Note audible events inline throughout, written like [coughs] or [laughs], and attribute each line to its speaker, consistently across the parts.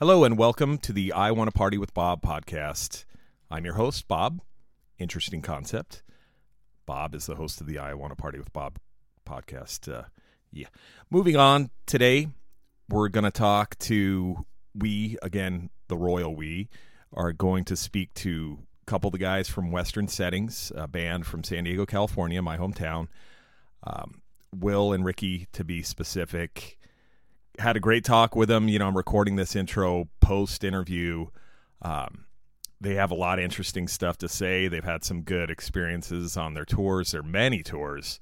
Speaker 1: Hello and welcome to the I Want to Party with Bob podcast. I'm your host, Bob. Interesting concept. Bob is the host of the I Want to Party with Bob podcast. Uh, yeah. Moving on today, we're going to talk to we, again, the royal we, are going to speak to a couple of the guys from Western Settings, a band from San Diego, California, my hometown. Um, Will and Ricky, to be specific had a great talk with them. You know, I'm recording this intro post interview. Um, they have a lot of interesting stuff to say. They've had some good experiences on their tours, their many tours.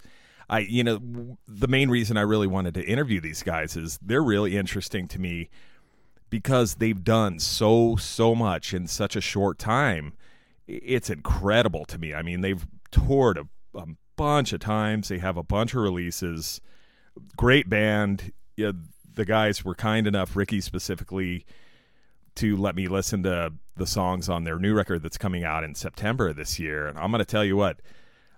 Speaker 1: I, you know, the main reason I really wanted to interview these guys is they're really interesting to me because they've done so, so much in such a short time. It's incredible to me. I mean, they've toured a, a bunch of times, they have a bunch of releases. Great band. Yeah, the guys were kind enough, Ricky specifically, to let me listen to the songs on their new record that's coming out in September this year. And I'm going to tell you what,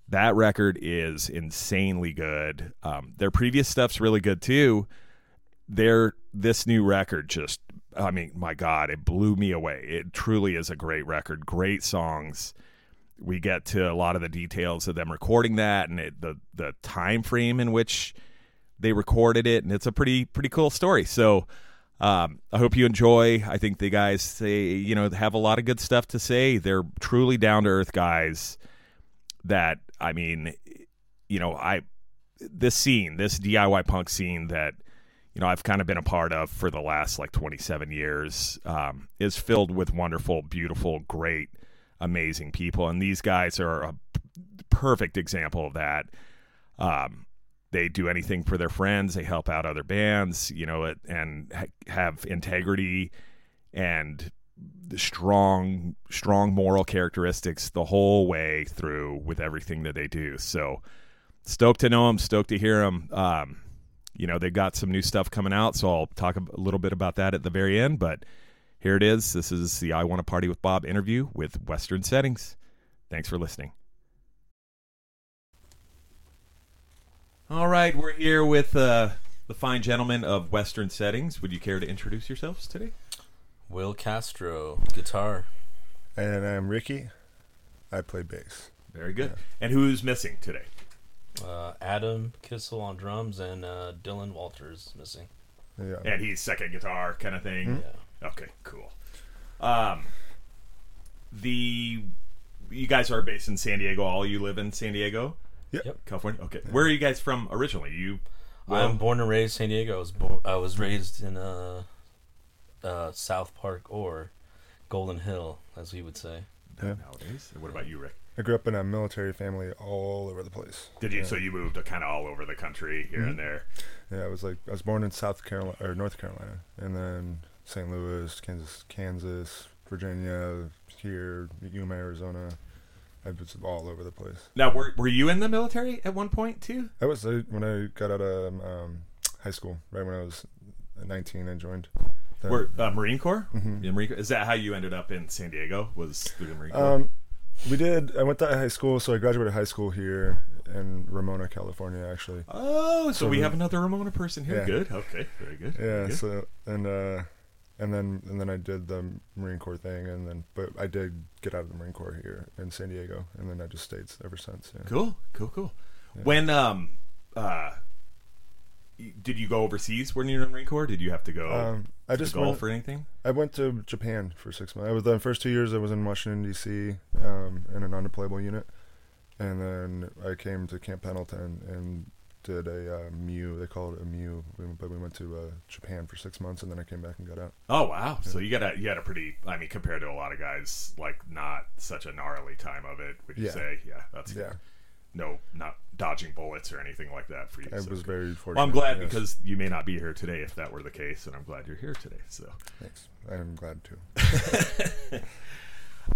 Speaker 1: that record is insanely good. Um, their previous stuff's really good too. Their this new record just, I mean, my God, it blew me away. It truly is a great record. Great songs. We get to a lot of the details of them recording that and it, the the time frame in which they recorded it, and it's a pretty pretty cool story. So um, I hope you enjoy. I think the guys say you know have a lot of good stuff to say. They're truly down to earth guys. That I mean, you know, I this scene, this DIY punk scene that you know I've kind of been a part of for the last like 27 years um, is filled with wonderful, beautiful, great, amazing people, and these guys are a p- perfect example of that. Um, they do anything for their friends they help out other bands you know and have integrity and strong strong moral characteristics the whole way through with everything that they do. So stoked to know them stoked to hear them um, you know they got some new stuff coming out so i'll talk a little bit about that at the very end but here it is. This is the i want to party with bob interview with western settings. Thanks for listening All right, we're here with uh, the fine gentlemen of Western Settings. Would you care to introduce yourselves today?
Speaker 2: Will Castro, guitar.
Speaker 3: And I'm Ricky. I play bass.
Speaker 1: Very good. And who's missing today?
Speaker 2: Uh, Adam Kissel on drums and uh, Dylan Walters missing.
Speaker 3: Yeah.
Speaker 1: And he's second guitar kind of thing.
Speaker 2: Yeah.
Speaker 1: Okay, cool. Um, the you guys are based in San Diego. All you live in San Diego,
Speaker 3: Yep.
Speaker 1: California. Okay, where are you guys from originally? You,
Speaker 2: I'm born and raised San Diego. I was born, I was raised in uh, uh, South Park or Golden Hill, as we would say.
Speaker 3: Yeah.
Speaker 1: nowadays. What about you, Rick?
Speaker 3: I grew up in a military family all over the place.
Speaker 1: Did you?
Speaker 3: Yeah.
Speaker 1: So you moved kind of all over the country here and there.
Speaker 3: Yeah, I was like I was born in South Carolina or North Carolina, and then St. Louis, Kansas, Kansas, Virginia, here, Yuma, Arizona. I was all over the place.
Speaker 1: Now, were were you in the military at one point too?
Speaker 3: I was uh, when I got out of um, high school, right when I was 19, I joined. the-
Speaker 1: Were uh, Marine Corps?
Speaker 3: Mhm.
Speaker 1: The Marine Corps? Is that how you ended up in San Diego? Was through the Marine Corps?
Speaker 3: Um, we did. I went to high school, so I graduated high school here in Ramona, California, actually.
Speaker 1: oh, so,
Speaker 3: so
Speaker 1: we
Speaker 3: we-
Speaker 1: have another Ramona person here.
Speaker 3: Yeah.
Speaker 1: Good. Okay. Very good. very
Speaker 3: Yeah.
Speaker 1: good.
Speaker 3: So and uh, and then and then I did the Marine Corps thing, and then but I did get out of the Marine Corps here in San Diego, and then I just stayed ever since. Yeah.
Speaker 1: Cool. Cool. Cool.
Speaker 3: Yeah.
Speaker 1: When um uh, did you go overseas when you were in the Marine Corps? Did you have to go
Speaker 3: Um, I
Speaker 1: to
Speaker 3: just
Speaker 1: Gulf
Speaker 3: went,
Speaker 1: or anything?
Speaker 3: I went to Japan for six months. I was the first two years I was in Washington D.C. Um, in a non-deployable unit, and then I came to Camp Pendleton and did a uh, MEU. They call it a MEU, we- but we went to uh, Japan for six months, and then I came back and got out.
Speaker 1: Oh wow! So you got a you had a pretty. I mean, compared to a lot of guys, like not such a gnarly time of it. Would you
Speaker 3: Yeah.
Speaker 1: say? Yeah. That's
Speaker 3: Yeah,
Speaker 1: no, not dodging bullets or anything like that for you.
Speaker 3: I
Speaker 1: so
Speaker 3: was
Speaker 1: good.
Speaker 3: very fortunate.
Speaker 1: Well, I'm glad
Speaker 3: yes.
Speaker 1: because you may not be here today if that were the case, and I'm glad you're here today. So,
Speaker 3: Thanks. I'm glad too. [laughs]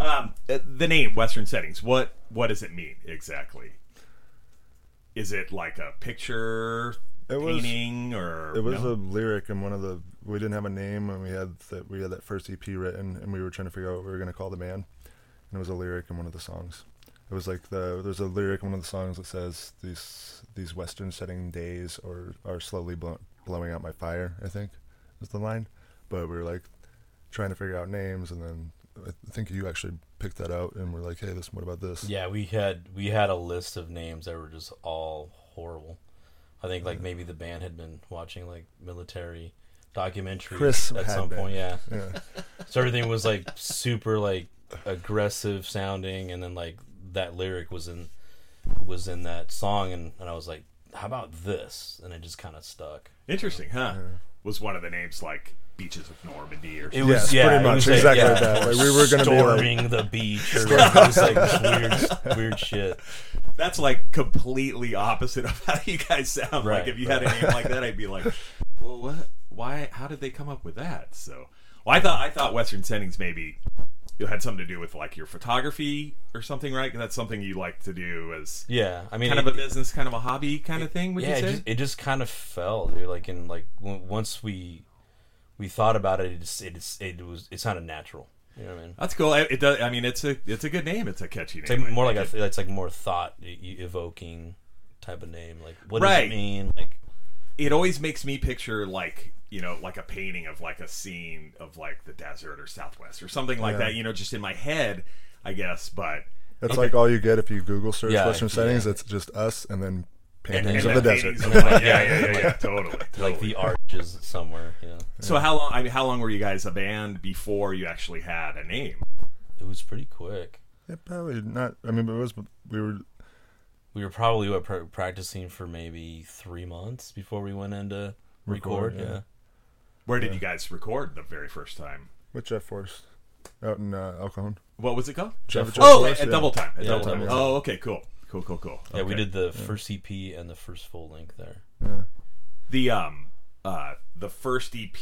Speaker 1: um, uh, the name Western Settings. What what does it mean exactly? Is it like a picture
Speaker 3: It was
Speaker 1: painting or
Speaker 3: It was
Speaker 1: no?
Speaker 3: a lyric in one of the. We didn't have a name, and we had that. We had that first EP written, and we were trying to figure out what we were going to call the band. And it was a lyric in one of the songs. It was like the there's a lyric in one of the songs that says these these western setting days or are slowly blow, blowing out my fire. I think is the line. But we were like, trying to figure out names, and then I think you actually picked that out, and we're like, hey, this what about this?
Speaker 2: Yeah, we had we had a list of names that were just all horrible. I think like maybe the band had been watching like military documentaries
Speaker 3: Chris
Speaker 2: at some
Speaker 3: been.
Speaker 2: point. Yeah,
Speaker 3: Yeah. [laughs]
Speaker 2: so everything was like super like aggressive sounding, and then like that lyric was in was in that song, and, and I was like, how about this? And it just kind of stuck.
Speaker 1: Interesting, huh? Was one of the names like Beaches of Normandy or something.
Speaker 2: It
Speaker 1: something?
Speaker 2: was
Speaker 3: Yes,
Speaker 2: yeah,
Speaker 3: pretty much,
Speaker 2: was like,
Speaker 3: exactly
Speaker 2: yeah,
Speaker 3: that. Like, we were gonna be like-
Speaker 2: storming the beach, or like, it was like this weird, weird shit.
Speaker 1: That's like completely opposite of how you guys sound.
Speaker 2: Right,
Speaker 1: like if you had a name like that, I'd be like, [laughs] well, what? Why? How did they come up with that? So, well, I thought I thought Western Settings maybe you had something to do with like your photography or something, right? That's something you like to do as
Speaker 2: Yeah, I mean,
Speaker 1: kind
Speaker 2: it,
Speaker 1: of a business, kind of a hobby, kind of thing. Would
Speaker 2: yeah,
Speaker 1: you
Speaker 2: it just, it just kind of fell, dude. Like in like w- once we we thought about it, it just, it just, it was it sounded natural. You know what I mean?
Speaker 1: That's cool. It, it does. I mean, it's a it's a good name. It's a catchy name.
Speaker 2: It's like more like
Speaker 1: think
Speaker 2: a it's like more thought evoking type of name. Like what does
Speaker 1: Right.
Speaker 2: it mean? Like
Speaker 1: it always makes me picture like you know like a painting of like a scene of like the desert or southwest or something like
Speaker 3: Yeah.
Speaker 1: that you know just in my head i guess but
Speaker 3: That's like all you get if you Google search
Speaker 2: Yeah,
Speaker 3: Western
Speaker 2: yeah.
Speaker 3: settings. It's just us and then
Speaker 1: and,
Speaker 3: paintings
Speaker 1: and
Speaker 3: of the
Speaker 1: then
Speaker 3: desert.
Speaker 1: paintings of, [laughs] like, yeah, yeah, yeah, yeah, [laughs] totally,
Speaker 2: like the arches somewhere. Yeah,
Speaker 1: so how long i mean how long were you guys a band before you actually had a name
Speaker 2: it was pretty quick.
Speaker 3: Yeah, probably not. I mean, it was we were
Speaker 2: We were probably what, pr- practicing for maybe three months before we went into record.
Speaker 3: Record, yeah.
Speaker 2: yeah.
Speaker 1: where did you guys record the very first time
Speaker 3: with Jeff Forrest out in uh, El Cajon.
Speaker 1: what was it called
Speaker 3: Jeff, Jeff
Speaker 1: oh
Speaker 3: Forrest,
Speaker 1: at
Speaker 3: yeah.
Speaker 1: double time at
Speaker 2: Yeah,
Speaker 1: double time
Speaker 2: Double
Speaker 1: oh okay cool cool cool cool
Speaker 2: Yeah, we did the first EP and the first full length there.
Speaker 3: Yeah.
Speaker 1: the um uh the first ep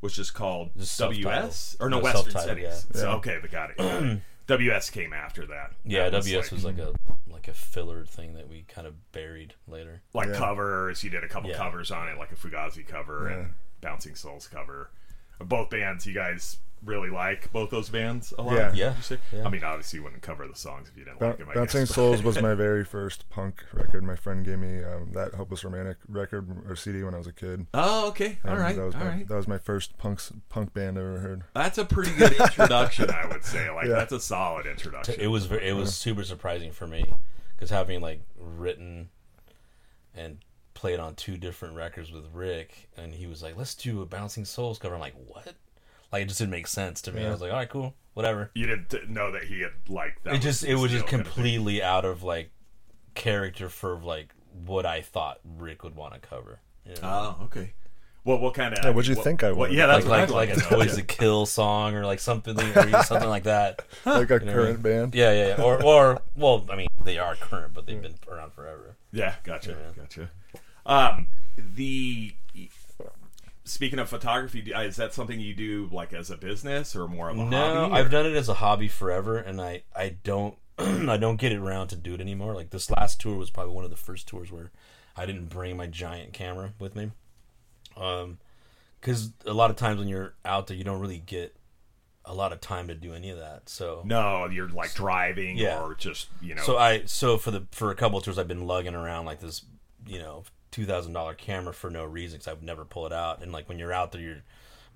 Speaker 1: was just called
Speaker 2: Just
Speaker 1: ws or no
Speaker 2: No,
Speaker 1: western
Speaker 2: self-titled,
Speaker 1: settings
Speaker 3: yeah.
Speaker 1: so
Speaker 3: Yeah.
Speaker 1: okay the got it [clears throat] ws came after that
Speaker 2: Yeah,
Speaker 1: That
Speaker 2: WS was like a like a filler thing that we kind of buried later.
Speaker 1: like
Speaker 3: Yeah.
Speaker 1: covers. You did a couple
Speaker 2: Yeah.
Speaker 1: covers on it, like a Fugazi cover and Bouncing Souls cover. Both bands you guys really like both those bands a lot.
Speaker 3: Yeah.
Speaker 2: Yeah,
Speaker 1: you say?
Speaker 2: yeah.
Speaker 1: I mean, obviously you wouldn't cover the songs if you didn't
Speaker 3: Bou-
Speaker 1: like them. I
Speaker 3: Bouncing
Speaker 1: guess,
Speaker 3: Souls was [laughs] my very first punk record. My friend gave me um, that Hopeless Romantic record or CD when I was a kid.
Speaker 1: Oh, okay. All
Speaker 3: And
Speaker 1: right.
Speaker 3: that was
Speaker 1: All
Speaker 3: my,
Speaker 1: right.
Speaker 3: That was my first punks punk band I ever heard.
Speaker 1: That's a pretty good [laughs] introduction, I would say. Like
Speaker 3: Yeah.
Speaker 1: that's a solid introduction.
Speaker 2: It was it was super surprising for me because having like written and played on two different records with Rick, and he was like, "Let's do a Bouncing Souls cover." I'm like, "What?" Like it just didn't make sense to me. I was like, "All right, cool, whatever."
Speaker 1: You didn't know that he had like that.
Speaker 2: it just it was just
Speaker 1: deal kind of
Speaker 2: completely out of like character for like what I thought Rick would want to cover. You know?
Speaker 1: Oh, okay. Well, what kind of?
Speaker 3: Yeah, what'd you think I would?
Speaker 1: yeah, that's
Speaker 2: like
Speaker 1: what
Speaker 2: like
Speaker 1: I'd
Speaker 2: like a. [laughs] Toys That Kill song or like something or [laughs] something like that.
Speaker 3: like a
Speaker 2: You know what I
Speaker 3: current
Speaker 2: mean?
Speaker 3: band.
Speaker 2: Yeah, yeah, yeah. Or or well, I mean, they are current, but they've been around forever.
Speaker 1: Yeah, gotcha,
Speaker 2: Yeah.
Speaker 1: gotcha. Um, the speaking of photography, is that something you do like as a business or more of a
Speaker 2: No,
Speaker 1: hobby?
Speaker 2: I've done it as a hobby forever, and I I don't [clears throat] I don't get it around to do it anymore. Like this last tour was probably one of the first tours where I didn't bring my giant camera with me, um, because a lot of times when you're out there, you don't really get a lot of time to do any of that. So
Speaker 1: No, you're like driving
Speaker 2: Yeah.
Speaker 1: or just you know.
Speaker 2: So I so for the for a couple of tours I've been lugging around like this, you know, two thousand dollar camera for no reason because I would never pull it out. And like when you're out there, you're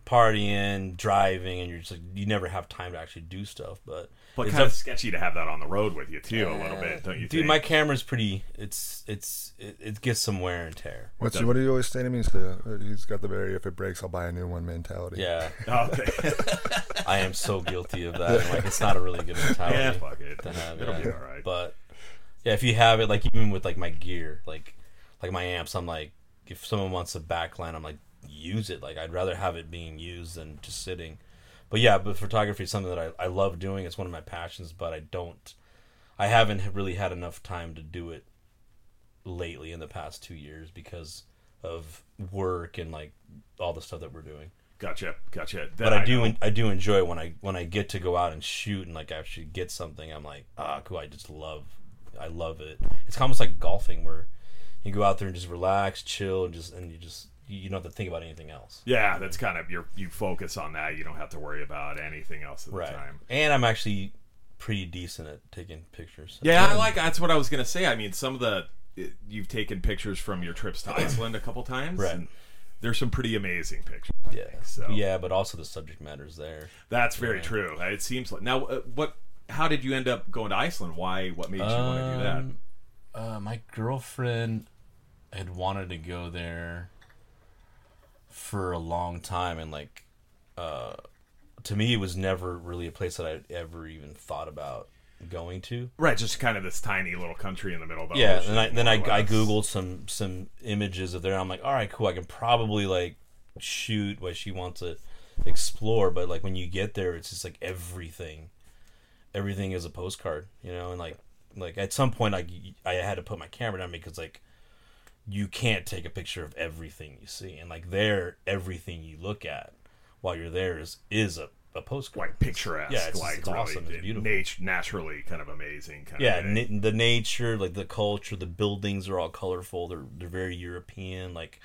Speaker 2: partying, driving, and you're just like you never have time to actually do stuff. But
Speaker 1: but
Speaker 2: it's
Speaker 1: kind of sketchy to have that on the road with you too, a little bit, don't you
Speaker 2: dude,
Speaker 1: think?
Speaker 2: my camera's pretty. It's it's it, it gets some wear and tear.
Speaker 3: What's what do you always say to me? He's, uh, he's got the very if it breaks, I'll buy a new one mentality.
Speaker 2: Yeah, [laughs]
Speaker 1: Oh, okay. [laughs]
Speaker 2: I am so guilty of that. Like it's not a really good [laughs] mentality.
Speaker 1: yeah, fuck it.
Speaker 2: to have,
Speaker 1: It'll
Speaker 2: yeah.
Speaker 1: be all right.
Speaker 2: But yeah, if you have it, like even with like my gear, like like my amps, I'm like, if someone wants a backline, I'm like, use it. Like I'd rather have it being used than just sitting. But yeah, but photography is something that I, I love doing. It's one of my passions, but I don't, I haven't really had enough time to do it lately in the past two years because of work and like all the stuff that we're doing.
Speaker 1: Gotcha, gotcha.
Speaker 2: But I do I do enjoy when I when I get to go out and shoot and like actually get something. I'm like, ah, cool. I just love, I love it. It's almost like golfing where you go out there and just relax, chill, and just and you just you don't have to think about anything else.
Speaker 1: Yeah, that's kind of your you focus on that. You don't have to worry about anything else at the time.
Speaker 2: And I'm actually pretty decent at taking pictures.
Speaker 1: Yeah, I like. That's what I was gonna say. I mean, some of the you've taken pictures from your trips to [clears throat] Iceland a couple times,
Speaker 2: Right.
Speaker 1: And there's some pretty amazing pictures.
Speaker 2: Yeah,
Speaker 1: so.
Speaker 2: yeah, but also the subject matter's there.
Speaker 1: That's very
Speaker 2: Yeah.
Speaker 1: true. It seems like now. Uh, what? How did you end up going to Iceland? Why? What made you want to do that?
Speaker 2: Um, Uh, my girlfriend had wanted to go there for a long time, and like, uh, to me, it was never really a place that I'd ever even thought about going to.
Speaker 1: Right, just kind of this tiny little country in the middle of the
Speaker 2: yeah,
Speaker 1: ocean.
Speaker 2: and I, then I, I googled some some images of there. I'm like, all right, cool. I can probably like shoot what she wants to explore, but like when you get there, it's just like everything, everything is a postcard, you know. And like like at some point, I I had to put my camera down because like you can't take a picture of everything you see, and like there, everything you look at while you're there is is a a postcard.
Speaker 1: like picturesque.
Speaker 2: Yeah, it's-
Speaker 1: like
Speaker 2: it's
Speaker 1: really
Speaker 2: awesome. It's beautiful.
Speaker 1: nat- naturally kind of amazing. Kind
Speaker 2: yeah
Speaker 1: of
Speaker 2: na- the nature like the culture the buildings are all colorful they're they're very european like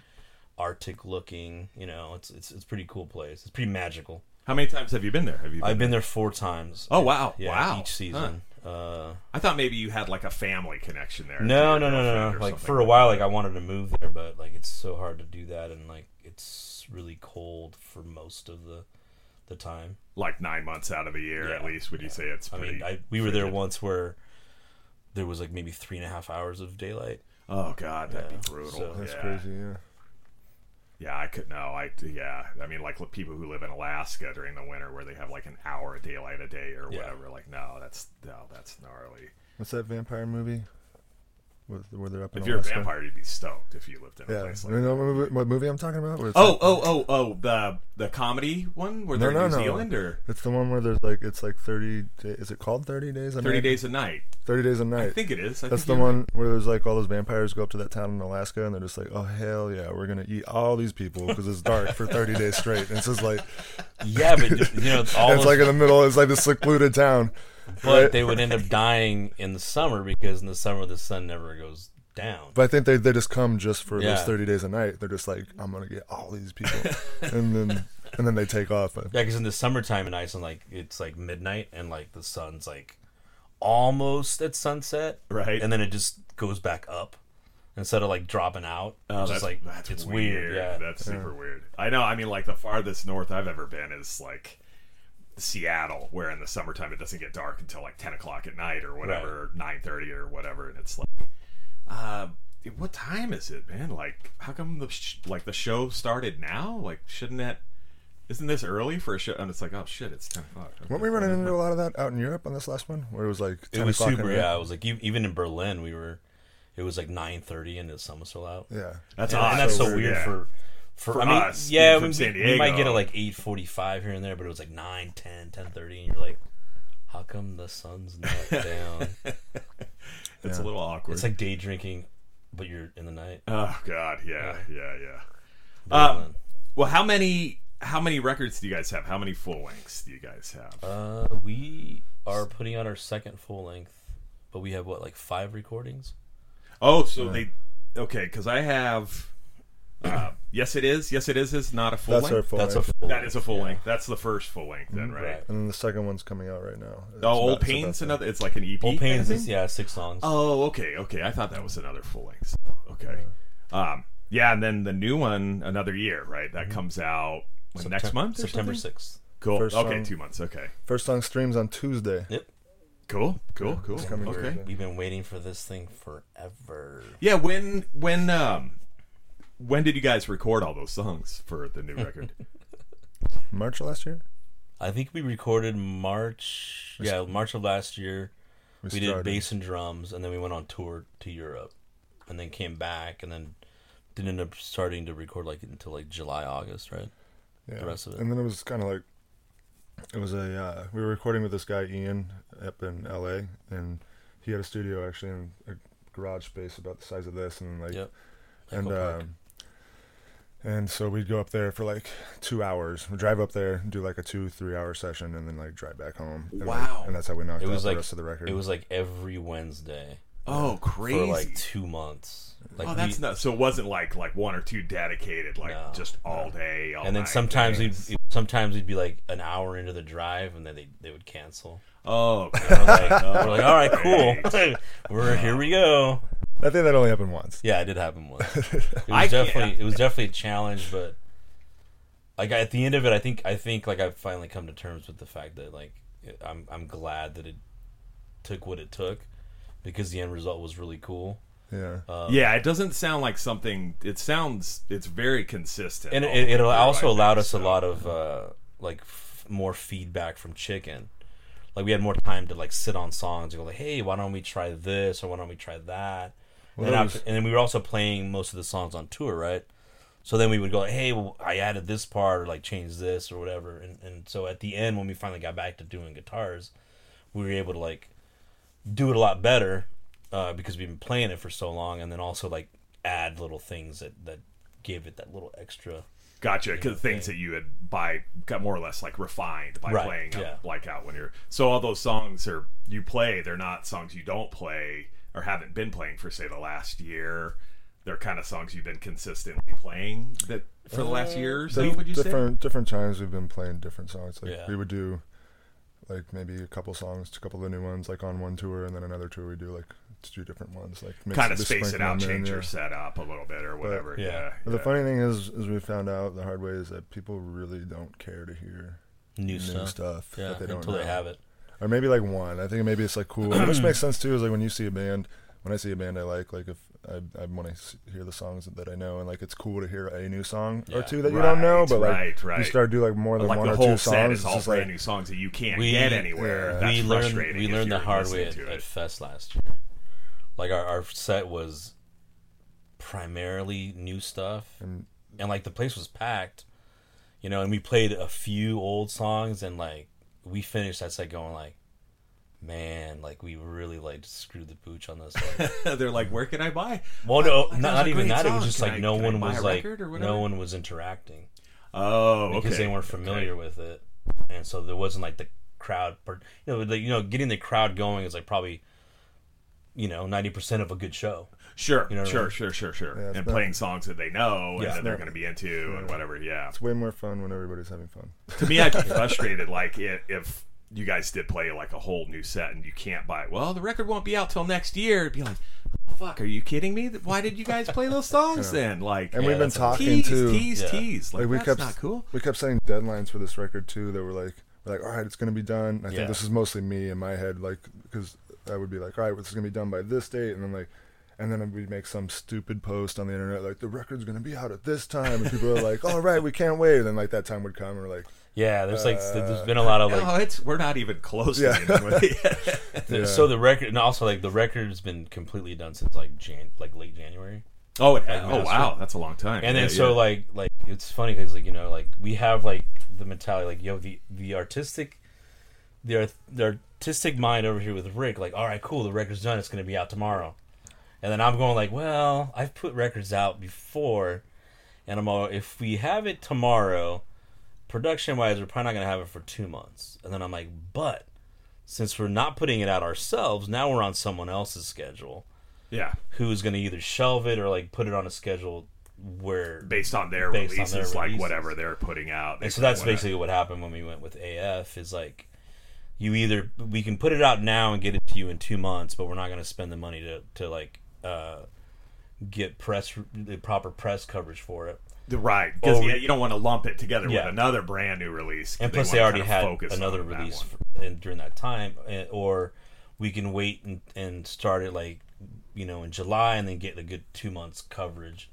Speaker 2: arctic looking you know it's it's it's pretty cool place it's pretty magical
Speaker 1: How many times have you been there? Have you? Been
Speaker 2: i've been there four times
Speaker 1: Oh wow!
Speaker 2: yeah
Speaker 1: wow!
Speaker 2: each season uh
Speaker 1: I thought maybe you had like a family connection there.
Speaker 2: no no no no no like for a while like i wanted to move there but like it's so hard to do that and like it's really cold for most of the the time
Speaker 1: like nine months out of the year at least. Would you say it's?
Speaker 2: i mean I, we were there once where there was like maybe three and a half hours of daylight
Speaker 1: Oh god, that'd
Speaker 2: Yeah,
Speaker 1: be brutal.
Speaker 2: so-
Speaker 3: That's
Speaker 1: yeah.
Speaker 3: crazy. Yeah.
Speaker 1: Yeah, I could no. I yeah. I mean, like people who live in Alaska during the winter, where they have like an hour of daylight a day or
Speaker 2: Yeah.
Speaker 1: whatever. Like, no, that's no, that's gnarly.
Speaker 3: What's that vampire movie? Where they're up in
Speaker 1: If you're a vampire, you'd be stoked if you lived in a
Speaker 3: Yeah.
Speaker 1: place
Speaker 3: You
Speaker 1: like. that.
Speaker 3: know what movie, what movie I'm talking about?
Speaker 1: Oh,
Speaker 3: like-
Speaker 1: oh, oh, oh, the the comedy one where they're in
Speaker 3: no,
Speaker 1: New
Speaker 3: no.
Speaker 1: Zealand or
Speaker 3: It's the one where there's like it's like 30. Day, is it called 30 days a
Speaker 1: Thirty
Speaker 3: night?
Speaker 1: Days a Night.
Speaker 3: 30 days a night.
Speaker 1: I think it is. I
Speaker 3: That's the one where there's like all those vampires go up to that town in Alaska and they're just like, oh hell yeah, we're gonna eat all these people because it's dark for 30 days straight. And it's just like [laughs]
Speaker 2: yeah but you know all [laughs]
Speaker 3: it's like in the middle. It's like this secluded town.
Speaker 2: But they would end up dying in the summer because in the summer the sun never goes down.
Speaker 3: But I think they, they just come just for
Speaker 2: Yeah.
Speaker 3: those 30 days a night. They're just like, I'm gonna get all these people, [laughs] and then and then they take off. But
Speaker 2: Yeah, because in the summertime in Iceland, like it's like midnight and like the sun's like almost at sunset,
Speaker 1: Right.
Speaker 2: And then it just goes back up instead of like dropping out.
Speaker 1: Oh,
Speaker 2: it's
Speaker 1: that's
Speaker 2: like
Speaker 1: that's
Speaker 2: it's
Speaker 1: weird.
Speaker 2: weird. Yeah,
Speaker 1: that's super weird. I know. I mean, like the farthest north I've ever been is like Seattle, where in the summertime it doesn't get dark until like ten o'clock at night or whatever, nine thirty or whatever, and it's like, uh, what time is it, man? Like, how come the sh- like the show started now? Like, shouldn't that? Isn't this early for a show? And it's like, oh shit, it's ten o'clock.
Speaker 3: weren't we running into a lot of that out in Europe on this last one, where it was like 10
Speaker 2: it was
Speaker 3: o'clock
Speaker 2: super. Yeah, it was like even in Berlin, we were. It was like nine thirty and the sun was still out.
Speaker 3: Yeah.
Speaker 1: That's
Speaker 2: and,
Speaker 1: odd.
Speaker 2: and that's so
Speaker 1: weird,
Speaker 2: weird
Speaker 1: yeah.
Speaker 2: for, for
Speaker 1: For
Speaker 2: I mean,
Speaker 1: us,
Speaker 2: yeah, we, we might get it like eight forty five here and there, but it was like 9, 10, 10.30, and you're like, how come the sun's not [laughs] down?
Speaker 1: It's a little awkward.
Speaker 2: it's like day drinking, but you're in the night.
Speaker 1: oh god, yeah, yeah, yeah. Um,
Speaker 2: Berlin.
Speaker 1: well, how many how many records do you guys have? How many full lengths do you guys have?
Speaker 2: Uh, we are putting out our second full length, but we have what like five recordings.
Speaker 1: Oh, so they okay? Because I have. Uh, yes, it is. Yes, it is. Is not a full
Speaker 3: That's our
Speaker 1: length.
Speaker 3: full
Speaker 2: That's a
Speaker 3: length.
Speaker 2: full.
Speaker 1: that is a full
Speaker 2: yeah.
Speaker 1: length. That's the first full length, then, right?
Speaker 2: Right.
Speaker 3: And the second one's coming out right now. It's
Speaker 1: Oh,
Speaker 3: about-
Speaker 1: old
Speaker 3: it's
Speaker 1: pains.
Speaker 3: to-
Speaker 1: Another. It's like an EP.
Speaker 2: Old
Speaker 1: kind of
Speaker 2: Pains
Speaker 1: thing?
Speaker 2: is yeah six songs.
Speaker 1: Oh, okay, okay. I thought that was another full length. Okay. Um. Yeah, and then the new one, another year, right? That comes out when, next month. or
Speaker 2: September
Speaker 1: something?
Speaker 2: sixth.
Speaker 1: Cool.
Speaker 3: First
Speaker 1: okay,
Speaker 3: song-
Speaker 1: two months. Okay.
Speaker 3: First song streams on Tuesday.
Speaker 2: Yep.
Speaker 1: Cool. Cool. Cool.
Speaker 3: coming
Speaker 1: Okay.
Speaker 3: Thursday.
Speaker 2: We've been waiting for this thing forever.
Speaker 1: Yeah. When when um when did you guys record all those songs for the new record? [laughs]
Speaker 3: March of last year.
Speaker 2: I think we recorded March. Yeah, March of last year. We, did bass and drums, and then we went on tour to Europe, and then came back, and then didn't end up starting to record like until like July, August, right?
Speaker 3: Yeah.
Speaker 2: the rest of it.
Speaker 3: And then it was kind of like it was a uh, we were recording with this guy Ian up in L.A. and he had a studio actually in a garage space about the size of this and like
Speaker 2: Yep.
Speaker 3: and
Speaker 2: Park.
Speaker 3: um, and so we'd go up there for like two hours. We drive up there, do like a two three hour session, and then like drive back home. And, like-
Speaker 1: Wow.
Speaker 3: and that's how we knocked
Speaker 2: It
Speaker 3: out
Speaker 2: was
Speaker 3: the rest of the record.
Speaker 2: it was like every Wednesday
Speaker 1: Oh, crazy!
Speaker 2: for like two months. Like
Speaker 1: oh, that's
Speaker 2: we-
Speaker 1: nuts. So it wasn't like like one or two dedicated, like
Speaker 2: No.
Speaker 1: just all day, all
Speaker 2: and then
Speaker 1: night
Speaker 2: sometimes we'd sometimes we'd be like an hour into the drive, and then they they would cancel.
Speaker 1: Oh,
Speaker 2: And we're like, [laughs] oh, we're like, all right, cool. [laughs] we're here we go.
Speaker 3: I think that only happened once.
Speaker 2: Yeah, it did happen once. [laughs] It was
Speaker 1: I can't-
Speaker 2: definitely it was definitely a challenge, but like at the end of it, I think I think like I've finally come to terms with the fact that like I'm I'm glad that it took what it took because the end result was really cool.
Speaker 3: Yeah.
Speaker 2: Um,
Speaker 1: yeah, it doesn't sound like something. It sounds. It's very consistent,
Speaker 2: and
Speaker 1: all
Speaker 2: it, it also
Speaker 1: I
Speaker 2: allowed
Speaker 1: think,
Speaker 2: us a lot of uh, like f- more feedback from Chicken. Like we had more time to like sit on songs and go like, hey, why don't we try this or why don't we try that?
Speaker 3: Well,
Speaker 2: and, after, and then we were also playing most of the songs on tour, right? So then we would go, like, hey, well, I added this part or like changed this or whatever. And and so at the end, when we finally got back to doing guitars, we were able to like do it a lot better uh, because we've been playing it for so long, and then also like add little things that that gave it that little extra.
Speaker 1: Gotcha. Because things that you had by got more or less like refined by
Speaker 2: Right,
Speaker 1: playing
Speaker 2: yeah.
Speaker 1: like out when you're. So all those songs are you play. They're not songs you don't play or haven't been playing for say the last year. They're kind of songs you've been consistently playing that for the last year or so.
Speaker 3: Dif-
Speaker 1: would you say?
Speaker 3: different different times we've been playing different songs. Like
Speaker 2: Yeah.
Speaker 3: we would do like maybe a couple songs, a couple of the new ones, like on one tour, and then another tour we do like two different ones, like
Speaker 1: Kind of space it out,
Speaker 3: them in,
Speaker 1: change
Speaker 3: yeah.
Speaker 1: your setup a little bit or whatever.
Speaker 2: yeah.
Speaker 1: yeah.
Speaker 3: But the funny thing is, is we found out the hard way is that people really don't care to hear
Speaker 2: New,
Speaker 3: new
Speaker 2: stuff,
Speaker 3: stuff
Speaker 2: yeah,
Speaker 3: that they don't
Speaker 2: until
Speaker 3: know.
Speaker 2: they have it.
Speaker 3: Or maybe like one. I think maybe it's like cool, which makes sense too. Is like when you see a band. When I see a band I like, like if I, I want to hear the songs that I know, and like it's cool to hear a new song or two that you don't know, but like
Speaker 1: right, right.
Speaker 3: you start to do like more than
Speaker 1: like
Speaker 3: one
Speaker 1: the
Speaker 3: or
Speaker 1: whole
Speaker 3: two
Speaker 1: set
Speaker 3: songs.
Speaker 1: is
Speaker 3: it's
Speaker 1: all brand
Speaker 3: like,
Speaker 1: new songs that you can't
Speaker 2: We-
Speaker 1: get anywhere.
Speaker 3: yeah.
Speaker 1: That's
Speaker 2: we learned we learned the hard way at, at. Fest last year. Like our, our set was primarily new stuff,
Speaker 3: And-
Speaker 2: and like the place was packed, you know. And we played a few old songs, and like we finished that set going like, man, like we really like screwed the pooch on this. Like, [laughs]
Speaker 1: They're like, where can I buy?
Speaker 2: well, no, not, even that. It was just
Speaker 1: Can
Speaker 2: like
Speaker 1: I-
Speaker 2: no one was like
Speaker 1: record or whatever?
Speaker 2: no one was interacting
Speaker 1: Oh, okay.
Speaker 2: because they weren't familiar
Speaker 1: Okay.
Speaker 2: with it, and so there wasn't like the crowd. You know, like, you know, getting the crowd going is like probably, you know, ninety percent of a good show.
Speaker 1: Sure,
Speaker 2: You know what I
Speaker 1: sure,
Speaker 2: mean?
Speaker 1: sure, sure, sure.
Speaker 3: Yeah,
Speaker 1: and
Speaker 3: not-
Speaker 1: playing songs that they know
Speaker 2: Yeah.
Speaker 1: and that they're going to be into and whatever. Yeah.
Speaker 3: It's way more fun when everybody's having fun.
Speaker 1: to me, I'd be [laughs] frustrated. Like i- if you guys did play like a whole new set and you can't buy. it. Well, the record won't be out till next year. It'd be like, oh, fuck, are you kidding me? Why did you guys play those songs [laughs] then? Like,
Speaker 3: And
Speaker 2: Yeah,
Speaker 3: we've been talking
Speaker 1: tease,
Speaker 3: to
Speaker 1: tease,
Speaker 2: Yeah.
Speaker 1: tease. Like,
Speaker 3: like we
Speaker 1: that's
Speaker 3: kept
Speaker 1: not cool.
Speaker 3: we kept setting deadlines for this record too that were like we're like all right it's gonna be done I
Speaker 2: Yeah.
Speaker 3: think this is mostly me in my head like because I would be like all right this is gonna be done by this date and then like and then we'd make some stupid post on the internet like the record's gonna be out at this time and people are like all right we can't wait and then like that time would come and we're like
Speaker 2: Yeah, there's like there's
Speaker 3: uh,
Speaker 2: been a lot of like
Speaker 1: no, it's we're not even close.
Speaker 3: Yeah.
Speaker 1: to the end of it. [laughs] [laughs]
Speaker 3: Yeah.
Speaker 2: so the record and also like the record's been completely done since like Jan like late January.
Speaker 1: oh, it,
Speaker 2: Like
Speaker 1: oh,
Speaker 2: master.
Speaker 1: wow, that's a long time.
Speaker 2: And
Speaker 1: Yeah,
Speaker 2: then so
Speaker 1: yeah.
Speaker 2: like like it's funny because like you know like we have like the mentality like yo the the artistic the art, the artistic mind over here with Rick like all right cool the record's done it's gonna be out tomorrow, and then I'm going like well I've put records out before, and I'm all if we have it tomorrow, production wise we're probably not gonna have it for two months, and then I'm like but since we're not putting it out ourselves now we're on someone else's schedule
Speaker 1: yeah,
Speaker 2: who's gonna either shelve it or like put it on a schedule where
Speaker 1: based on their
Speaker 2: Based on
Speaker 1: releases,
Speaker 2: their
Speaker 1: like
Speaker 2: releases.
Speaker 1: whatever they're putting out. they
Speaker 2: And so that's basically what happened when we went with AF is like you either we can put it out now and get it to you in two months, but we're not going to spend the money to to like uh, get press the proper press coverage for it.
Speaker 1: The- right because yeah, you don't want to lump it together
Speaker 2: Yeah.
Speaker 1: with another brand new release.
Speaker 2: And plus, they already had another release for, in, during that time, eh, or we can wait and, and start it like you know in July and then get a good two months coverage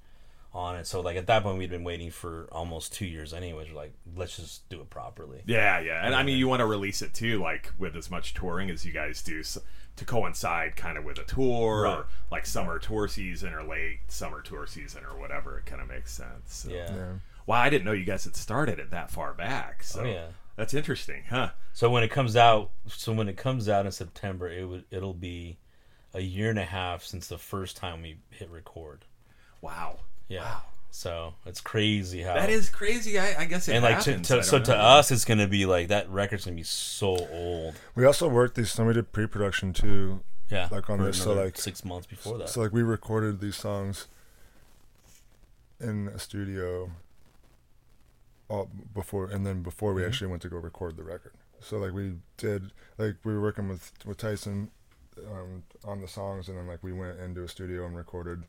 Speaker 2: on it. So like at that point, we'd been waiting for almost two years anyways. We're like, let's just do it properly.
Speaker 1: Yeah, yeah, and I mean, you want to release it too, like with as much touring as you guys do, s to coincide kind of with a tour,
Speaker 2: Right.
Speaker 1: or like summer tour season or late summer tour season or whatever. It kind of makes sense. So.
Speaker 2: Yeah.
Speaker 3: yeah
Speaker 1: Wow, I didn't know you guys had started it that far back. Oh, so
Speaker 2: Oh, yeah.
Speaker 1: that's interesting, huh?
Speaker 2: So when it comes out, so when it comes out in September, it would it'll be a year and a half since the first time we hit record.
Speaker 1: Wow,
Speaker 2: Yeah. So it's crazy how
Speaker 1: that is crazy. I, I guess it
Speaker 2: and like to,
Speaker 1: happens. I
Speaker 2: to,
Speaker 1: don't
Speaker 2: so to us, it's gonna be like that record's gonna be so old.
Speaker 3: we also worked these so we did pre-production too
Speaker 2: Yeah.
Speaker 3: like on this so like
Speaker 2: six months before that.
Speaker 3: So like we recorded these songs in a studio all before and then before
Speaker 2: Mm-hmm.
Speaker 3: we actually went to go record the record. So like we did like we were working with with Tyson um, on the songs, and then like we went into a studio and recorded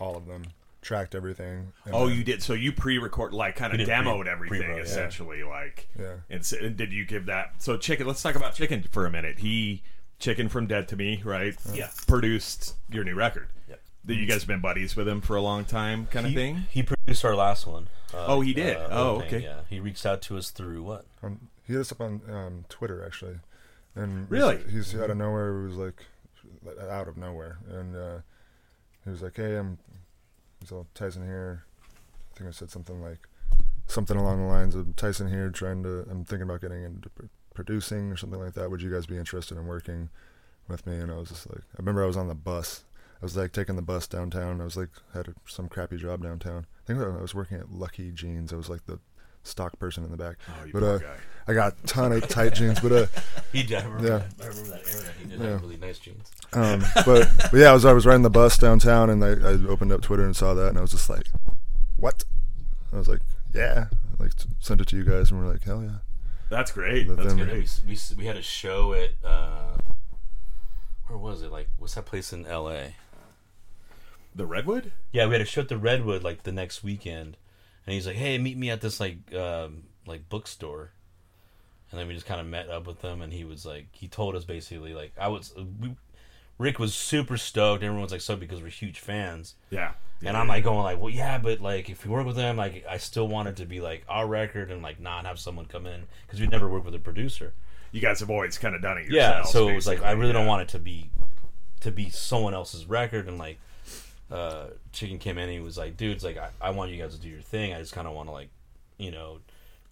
Speaker 3: all of them, tracked everything. and
Speaker 1: Oh,
Speaker 3: then-
Speaker 1: you did. So you pre-record, like, kind of
Speaker 2: We pre-
Speaker 1: demoed everything,
Speaker 2: pre-pro, yeah.
Speaker 1: essentially, like.
Speaker 3: Yeah.
Speaker 1: And, s- and did you give that? So chicken. Let's talk about chicken for a minute. He, chicken from Dead to Me, right?
Speaker 2: Yeah.
Speaker 1: Produced your new record.
Speaker 2: Yep.
Speaker 1: That you guys have been buddies with him for a long time, kind of thing.
Speaker 2: he produced our last one. Uh,
Speaker 1: Oh, he did?
Speaker 2: uh,
Speaker 1: Oh,
Speaker 2: Open,
Speaker 1: okay.
Speaker 2: Yeah, he reached out to us through what?
Speaker 3: Um, he hit us up on um, Twitter actually, and
Speaker 1: Really?
Speaker 3: he's, he's out of nowhere. He was like out of nowhere, and uh, he was like, "Hey, I'm." All Tyson here. I think I said something like something along the lines of Tyson here, trying to. I'm thinking about getting into pr- producing or something like that. Would you guys be interested in working with me? And I was just like, I remember I was on the bus. I was like taking the bus downtown. I was like had a, some crappy job downtown. I think I was working at Lucky Jeans. I was like the stock person in the back.
Speaker 1: Oh, you
Speaker 3: But,
Speaker 1: poor
Speaker 3: uh,
Speaker 1: guy.
Speaker 3: I got a ton of tight jeans, but uh, [laughs]
Speaker 2: He did. I remember,
Speaker 3: Yeah.
Speaker 2: that, I remember that era. He did
Speaker 3: Yeah.
Speaker 2: have really nice jeans.
Speaker 3: um, but, but yeah, I was I was riding the bus downtown, and I, I opened up Twitter and saw that, and I was just like, "What?" I was like, "Yeah." I, like t- sent it to you guys, and we're like, "Hell yeah!"
Speaker 1: That's great.
Speaker 3: But
Speaker 1: That's
Speaker 3: then-
Speaker 2: And we, we, we had a show at uh, where was it? Like, what's that place in L.A.?
Speaker 1: The Redwood.
Speaker 2: Yeah, we had a show at the Redwood like the next weekend, and he's like, "Hey, meet me at this like um, like bookstore." And then we just kind of met up with him, and he was like, he told us basically like I was, we, Rick was super stoked. Everyone's like so because we're huge fans,
Speaker 1: Yeah.
Speaker 2: and I'm like going like, well, yeah, but like if we work with them, like I still want it to be like our record and like not have someone come in because we never worked with a producer.
Speaker 1: you guys have always kind of done it
Speaker 2: Yeah, so it was like I really don't want it to be to be someone else's record and like uh chicken came in and he was like dude it's like I, I want you guys to do your thing i just kind of want to like you know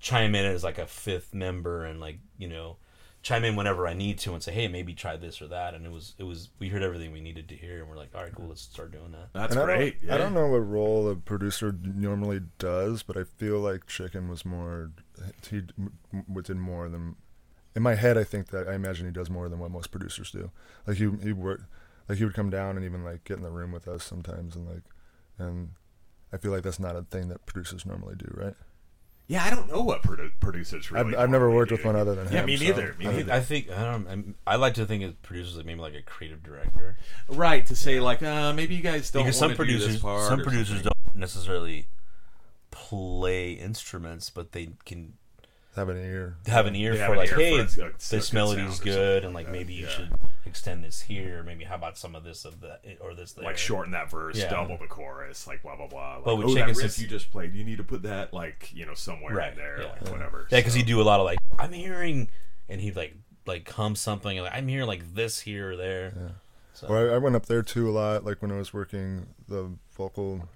Speaker 2: chime in as like a fifth member and like you know chime in whenever i need to and say hey maybe try this or that and it was it was we heard everything we needed to hear and we're like all right cool let's start doing that
Speaker 1: That's
Speaker 3: and I
Speaker 1: great.
Speaker 3: don't,
Speaker 1: yeah.
Speaker 3: I don't know what role a producer normally does, but I feel like Chicken was more. He m- m- did more than. In my head, I think that I imagine he does more than what most producers do. Like he he work, like he would come down and even like get in the room with us sometimes, and like, and I feel like that's not a thing that producers normally do, right?
Speaker 1: Yeah, I don't know what produ- producers really.
Speaker 3: I've, I've never worked
Speaker 1: do.
Speaker 3: with one other than
Speaker 1: Yeah,
Speaker 3: him.
Speaker 1: me
Speaker 3: so
Speaker 1: neither. Me
Speaker 3: I-
Speaker 2: I,
Speaker 1: neither.
Speaker 2: I think i don't I'm, i like to think of producers like maybe like a creative director
Speaker 1: Right to say like, uh, maybe you guys don't
Speaker 2: because some
Speaker 1: wanna do this
Speaker 2: producers
Speaker 1: part
Speaker 2: some producers
Speaker 1: something.
Speaker 2: don't necessarily play instruments but they can
Speaker 3: have an ear.
Speaker 2: have an ear
Speaker 1: They
Speaker 2: for like
Speaker 1: ear
Speaker 2: hey
Speaker 1: for
Speaker 2: it's,
Speaker 1: a- a
Speaker 2: this
Speaker 1: good
Speaker 2: melody's good
Speaker 1: something
Speaker 2: and like
Speaker 1: like that,
Speaker 2: maybe you
Speaker 1: yeah.
Speaker 2: should extend this here maybe how about some of this of that or this there
Speaker 1: like shorten that verse,
Speaker 2: Yeah.
Speaker 1: double the chorus, like blah blah blah. Like,
Speaker 2: But with
Speaker 1: oh, that riff
Speaker 2: Sis-
Speaker 1: you just played, you need to put that like you know somewhere
Speaker 2: Right,
Speaker 1: in there,
Speaker 2: yeah.
Speaker 1: like whatever.
Speaker 2: yeah because
Speaker 1: so.
Speaker 2: he do a lot of like i'm hearing and he'd like like hum something and like i'm hearing like this here or there
Speaker 3: Yeah.
Speaker 2: so
Speaker 3: Well, I, I went up there too a lot, like when I was working the vocal,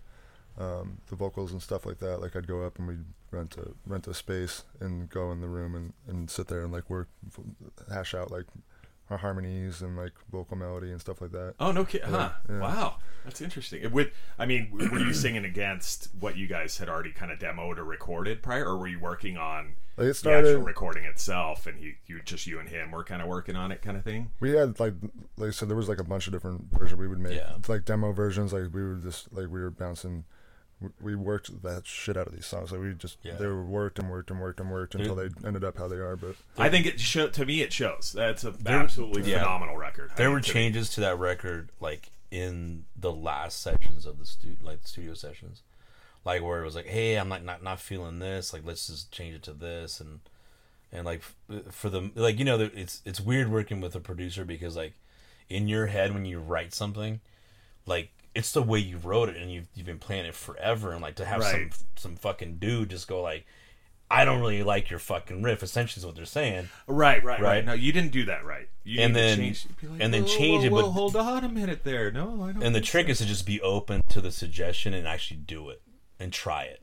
Speaker 3: um, the vocals and stuff like that. Like I'd go up and we'd rent a rent a space and go in the room and, and sit there and like work, hash out like our harmonies and like vocal melody and stuff like that.
Speaker 1: Oh no, kid, huh?
Speaker 3: yeah.
Speaker 1: Wow, that's interesting. With, I mean, were you [clears throat] singing against what you guys had already kind of demoed or recorded prior, or were you working on
Speaker 3: Like it
Speaker 1: the actual recording itself, and you, you just you and him were kind of working on it, kind of thing?
Speaker 3: We had like like I said, there was like a bunch of different versions we would make,
Speaker 2: Yeah.
Speaker 3: like demo versions. Like we were just like we were bouncing. We- We worked that shit out of these songs. Like we just
Speaker 2: Yeah.
Speaker 3: they were worked and worked and worked and worked until they ended up how they are. But
Speaker 1: I think it show, to me it shows. That's a
Speaker 2: There-
Speaker 1: absolutely
Speaker 2: yeah.
Speaker 1: phenomenal record.
Speaker 2: There
Speaker 1: mean,
Speaker 2: were changes to that record like in the last sections of the stu- like the studio sessions like where it was like hey i'm not, not not feeling this like let's just change it to this and and like for the like you know it's it's weird working with a producer because like in your head when you write something like it's the way you wrote it and you've, you've been playing it forever and like to have
Speaker 1: Right.
Speaker 2: some some fucking dude just go like i don't really like your fucking riff essentially is what they're saying
Speaker 1: Right, right, right,
Speaker 2: Right.
Speaker 1: No, you didn't do that right. You
Speaker 2: And then-
Speaker 1: change, like,
Speaker 2: and then
Speaker 1: "Whoa,
Speaker 2: change
Speaker 1: whoa,
Speaker 2: it,
Speaker 1: whoa,
Speaker 2: but-
Speaker 1: hold on a minute there. No, I don't.
Speaker 2: And the trick
Speaker 1: so."
Speaker 2: is to just be open to the suggestion and actually do it and try it.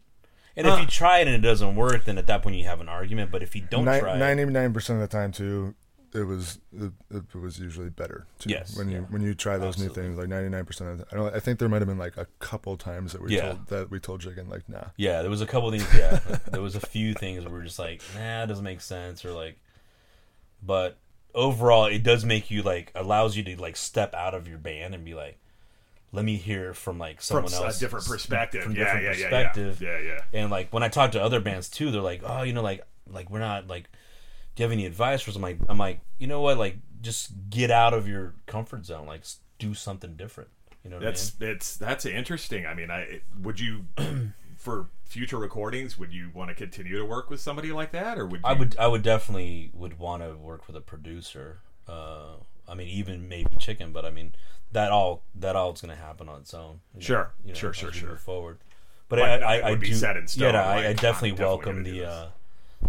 Speaker 2: And
Speaker 1: Huh.
Speaker 2: if uh. you try it and it doesn't work, then at that point you have an argument. But if you don't try
Speaker 3: ninety-nine percent of the time too, it was it, it was usually better. Too,
Speaker 2: Yes,
Speaker 3: when you
Speaker 2: yeah.
Speaker 3: when you try those new things, like ninety-nine percent of the, I don't. I think there might have been like a couple times that we
Speaker 2: Yeah.
Speaker 3: told that we told Chicken like, nah.
Speaker 2: yeah, there was a couple things. Yeah, [laughs] there was a few things where we're just like, nah, it doesn't make sense, or like, but overall, it does make you like allows you to like step out of your band and be like, let me hear from like
Speaker 1: from
Speaker 2: someone else
Speaker 1: a different perspective.
Speaker 2: from
Speaker 1: yeah,
Speaker 2: different
Speaker 1: yeah, yeah,
Speaker 2: perspective.
Speaker 1: Yeah, yeah, yeah.
Speaker 2: And like when I talk to other bands too, they're like, "Oh, you know, like like we're not like, do you have any advice for us?" I'm like, I'm like, you know what, like just get out of your comfort zone, like do something different. You know what
Speaker 1: That's it's that's interesting. I mean, I would you [clears throat] for future recordings would you want to continue to work with somebody like that, or would you,
Speaker 2: I would I would definitely would want to work with a producer. Uh, I mean, even maybe Chicken, but I mean that all that all is going to happen on its own. you know,
Speaker 1: Sure,
Speaker 2: you know,
Speaker 1: sure, sure, sure.
Speaker 2: Forward, but I, I, I
Speaker 1: would be
Speaker 2: do,
Speaker 1: set in stone,
Speaker 2: Yeah, no, I,
Speaker 1: like,
Speaker 2: I definitely welcome the uh,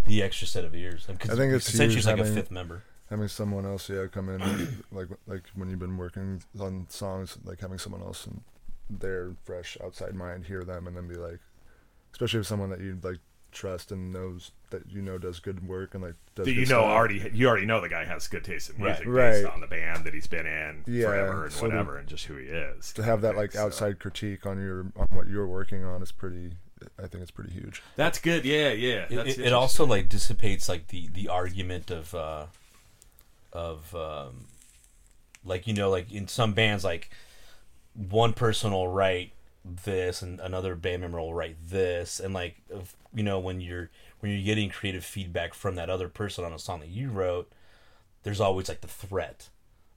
Speaker 2: the extra set of ears. Because
Speaker 3: I think it's
Speaker 2: essentially
Speaker 3: huge
Speaker 2: it's like a fifth member.
Speaker 3: having someone else yeah come in [coughs] like like when you've been working on songs like having someone else and their fresh outside mind hear them and then be like especially if someone that you like trust and knows that you know does good work and like does
Speaker 1: that you know
Speaker 3: stuff.
Speaker 1: already you already know the guy has good taste in music
Speaker 3: Right.
Speaker 1: based
Speaker 3: Right.
Speaker 1: on the band that he's been in
Speaker 3: Yeah,
Speaker 1: forever and
Speaker 3: so the-
Speaker 1: whatever and just who he is.
Speaker 3: to have that like
Speaker 1: so.
Speaker 3: outside critique on your on what you're working on is pretty I think it's pretty huge.
Speaker 1: That's good. Yeah, yeah.
Speaker 2: It,
Speaker 1: That's
Speaker 2: it, it also like dissipates like the the argument of uh of um like you know like in some bands like one person will write this and another band member will write this and like if, you know when you're when you're getting creative feedback from that other person on a song that you wrote there's always like the threat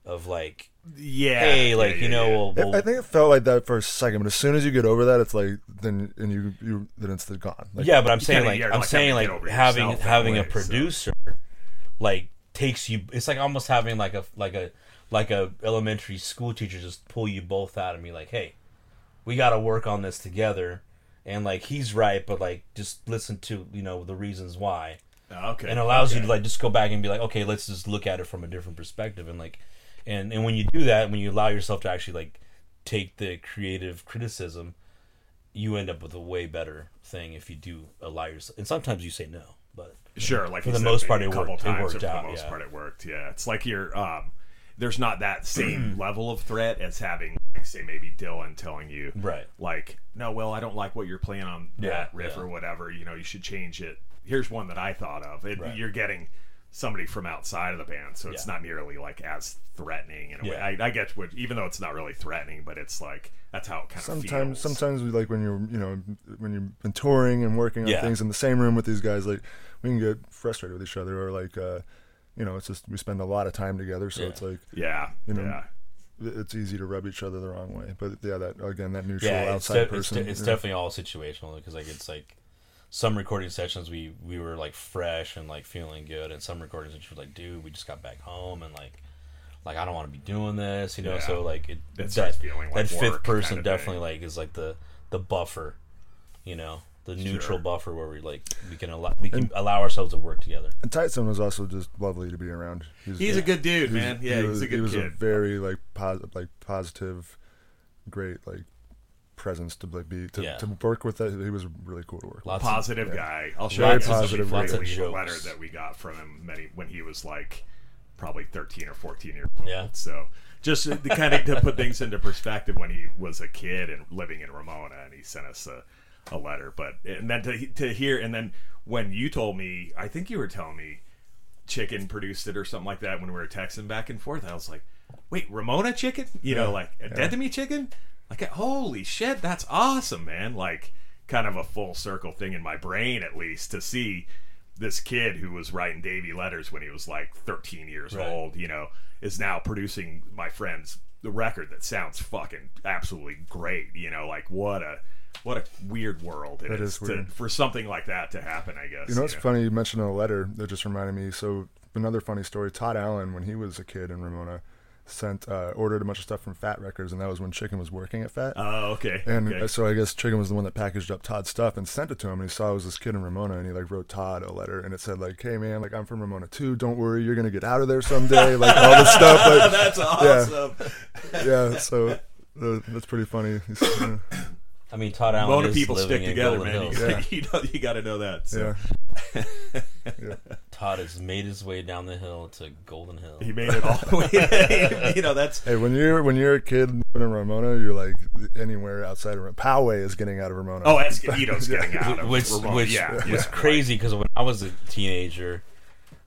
Speaker 2: of like
Speaker 1: yeah.
Speaker 2: hey like
Speaker 1: yeah,
Speaker 2: you know
Speaker 1: yeah.
Speaker 2: we'll,
Speaker 3: I-
Speaker 2: we'll
Speaker 3: I think it felt like that for a second, but as soon as you get over that, it's like then and you you then it's gone. Like,
Speaker 2: yeah, but I'm saying like I'm
Speaker 1: like,
Speaker 2: saying like
Speaker 1: get over
Speaker 2: having
Speaker 1: yourself that
Speaker 2: having a
Speaker 1: way, so.
Speaker 2: producer like takes you. It's like almost having like a like a like a elementary school teacher just pull you both out and be like, hey, we got to work on this together. And like he's right, but like just listen to you know the reasons why,
Speaker 1: Okay.
Speaker 2: and allows you to like just go back and be like, okay, let's just look at it from a different perspective, and like, and and when you do that, when you allow yourself to actually like take the creative criticism, you end up with a way better thing if you do allow yourself. And sometimes you say no, but
Speaker 1: Sure, like
Speaker 2: For the
Speaker 1: said,
Speaker 2: most part, it worked- it worked
Speaker 1: or for
Speaker 2: out,
Speaker 1: the most
Speaker 2: yeah.
Speaker 1: part, it worked. Yeah, it's like you're. Um, there's not that same level of threat as having, like, say, maybe Dylan telling you,
Speaker 2: right,
Speaker 1: like, no, well, I don't like what you're playing on
Speaker 2: Yeah,
Speaker 1: that riff
Speaker 2: yeah.
Speaker 1: or whatever. You know, you should change it. Here's one that I thought of. It,
Speaker 2: Right.
Speaker 1: You're getting somebody from outside of the band, so it's
Speaker 2: Yeah.
Speaker 1: not nearly like as threatening in a way. I, I get what, even though it's not really threatening, but it's like that's how it kind of
Speaker 3: sometimes
Speaker 1: feels.
Speaker 3: sometimes we like when you're you know when you've been touring and working on
Speaker 2: Yeah.
Speaker 3: things in the same room with these guys like we can get frustrated with each other or like uh you know it's just we spend a lot of time together so
Speaker 2: Yeah.
Speaker 3: it's like
Speaker 1: Yeah,
Speaker 3: You know,
Speaker 1: yeah.
Speaker 3: it's easy to rub each other the wrong way but yeah that again that neutral
Speaker 2: yeah, it's,
Speaker 3: outside
Speaker 2: de- it's,
Speaker 3: person
Speaker 2: de- it's
Speaker 3: yeah.
Speaker 2: definitely all situational because like it's like some recording sessions we we were like fresh and like feeling good, and some recording sessions were like, dude, we just got back home and like. Like I don't want to be doing this, you know.
Speaker 1: Yeah.
Speaker 2: So like it,
Speaker 1: It
Speaker 2: that
Speaker 1: feeling like
Speaker 2: that fifth person
Speaker 1: kinda
Speaker 2: definitely like is like the the buffer, you know, the neutral
Speaker 1: Sure.
Speaker 2: buffer where we like we can allow we can allow ourselves to work together.
Speaker 3: and Tyson was also just lovely to be around
Speaker 1: He's a good dude,
Speaker 3: he's-
Speaker 1: man. Yeah,
Speaker 3: he
Speaker 1: he's
Speaker 3: was,
Speaker 1: a good
Speaker 3: he was
Speaker 1: kid.
Speaker 3: a very like pos- like positive great like presence to like be to,
Speaker 2: Yeah.
Speaker 3: to work with that he was really cool to work Lots with
Speaker 2: Lots
Speaker 1: positive
Speaker 3: yeah.
Speaker 1: guy. I'll show
Speaker 3: Very
Speaker 1: you some
Speaker 3: positive,
Speaker 1: really
Speaker 2: lots of
Speaker 1: sweet
Speaker 2: jokes.
Speaker 1: letter that we got from him many when he was like probably 13 or 14 years old.
Speaker 2: Yeah.
Speaker 1: So just to kind of to put things into perspective when he was a kid and living in Ramona and he sent us a, a letter. But and then to to hear and then when you told me, I think you were telling me Chicken produced it or something like that when we were texting back and forth. I was like, wait, Ramona Chicken? You know,
Speaker 3: Yeah.
Speaker 1: like a Dead to Me Chicken? Like, holy shit, that's awesome, man. Like, kind of a full circle thing in my brain, at least, to see this kid who was writing Davy letters when he was like 13 years
Speaker 2: Right.
Speaker 1: old, you know, is now producing my friend's the record that sounds fucking absolutely great. You know, like what a what a weird world it is,
Speaker 3: is
Speaker 1: to, for something like that to happen. I guess
Speaker 3: You know, it's funny you mentioned a letter that just reminded me. So another funny story: Todd Allen, when he was a kid in Ramona, sent uh, ordered a bunch of stuff from Fat Records, and that was when Chicken was working at Fat.
Speaker 1: Oh, okay.
Speaker 3: and
Speaker 1: okay.
Speaker 3: uh, so I guess Chicken was the one that packaged up Todd's stuff and sent it to him. And he saw it was this kid in Ramona, and he like wrote Todd a letter, and it said like, "Hey man, like I'm from Ramona too. Don't worry, you're gonna get out of there someday." Like all this stuff. Like, [laughs]
Speaker 1: that's [laughs] awesome.
Speaker 3: yeah, yeah so uh, that's pretty funny. Uh,
Speaker 2: I mean, Todd Allen
Speaker 1: Mona
Speaker 2: is
Speaker 1: people stick together, man. You,
Speaker 3: Yeah. [laughs]
Speaker 1: you know, you got to know that. So.
Speaker 3: yeah, [laughs]
Speaker 2: Todd has made his way down the hill to Golden Hill.
Speaker 1: He made it all the way. [laughs] you know, that's
Speaker 3: Hey, when you're when you're a kid living in Ramona, you're like anywhere outside of Ramona. Poway is getting out of Ramona.
Speaker 1: oh, Escondido's [laughs] getting out of
Speaker 2: which
Speaker 1: Ramona.
Speaker 2: which
Speaker 1: yeah,
Speaker 2: was
Speaker 1: yeah,
Speaker 2: crazy because when I was a teenager,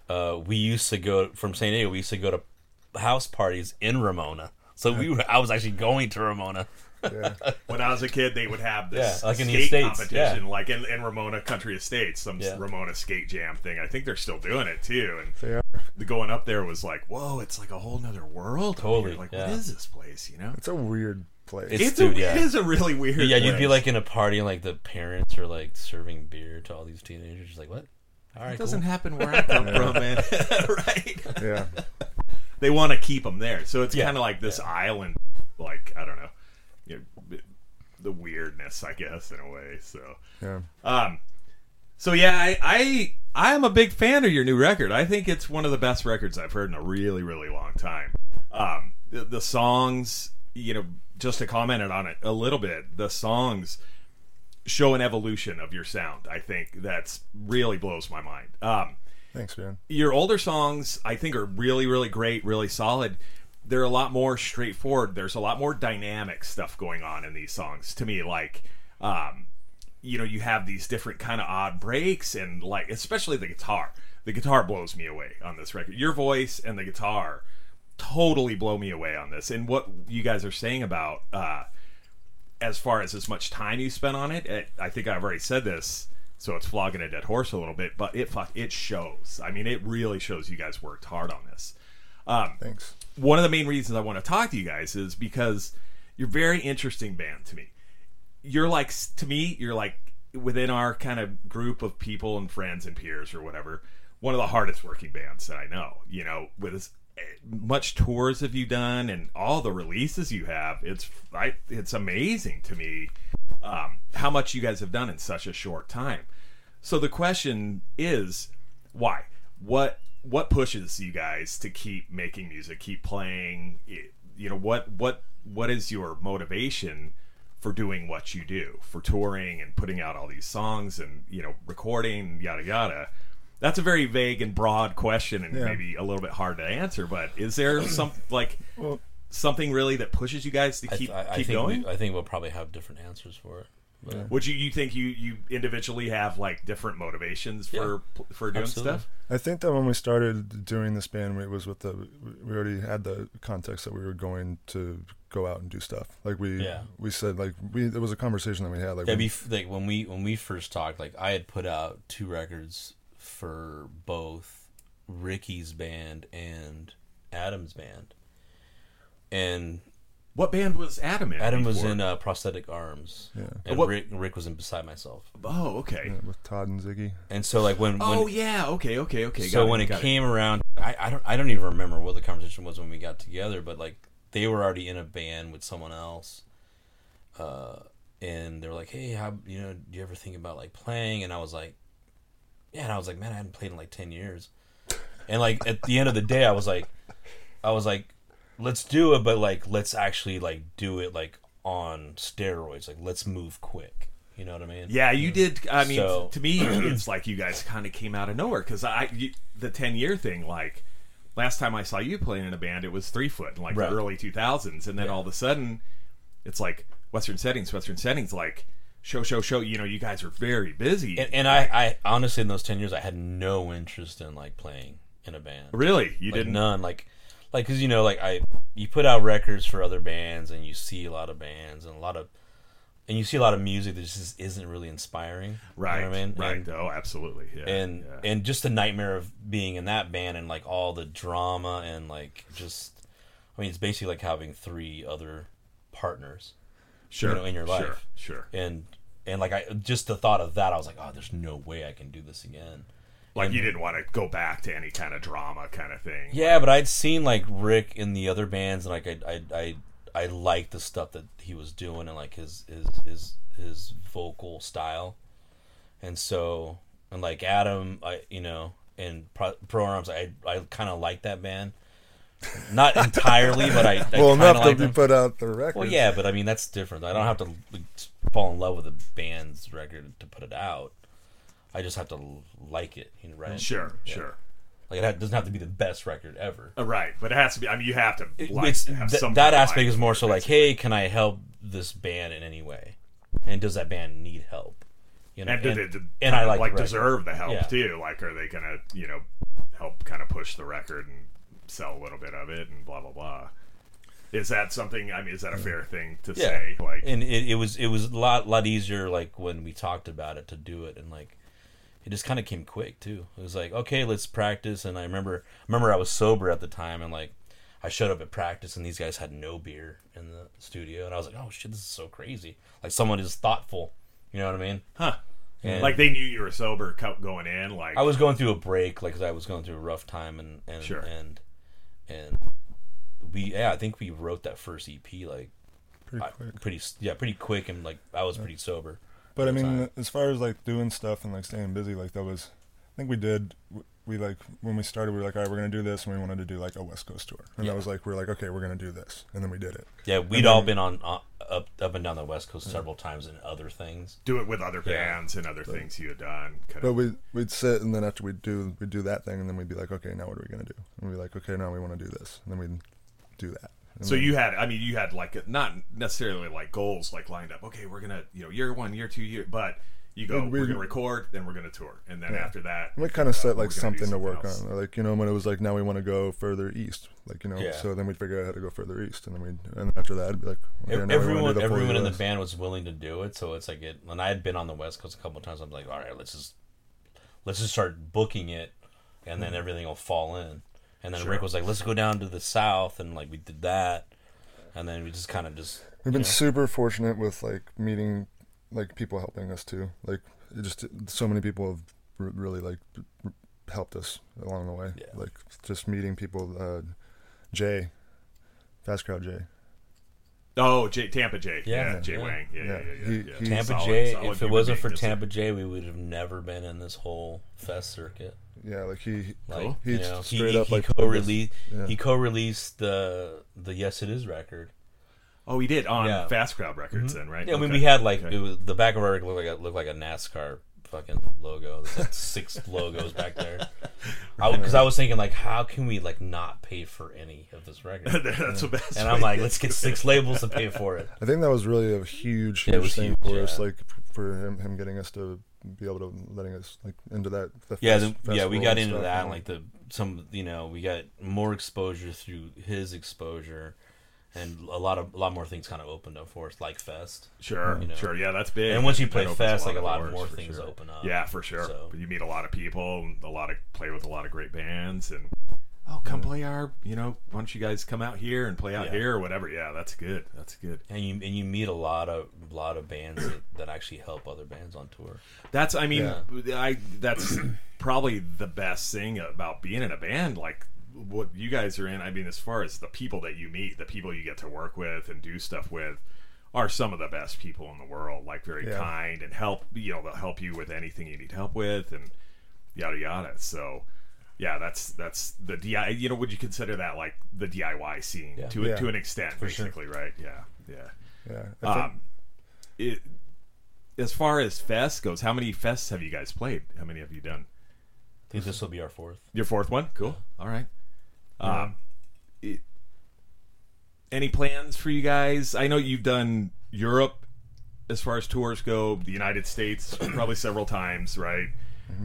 Speaker 2: uh, we used to go from San Diego. We used to go to house parties in Ramona. So we were, I was actually going to Ramona.
Speaker 3: Yeah.
Speaker 1: when I was a kid, they would have this
Speaker 2: Yeah, like in the
Speaker 1: skate
Speaker 2: Estates,
Speaker 1: competition, like in, in Ramona Country Estates, some
Speaker 2: Yeah.
Speaker 1: Ramona skate jam thing. I think they're still doing it too. And the going up there was like, whoa, it's like a whole nother world. up
Speaker 2: Totally,
Speaker 1: here. Like,
Speaker 2: yeah.
Speaker 1: what is this place? You know,
Speaker 3: It's a weird place.
Speaker 2: It's-
Speaker 1: it's
Speaker 2: dude,
Speaker 1: a,
Speaker 2: yeah.
Speaker 1: it is a really weird.
Speaker 2: Yeah, you'd be like in a party and like the parents are like serving beer to all these teenagers. Just like what? All right,
Speaker 1: It doesn't
Speaker 2: cool.
Speaker 1: happen where I come from, man. [laughs] [laughs] right?
Speaker 3: yeah.
Speaker 1: They want to keep them there, so it's
Speaker 2: Yeah.
Speaker 1: kind of like this island, like I don't know, the weirdness, I guess, in a way. So,
Speaker 3: Yeah.
Speaker 1: um, so yeah, I, I I am a big fan of your new record. I think it's one of the best records I've heard in a really, really long time. Um, the, the songs, you know, just to comment on it a little bit, the songs show an evolution of your sound. I think that's really blows my mind. Um,
Speaker 3: Thanks, man.
Speaker 1: your older songs I think are really really great, really solid. They're a lot more straightforward. There's a lot more dynamic stuff going on in these songs to me like um you know, you have these different kind of odd breaks and like especially the guitar. The guitar blows me away on this record. Your voice and the guitar totally blow me away on this. And what you guys are saying about uh as far as as much time you spent on it, it I think I've already said this, so it's flogging a dead horse a little bit, but it fuck it shows. I mean, it really shows you guys worked hard on this. Um,
Speaker 3: Thanks.
Speaker 1: One of the main reasons I want to talk to you guys is because you're very interesting band to me. You're like to me, you're like within our kind of group of people and friends and peers or whatever, one of the hardest working bands that I know. You know, with as much tours have you done and all the releases you have, it's I, it's amazing to me um, how much you guys have done in such a short time. So the question is, why? What what pushes you guys to keep making music, keep playing? You know what what what is your motivation for doing what you do, for touring and putting out all these songs and you know recording yada yada? That's a very vague and broad question, and
Speaker 3: Yeah.
Speaker 1: maybe a little bit hard to answer. But is there [clears throat] some like
Speaker 3: Well,
Speaker 1: something really that pushes you guys to keep
Speaker 2: I, I
Speaker 1: keep
Speaker 2: think
Speaker 1: going?
Speaker 2: We, I think we'll probably have different answers for it. But
Speaker 1: Would you you think you you individually have like different motivations for for doing
Speaker 2: absolutely.
Speaker 1: stuff?
Speaker 3: I think that when we started doing this band, it was with the we already had the context that we were going to go out and do stuff. Like we
Speaker 2: Yeah.
Speaker 3: we said like we there was a conversation that we had like
Speaker 2: Yeah,
Speaker 3: we-
Speaker 2: bef- like when we when we first talked, like I had put out two records for both Ricky's band and Adam's band, and
Speaker 1: What band was Adam in?
Speaker 2: Adam was
Speaker 1: before?
Speaker 2: in uh, Prosthetic Arms,
Speaker 3: yeah,
Speaker 2: and
Speaker 1: What-
Speaker 2: Rick Rick was in Beside Myself.
Speaker 1: Oh, okay.
Speaker 3: yeah, with Todd and Ziggy.
Speaker 2: And so like when
Speaker 1: Oh
Speaker 2: when
Speaker 1: yeah, okay, okay, okay.
Speaker 2: so
Speaker 1: got
Speaker 2: when it,
Speaker 1: got
Speaker 2: came around, I, I don't I don't even remember what the conversation was when we got together, but like they were already in a band with someone else, uh, and they were like, "Hey, how you know? Do you ever think about like playing?" And I was like, "Yeah," and I was like, "Man, I hadn't played in like ten years," and like at the end of the day, I was like, I was like, "Let's do it," but like let's actually like do it like on steroids, like let's move quick. You know what I mean?
Speaker 1: Yeah, you mm-hmm. did. I mean,
Speaker 2: So-
Speaker 1: to me, [clears throat] it's like you guys kind of came out of nowhere because I you, the ten year thing. Like last time I saw you playing in a band, it was Three Foot in like
Speaker 2: Right.
Speaker 1: the early two thousands, and then all of a sudden, it's like Western Settings. Western Settings, like show, show, show. You know, you guys are very busy.
Speaker 2: And, and I, I honestly in those ten years I had no interest in like playing in a band.
Speaker 1: really, you
Speaker 2: like
Speaker 1: didn't.
Speaker 2: none like like because you know like i you put out records for other bands and you see a lot of bands and a lot of and you see a lot of music that just isn't really inspiring
Speaker 1: Right,
Speaker 2: you know i mean
Speaker 1: right.
Speaker 2: and,
Speaker 1: oh, absolutely. Yeah,
Speaker 2: and
Speaker 1: yeah.
Speaker 2: and just the nightmare of being in that band and like all the drama and like just i mean it's basically like having three other partners
Speaker 1: sure,
Speaker 2: know, in your life
Speaker 1: sure, sure.
Speaker 2: and and like i just the thought of that i was like oh there's no way i can do this again
Speaker 1: Like you didn't want to go back to any kind of drama kind of thing.
Speaker 2: Yeah, but I'd seen like Rick in the other bands, and like I I I I liked the stuff that he was doing and like his his his his vocal style, and so and like Adam, I you know, and Pro, Pro Arms, I I kind of like that band, not entirely, but I, I
Speaker 3: well, enough
Speaker 2: like
Speaker 3: that we put out the record.
Speaker 2: Well, yeah, but I mean that's different. I don't have to like, fall in love with a band's record to put it out. I just have to like it, you know, right?
Speaker 1: Sure,
Speaker 2: Yeah.
Speaker 1: sure.
Speaker 2: Like it ha- doesn't have to be the best record ever.
Speaker 1: Uh, right, but it has to be. I mean, you have to. Like,
Speaker 2: it's
Speaker 1: have
Speaker 2: th-
Speaker 1: some
Speaker 2: that aspect is more so like, hey, can I help this band in any way? And does that band need help? You know,
Speaker 1: and, did it
Speaker 2: and I like
Speaker 1: like
Speaker 2: the
Speaker 1: deserve the help
Speaker 2: Yeah.
Speaker 1: too. Like, are they gonna you know help kind of push the record and sell a little bit of it and blah blah blah. Is that something? I mean, is that a fair thing to
Speaker 2: Yeah.
Speaker 1: say? Like,
Speaker 2: and it, it was it was a lot lot easier like when we talked about it to do it and like it just kind of came quick too it was like okay let's practice and i remember remember i was sober at the time and like i showed up at practice and these guys had no beer in the studio and i was like oh shit this is so crazy like someone is thoughtful you know what i mean
Speaker 1: huh?
Speaker 2: And
Speaker 1: Like they knew you were sober going in. Like,
Speaker 2: i was going through a break like 'cause i was going through a rough time and and
Speaker 1: Sure.
Speaker 2: and and we yeah i think we wrote that first ep like
Speaker 3: Pretty
Speaker 2: I- pretty yeah pretty quick and like i was pretty sober
Speaker 3: But I mean,
Speaker 2: time.
Speaker 3: as far as like doing stuff and like staying busy, like that was, I think we did. We like when we started, we were like, all right, we're gonna do this, and we wanted to do like a West Coast tour, and
Speaker 2: Yeah.
Speaker 3: that was like, we're like, okay, we're gonna do this, and then we did it.
Speaker 2: Yeah, we'd
Speaker 3: then-
Speaker 2: all been on uh, up up and down the West Coast several times in other things.
Speaker 1: do it with other
Speaker 2: Yeah.
Speaker 1: bands and other things you had done. Kind
Speaker 3: But
Speaker 1: of,
Speaker 3: we we'd sit, and then after we'd do we'd do that thing, and then we'd be like, okay, now what are we gonna do? And we'd be like, okay, now we want to do this, and then we'd do that. And
Speaker 1: so you had, I mean, you had like not necessarily like goals like lined up. Okay, we're gonna, you know, year one, year two, year, but you go,
Speaker 3: We- we-
Speaker 1: we're gonna record, then we're gonna tour, and then
Speaker 3: Yeah.
Speaker 1: after that,
Speaker 3: we kind of set
Speaker 1: uh,
Speaker 3: like
Speaker 1: we're gonna do
Speaker 3: something to work
Speaker 1: else.
Speaker 3: on, like you know when it was like now we want to go further east, like you know,
Speaker 2: Yeah.
Speaker 3: so then we'd figure out how to go further east, and then we would and then after that, it'd be like okay,
Speaker 2: Ev-
Speaker 3: now we wanna do
Speaker 2: everyone everyone in the band was willing to do it, so it's like it. When I had been on the West Coast a couple of times, I'm like, all right, let's just let's just start booking it, and then everything will fall in. And then
Speaker 1: Sure.
Speaker 2: Rick was like, let's go down to the south, and like we did that, and then we just kind of just
Speaker 3: We've been
Speaker 2: know.
Speaker 3: super fortunate with like meeting like people helping us too. Like it just so many people have r- really like r- helped us along the way.
Speaker 2: Yeah.
Speaker 3: Like just meeting people. Uh, Jay, Fast Crowd Jay.
Speaker 1: Oh, Jay, Tampa Jay. yeah,
Speaker 2: Yeah.
Speaker 1: Jay
Speaker 2: Yeah.
Speaker 1: Wang, yeah, yeah,
Speaker 3: Yeah.
Speaker 1: yeah, yeah.
Speaker 3: He- he-
Speaker 2: Tampa
Speaker 1: Solid-
Speaker 2: J.
Speaker 1: solid
Speaker 2: if it wasn't for Tampa Jay, we would have never been in this whole fest circuit.
Speaker 3: Yeah, like he
Speaker 2: Like
Speaker 1: Cool.
Speaker 3: he
Speaker 2: you know, he,
Speaker 3: straight up
Speaker 2: he
Speaker 3: like
Speaker 2: co-released
Speaker 3: Yeah.
Speaker 2: he co-released the the Yes It Is record.
Speaker 1: Oh, he did on
Speaker 2: Yeah.
Speaker 1: Fast Crowd Records, mm-hmm. then, right?
Speaker 2: Yeah, I mean we had like
Speaker 1: Okay.
Speaker 2: it was, the back of our record looked like a, looked like a NASCAR fucking logo. There's like six [laughs] logos back there. Because [laughs] I, was thinking like, how can we like not pay for any of this record? [laughs]
Speaker 1: that's what
Speaker 2: And I'm like, let's get six labels to pay for it.
Speaker 3: I think that was really a huge,
Speaker 2: Yeah, it
Speaker 3: huge
Speaker 2: was
Speaker 3: thing
Speaker 2: huge,
Speaker 3: for us. Like for him, him getting us to be able to letting us like into that. The
Speaker 2: Yeah,
Speaker 3: fest-
Speaker 2: the, yeah, we
Speaker 3: festival
Speaker 2: got into
Speaker 3: stuff,
Speaker 2: that.
Speaker 3: and,
Speaker 2: And, like the some, you know, we got more exposure through his exposure, and a lot of a lot more things kind of opened up for us, like Fest.
Speaker 1: Sure,
Speaker 2: you know.
Speaker 1: sure, yeah, that's big.
Speaker 2: And once you play
Speaker 1: opens
Speaker 2: Fest, like a lot
Speaker 1: doors,
Speaker 2: more things
Speaker 1: sure.
Speaker 2: open up.
Speaker 1: Yeah, for sure.
Speaker 2: So-
Speaker 1: you meet a lot of people, and a lot of play with a lot of great bands, and oh, come play our, you know, why don't you guys come out here and play out
Speaker 2: Yeah.
Speaker 1: here or whatever? Yeah, that's good. That's good.
Speaker 2: and you and you meet a lot of a lot of bands that, that actually help other bands on tour.
Speaker 1: That's, I mean,
Speaker 3: Yeah.
Speaker 1: I that's [clears throat] probably the best thing about being in a band like what you guys are in. I mean, as far as the people that you meet, the people you get to work with and do stuff with. Are some of the best people in the world, like very
Speaker 3: Yeah.
Speaker 1: kind and help. You know, they'll help you with anything you need help with, and yada yada. So, yeah, that's that's the DIY. You know, would you consider that like the DIY scene
Speaker 2: Yeah.
Speaker 1: to
Speaker 3: Yeah.
Speaker 1: to an extent,
Speaker 2: For sure.
Speaker 1: basically, right? Yeah, yeah.
Speaker 3: yeah. Think-
Speaker 1: Um, it, as far as fest goes, how many fests have you guys played? How many have you done?
Speaker 2: I think this will be our fourth.
Speaker 1: Your fourth one? Cool. All right. Um, it, any plans for you guys? I know you've done Europe as far as tours go, the United States [clears throat] probably several times, right?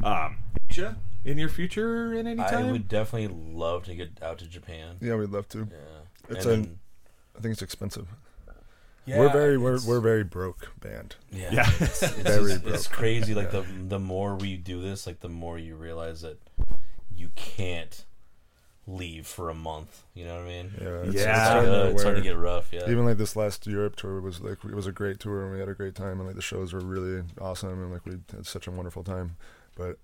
Speaker 1: Um, Asia in your future in any time?
Speaker 2: I would definitely love to get out to Japan.
Speaker 3: yeah, we'd love to.
Speaker 2: Yeah,
Speaker 3: It's
Speaker 2: And
Speaker 3: a-
Speaker 2: then-
Speaker 3: I think it's expensive.
Speaker 2: yeah,
Speaker 3: we're very we're, we're very broke band.
Speaker 2: yeah.
Speaker 1: Yeah.
Speaker 2: It's, it's, [laughs]
Speaker 3: Very
Speaker 2: just- it's
Speaker 3: broke.
Speaker 2: crazy. Like the the more we do this, like the more you realize that you can't leave for a month. You know what I mean?
Speaker 3: Yeah,
Speaker 1: Yeah.
Speaker 2: It's,
Speaker 3: starting
Speaker 2: starting
Speaker 3: to uh,
Speaker 2: to, it's starting to get rough. Yeah.
Speaker 3: Even like this last Europe tour was like it was a great tour and we had a great time and like the shows were really awesome and like we had such a wonderful time. But but,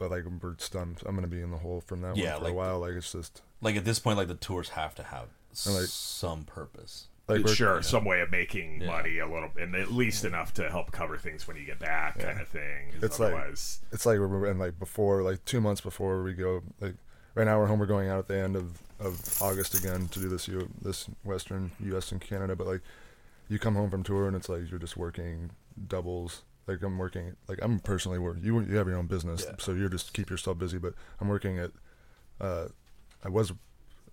Speaker 3: like we're stunned. I'm gonna be in the hole from that
Speaker 2: Yeah,
Speaker 3: one for
Speaker 2: like-
Speaker 3: a while. Like it's just
Speaker 2: like at this point, like the tours have to have
Speaker 3: like-
Speaker 2: some purpose.
Speaker 3: like we're,
Speaker 1: sure, some way of making
Speaker 2: Yeah.
Speaker 1: money a little, and at least enough to help cover things when you get back, kind of thing.
Speaker 3: It's like- it's like we're and like before like two months before we go like right now we're home we're going out at the end of, of August again to do this U, this Western U.S. and Canada but like you come home from tour and it's like you're just working doubles like I'm working like I'm personally working you you have your own business
Speaker 2: Yeah.
Speaker 3: so you're just keep yourself busy but I'm working at uh I was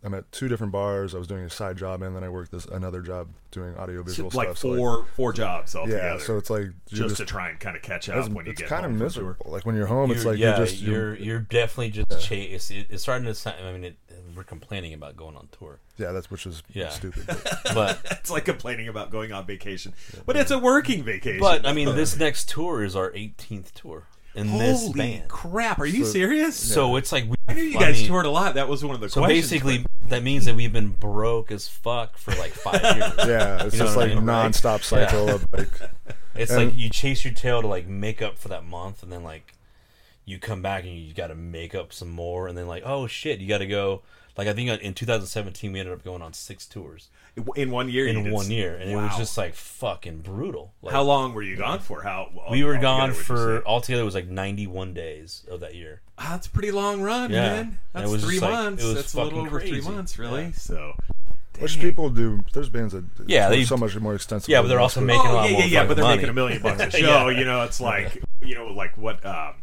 Speaker 3: I'm at two different bars. I was doing a side job, and then I worked this another job doing audiovisual
Speaker 1: like
Speaker 3: stuff. so,
Speaker 1: four four jobs altogether.
Speaker 3: yeah, so it's like you
Speaker 1: just, to try and kind of catch up
Speaker 3: it's,
Speaker 1: when you get it.
Speaker 3: it's kind of
Speaker 1: home from tour.
Speaker 3: miserable. Like when you're home, it's
Speaker 2: You're-
Speaker 3: like
Speaker 2: yeah,
Speaker 3: you're just
Speaker 2: you're you're definitely just chase. It, it's starting to. sound- I mean, it, we're complaining about going on tour,
Speaker 3: yeah, that's which is
Speaker 2: Yeah.
Speaker 3: stupid. But [laughs]
Speaker 2: but [laughs]
Speaker 1: It's like complaining about going on vacation, but it's a working vacation.
Speaker 2: but I mean, this next tour is our 18th tour in this
Speaker 1: holy
Speaker 2: band.
Speaker 1: crap! Are you
Speaker 3: So-
Speaker 1: serious?
Speaker 2: So it's like we,
Speaker 1: I knew you
Speaker 2: I
Speaker 1: guys
Speaker 2: mean,
Speaker 1: toured a lot. That was one of the
Speaker 2: So
Speaker 1: questions.
Speaker 2: basically, that means that we've been broke as fuck for like five [laughs] years.
Speaker 3: yeah, it's
Speaker 2: You
Speaker 3: just
Speaker 2: what I
Speaker 3: like
Speaker 2: mean, right?
Speaker 3: nonstop cycle of like [laughs]
Speaker 2: It's
Speaker 3: And-
Speaker 2: like you chase your tail to like make up for that month, and then like you come back and you got to make up some more, and then like oh shit, you got to go. Like I think uh, in 2017 we ended up going on six tours
Speaker 1: in one year.
Speaker 2: in one year, and it was just like fucking brutal. Like,
Speaker 1: How long were you gone for? How
Speaker 2: we were gone
Speaker 1: would
Speaker 2: for altogether it was like 91 days of that year.
Speaker 1: Ah, that's a pretty long run,
Speaker 2: Yeah.
Speaker 1: man. That's
Speaker 2: it was
Speaker 1: three
Speaker 2: just like-
Speaker 1: months.
Speaker 2: it was
Speaker 1: that's a little
Speaker 2: fucking
Speaker 1: over three months, really.
Speaker 2: Yeah.
Speaker 1: So,
Speaker 3: which people do. There's bands that
Speaker 2: Yeah,
Speaker 3: tour
Speaker 2: they-
Speaker 3: so much more extensive.
Speaker 2: Yeah, but they're also making a
Speaker 1: oh
Speaker 2: lot
Speaker 1: yeah,
Speaker 2: more
Speaker 1: yeah, yeah. But they're
Speaker 2: money.
Speaker 1: making a million bucks a [laughs]
Speaker 2: Yeah.
Speaker 1: show. You know, it's like you know, like what um,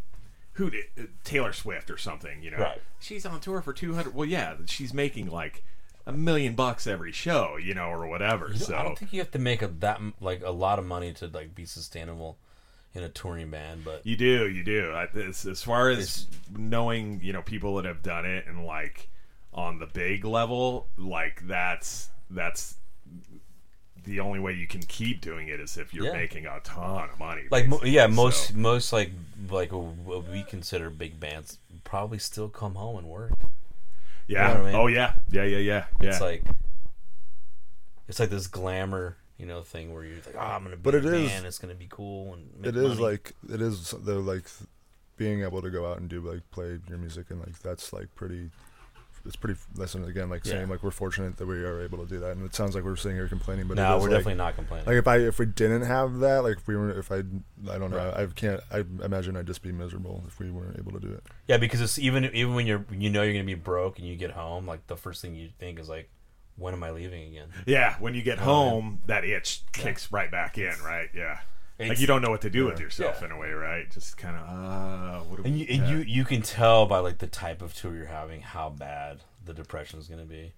Speaker 1: who did uh, Taylor Swift or something. You know,
Speaker 2: Right.
Speaker 1: she's on tour for two hundred. Well, yeah, she's making like a million bucks every show. You know, or whatever.
Speaker 2: You know,
Speaker 1: so
Speaker 2: I don't think you have to make a that like a lot of money to like be sustainable in a touring band, but
Speaker 1: You do, you do. I, as, as far as knowing, you know, people that have done it and like on the big level, like that's that's the only way you can keep doing it is if you're
Speaker 2: Yeah.
Speaker 1: making a ton of money.
Speaker 2: like mo- yeah, most
Speaker 1: So,
Speaker 2: most like like what we consider big bands probably still come home and work.
Speaker 1: Yeah.
Speaker 2: you know I mean?
Speaker 1: Oh yeah, yeah, yeah, yeah, yeah.
Speaker 2: It's like it's like this glamour, you know, thing where you're like, oh, I'm gonna be
Speaker 3: But
Speaker 2: a
Speaker 3: it is-
Speaker 2: band, it's gonna be cool and make
Speaker 3: It is
Speaker 2: money."
Speaker 3: like it is the like being able to go out and do like play your music and like that's like pretty. It's pretty. Listen again, like
Speaker 2: Yeah.
Speaker 3: saying like we're fortunate that we are able to do that, and it sounds like we're sitting here complaining, but it
Speaker 2: no, we're
Speaker 3: like,
Speaker 2: definitely not complaining.
Speaker 3: Like if I if we didn't have that, like if we were if I I don't know
Speaker 2: Right.
Speaker 3: I can't I imagine I'd just be miserable if we weren't able to do it.
Speaker 2: yeah, because it's even even when you're you know you're gonna be broke and you get home, like the first thing you think is like, when am I leaving again?
Speaker 1: yeah, when you get
Speaker 2: Oh,
Speaker 1: home, that itch kicks right back in, right? Yeah. Like you don't know what to do with yourself
Speaker 2: Yeah.
Speaker 1: in a way, right? Just kind of, uh, what do
Speaker 2: And
Speaker 1: we?
Speaker 2: you, and you you can tell by like the type of tour you're having how bad the depression is going to be.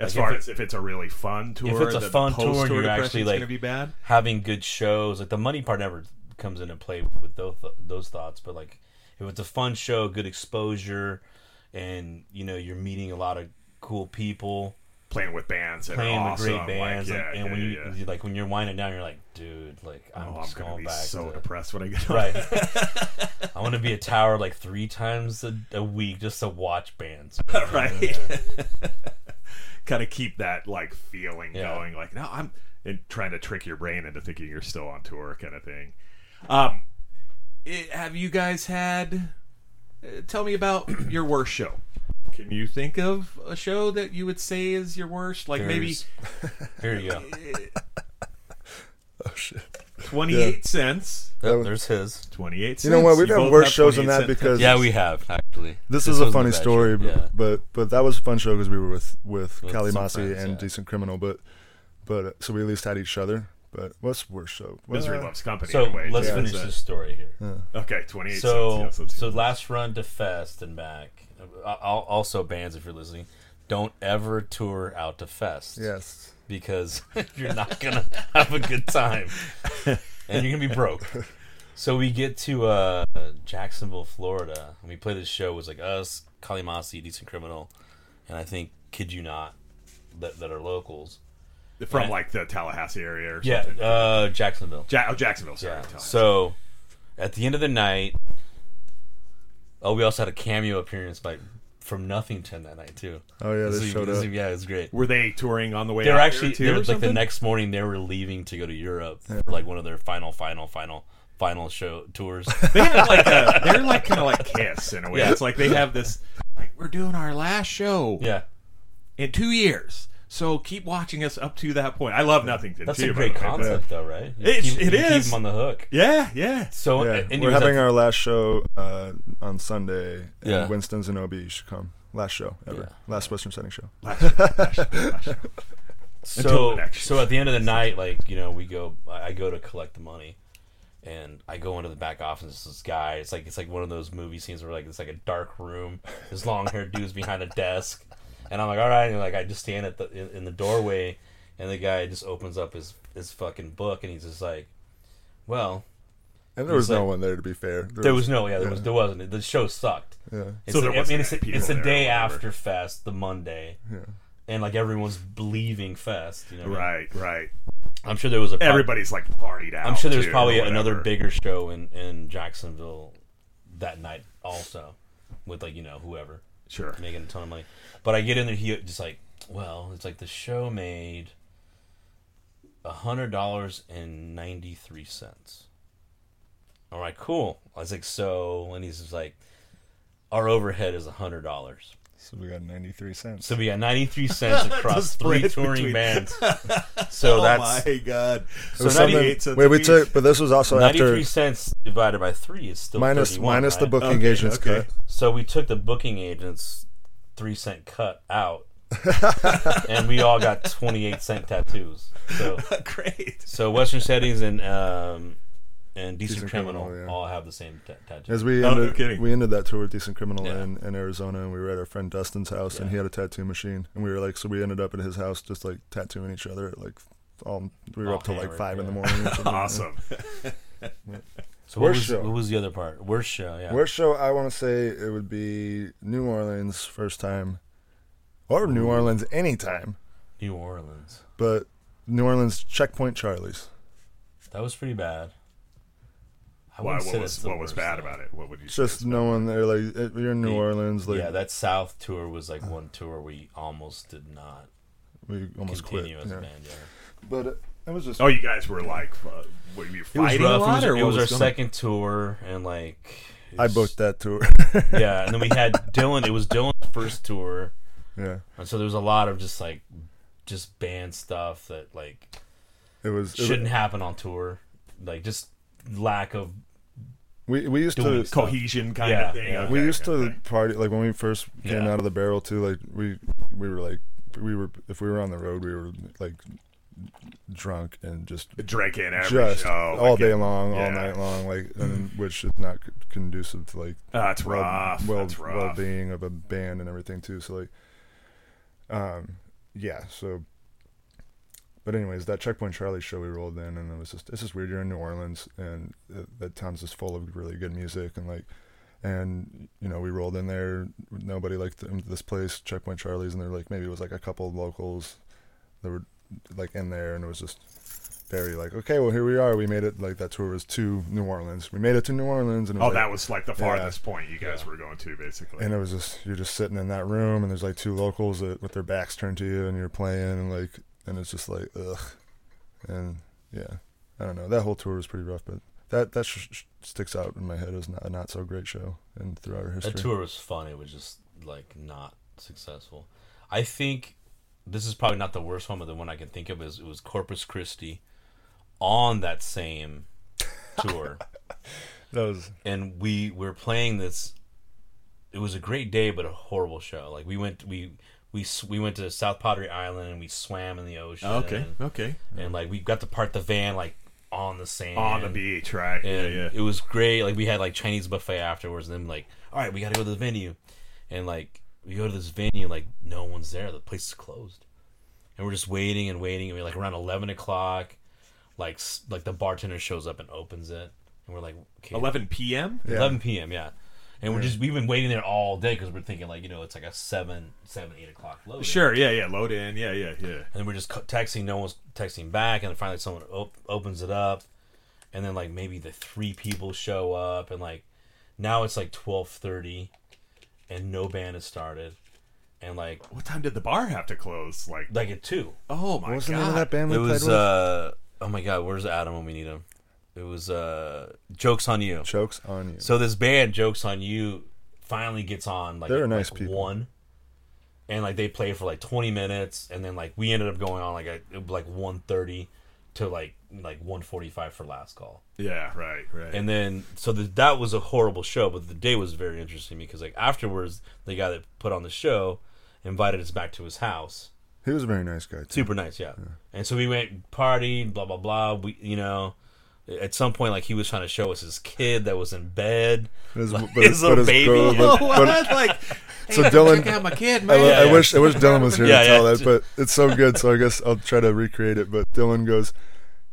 Speaker 1: as
Speaker 2: like,
Speaker 1: far
Speaker 2: if
Speaker 1: as if it's a really fun tour, if
Speaker 2: it's a fun tour and you're actually, like-
Speaker 1: be bad.
Speaker 2: Having good shows, like the money part never comes into play with those those thoughts, but like if it's a fun show, good exposure, and you know you're meeting a lot of cool people,
Speaker 1: playing with bands and
Speaker 2: playing with great bands,
Speaker 1: like, yeah,
Speaker 2: and, and
Speaker 1: yeah,
Speaker 2: when you
Speaker 1: yeah.
Speaker 2: you- like when you're winding down, you're like, dude, like I'm
Speaker 1: oh, I'm
Speaker 2: just
Speaker 1: gonna be
Speaker 2: back
Speaker 1: so
Speaker 2: to
Speaker 1: depressed when I get [laughs] home.
Speaker 2: right. [laughs] I want to be a tower like three times a, a week just to watch bands. [laughs]
Speaker 1: right. kind of keep that like feeling going. Like no, I'm and trying to trick your brain into thinking you're still on tour, kind of thing. Um, it, have you guys had? Uh, tell me about your worst show. Can you think of a show that you would say is your worst? Like maybe
Speaker 2: There's- [laughs] Here you go. [laughs]
Speaker 3: Oh shit!
Speaker 1: 28 cents.
Speaker 2: Yep, there's his.
Speaker 1: 28 cents.
Speaker 3: You know what? We've
Speaker 1: You
Speaker 3: had worse shows than that
Speaker 1: cent
Speaker 3: because-
Speaker 2: Yeah, we have actually.
Speaker 3: This,
Speaker 2: This
Speaker 3: is a funny story,
Speaker 2: show,
Speaker 3: but,
Speaker 2: yeah.
Speaker 3: but but that was a fun show because we were with with
Speaker 2: With
Speaker 3: Kali
Speaker 2: some
Speaker 3: Masi
Speaker 2: friends,
Speaker 3: and
Speaker 2: yeah.
Speaker 3: Decent Criminal, but but uh, so we at least had each other. But what's the worst show?
Speaker 1: Misery
Speaker 3: Well,
Speaker 1: loves company.
Speaker 2: So
Speaker 1: in a way,
Speaker 2: let's
Speaker 1: too.
Speaker 2: finish
Speaker 1: It's
Speaker 2: this story here.
Speaker 1: Okay, 28
Speaker 2: So
Speaker 1: cents. Yes,
Speaker 2: so last run to Fest and back. Uh, al- Also, bands, if you're listening, don't ever tour out to Fest.
Speaker 3: Yes.
Speaker 2: because [laughs] [laughs] you're not gonna have a good time and you're gonna be broke. So we get to uh, Jacksonville, Florida, and we play this show. It was like us, Kali Masi, Decent Criminal, and I think Kid You Not that, that are locals.
Speaker 1: from
Speaker 2: yeah.
Speaker 1: like the Tallahassee area or
Speaker 2: Yeah,
Speaker 1: something.
Speaker 2: uh, Jacksonville.
Speaker 1: Ja- oh, Jacksonville. Sorry.
Speaker 2: Yeah. So at the end of the night, oh, we also had a cameo appearance by from Nothington that night too.
Speaker 3: Oh yeah,
Speaker 2: This
Speaker 3: they showed
Speaker 2: this
Speaker 3: up.
Speaker 2: is- yeah, it was great.
Speaker 1: were they touring on the way?
Speaker 2: They were
Speaker 1: out
Speaker 2: actually
Speaker 1: here too,
Speaker 2: they were, like the next morning they were leaving to go to Europe for like one of their final, final, final, final show tours. [laughs]
Speaker 1: They have like a, they're like kind of like Kiss in a way.
Speaker 2: Yeah.
Speaker 1: It's like they have this like we're doing our last show
Speaker 2: yeah,
Speaker 1: in two years, so keep watching us up to that point. I love Nothington
Speaker 2: that's
Speaker 1: too.
Speaker 2: a great
Speaker 1: the way.
Speaker 2: concept though, right? You
Speaker 1: It's-
Speaker 2: keep,
Speaker 1: it
Speaker 2: you keep them on the hook.
Speaker 1: Yeah, yeah.
Speaker 2: So
Speaker 3: Yeah,
Speaker 2: and
Speaker 3: we're having
Speaker 2: at-
Speaker 3: our last show uh, on Sunday. in
Speaker 2: Yeah.
Speaker 3: Winston's and OB. You should come. Last show ever.
Speaker 2: Yeah.
Speaker 3: Last Western Setting show.
Speaker 1: Last show, last show, last show. [laughs]
Speaker 2: So so at the end of the night, like you know, we go. I I go to collect the money, and I go into the back office. This guy, it's like it's like one of those movie scenes where like it's like a dark room. His long haired dude's behind a desk, And I'm like, all right. And like I just stand at the in, in the doorway, and the guy just opens up his his fucking book, and he's just like, well,
Speaker 3: And there was
Speaker 2: He's
Speaker 3: no one there to be fair.
Speaker 2: there was no yeah, there was there wasn't. The show sucked.
Speaker 3: Yeah.
Speaker 2: It's
Speaker 1: So
Speaker 2: the-
Speaker 1: there
Speaker 2: I
Speaker 1: wasn't
Speaker 2: mean, it's,
Speaker 1: any
Speaker 2: it's
Speaker 1: people
Speaker 2: the
Speaker 1: there or
Speaker 2: day after Fest, the Monday,
Speaker 3: Yeah.
Speaker 2: and like everyone's believing Fest. You know, what I mean?
Speaker 1: Right, right.
Speaker 2: I'm sure there was a prob-
Speaker 1: Everybody's like partied out.
Speaker 2: I'm sure there's
Speaker 1: too,
Speaker 2: probably another bigger show in in Jacksonville that night also, with like you know whoever
Speaker 1: Sure.
Speaker 2: making a ton of money. But I get in there, he just like, well, it's like the show made a hundred dollars and ninety three cents. All right, cool. I was like, so, and he's just like, our overhead is a hundred dollars.
Speaker 4: So we got 93 cents.
Speaker 2: So we got ninety three [laughs] cents across three touring
Speaker 1: between-
Speaker 2: bands. [laughs] So
Speaker 1: oh
Speaker 2: that's
Speaker 1: my god.
Speaker 3: It
Speaker 2: So 98
Speaker 1: cents
Speaker 3: wait, we took, but this was also
Speaker 2: 93
Speaker 3: after
Speaker 2: three cents divided by three is still
Speaker 3: minus
Speaker 2: 31,
Speaker 3: minus the booking
Speaker 1: Okay,
Speaker 3: agents
Speaker 1: okay.
Speaker 3: cut.
Speaker 2: So we took the booking agent's three cent cut out, [laughs] and we all got twenty eight cent tattoos. So
Speaker 1: Great.
Speaker 2: so Western Settings and um and Decent,
Speaker 3: Decent
Speaker 2: Criminal,
Speaker 3: Criminal, yeah.
Speaker 2: all have the same ta- tattoo.
Speaker 3: As we
Speaker 1: no
Speaker 3: ended,
Speaker 1: kidding.
Speaker 3: we ended that tour with Decent Criminal
Speaker 2: Yeah.
Speaker 3: in, in Arizona, and we were at our friend Dustin's house, and he had a tattoo machine, and we were like, so we ended up at his house, just like tattooing each other, at like all we were
Speaker 2: All
Speaker 3: up till like
Speaker 2: hammered,
Speaker 3: five in the morning. or something.
Speaker 1: Awesome. [laughs]
Speaker 2: so what
Speaker 3: Worst
Speaker 2: was,
Speaker 3: show.
Speaker 2: what was the other part? Worst show, yeah.
Speaker 3: Worst show I want to say it would be New Orleans first time, or New Orleans anytime,
Speaker 2: New Orleans.
Speaker 3: but New Orleans Checkpoint Charlie's.
Speaker 2: That was pretty bad. I
Speaker 1: Why, what
Speaker 2: say
Speaker 1: was what was bad
Speaker 2: though.
Speaker 1: about it? What would you
Speaker 3: It's
Speaker 1: say?
Speaker 3: just no one there. Like you're in New
Speaker 2: The-
Speaker 3: Orleans, like
Speaker 2: yeah, that South tour was like one tour we almost did not
Speaker 3: we almost quit.
Speaker 2: continue as
Speaker 3: yeah.
Speaker 2: a band. Yeah.
Speaker 3: But it, it was just
Speaker 1: Oh, you guys were like, uh, were you
Speaker 2: It was
Speaker 1: fighting
Speaker 2: rough.
Speaker 1: a lot,
Speaker 2: it
Speaker 1: or
Speaker 2: was, it
Speaker 1: what
Speaker 2: was our
Speaker 1: going-
Speaker 2: second tour, and like
Speaker 3: I
Speaker 2: was-
Speaker 3: booked that tour. [laughs]
Speaker 2: Yeah, and then we had [laughs] Dylan. It was Dylan's first tour,
Speaker 3: yeah,
Speaker 2: and so there was a lot of just like just band stuff that like
Speaker 3: it was. it-
Speaker 2: shouldn't happen on tour, like just lack of
Speaker 3: we we used
Speaker 2: doing
Speaker 3: to
Speaker 1: cohesion kind
Speaker 2: Yeah,
Speaker 1: of thing.
Speaker 2: yeah.
Speaker 1: Okay,
Speaker 3: we used to
Speaker 1: okay.
Speaker 3: party like when we first came
Speaker 2: Yeah.
Speaker 3: out of the barrel too. Like we we were like we were if we were on the road we were like drunk and just
Speaker 1: drinking every
Speaker 3: just
Speaker 1: show
Speaker 3: all
Speaker 1: like
Speaker 3: day
Speaker 1: it-
Speaker 3: long,
Speaker 1: yeah.
Speaker 3: all night long, like and which is not conducive to like
Speaker 1: Oh, that's
Speaker 3: well
Speaker 1: rough.
Speaker 3: well
Speaker 1: that's rough.
Speaker 3: well being of a band and everything too. So like, um, yeah. So, but anyways, that Checkpoint Charlie show we rolled in, and it was just it's just weird. You're in New Orleans, and uh, that town's just full of really good music, and like, and you know we rolled in there. Nobody liked th- this place, Checkpoint Charlie's, and they're like maybe it was like a couple of locals that were like in there, and it was just very like okay, well here we are. We made it. Like that tour was to New Orleans. We made it to New Orleans, and it
Speaker 1: Oh,
Speaker 3: like,
Speaker 1: that was like the
Speaker 3: Yeah.
Speaker 1: farthest point you guys were going to, basically.
Speaker 3: and it was just you're just sitting in that room, and there's like two locals that with their backs turned to you, and you're playing, and like, and it's just like ugh, and yeah, I don't know. That whole tour was pretty rough, but that that sh- sh- sticks out in my head as not a not so great show, and throughout our history.
Speaker 2: that tour was fun. It was just like not successful. I think this is probably not the worst one, but the one I can think of is it was Corpus Christi on that same [laughs] tour.
Speaker 3: That was
Speaker 2: and we were playing this. It was a great day, but a horrible show. Like we went, we we we went to South Padre Island and we swam in the ocean.
Speaker 1: Oh, okay,
Speaker 2: and,
Speaker 1: okay.
Speaker 2: and, like we got to part the van like on the sand
Speaker 1: On the beach, right? Yeah,
Speaker 2: and
Speaker 1: yeah.
Speaker 2: it was great. Like we had like Chinese buffet afterwards, and then like, all right, we got to go to the venue, and like we go to this venue, like no one's there. The place is closed, and we're just waiting and waiting. And we're like around eleven o'clock, like like the bartender shows up and opens it, and we're like, okay,
Speaker 1: 11 p.m.
Speaker 3: Yeah.
Speaker 2: 11 p.m. Yeah, and we're just we've been waiting there all day because we're thinking like you know it's like a seven seven eight o'clock load.
Speaker 1: Sure, yeah, yeah. Load in, yeah, yeah, yeah.
Speaker 2: And we're just texting. No one's texting back, and then finally someone op- opens it up, and then like maybe the three people show up, and like now it's like twelve thirty, and no band has started, and like
Speaker 1: What time did the bar have to close? Like,
Speaker 2: like at two.
Speaker 1: oh my
Speaker 3: what was the
Speaker 1: god!
Speaker 3: name of that band we
Speaker 2: It
Speaker 3: played
Speaker 2: was
Speaker 3: with?
Speaker 2: uh oh my god, where's Adam when we need him? It was uh jokes on you.
Speaker 3: Jokes on you.
Speaker 2: So this band, Jokes on You, finally gets on like
Speaker 3: They're
Speaker 2: at,
Speaker 3: nice
Speaker 2: like,
Speaker 3: people.
Speaker 2: one, and like they play for like twenty minutes, and then like we ended up going on like at like one thirty to like like one forty five for last call,
Speaker 1: Yeah, right, right.
Speaker 2: and then so the, that was a horrible show, but the day was very interesting because like afterwards the guy that put on the show invited us back to his house.
Speaker 3: he was a very nice guy. Too.
Speaker 2: Super nice, yeah. And so we went partied, blah blah blah. We you know. At some point, like he was trying to show us his kid that was in bed,
Speaker 3: His,
Speaker 2: Like,
Speaker 3: but
Speaker 2: his little baby.
Speaker 3: girl-
Speaker 2: Oh, [laughs]
Speaker 3: but- but-
Speaker 1: like, [laughs]
Speaker 3: so Dylan,
Speaker 1: check out my kid,
Speaker 3: I,
Speaker 1: man.
Speaker 3: lo-
Speaker 2: Yeah,
Speaker 3: I
Speaker 2: yeah.
Speaker 3: wish I wish Dylan was here
Speaker 2: Yeah,
Speaker 3: to tell that, but it's so good. So I guess I'll try to recreate it. But Dylan goes,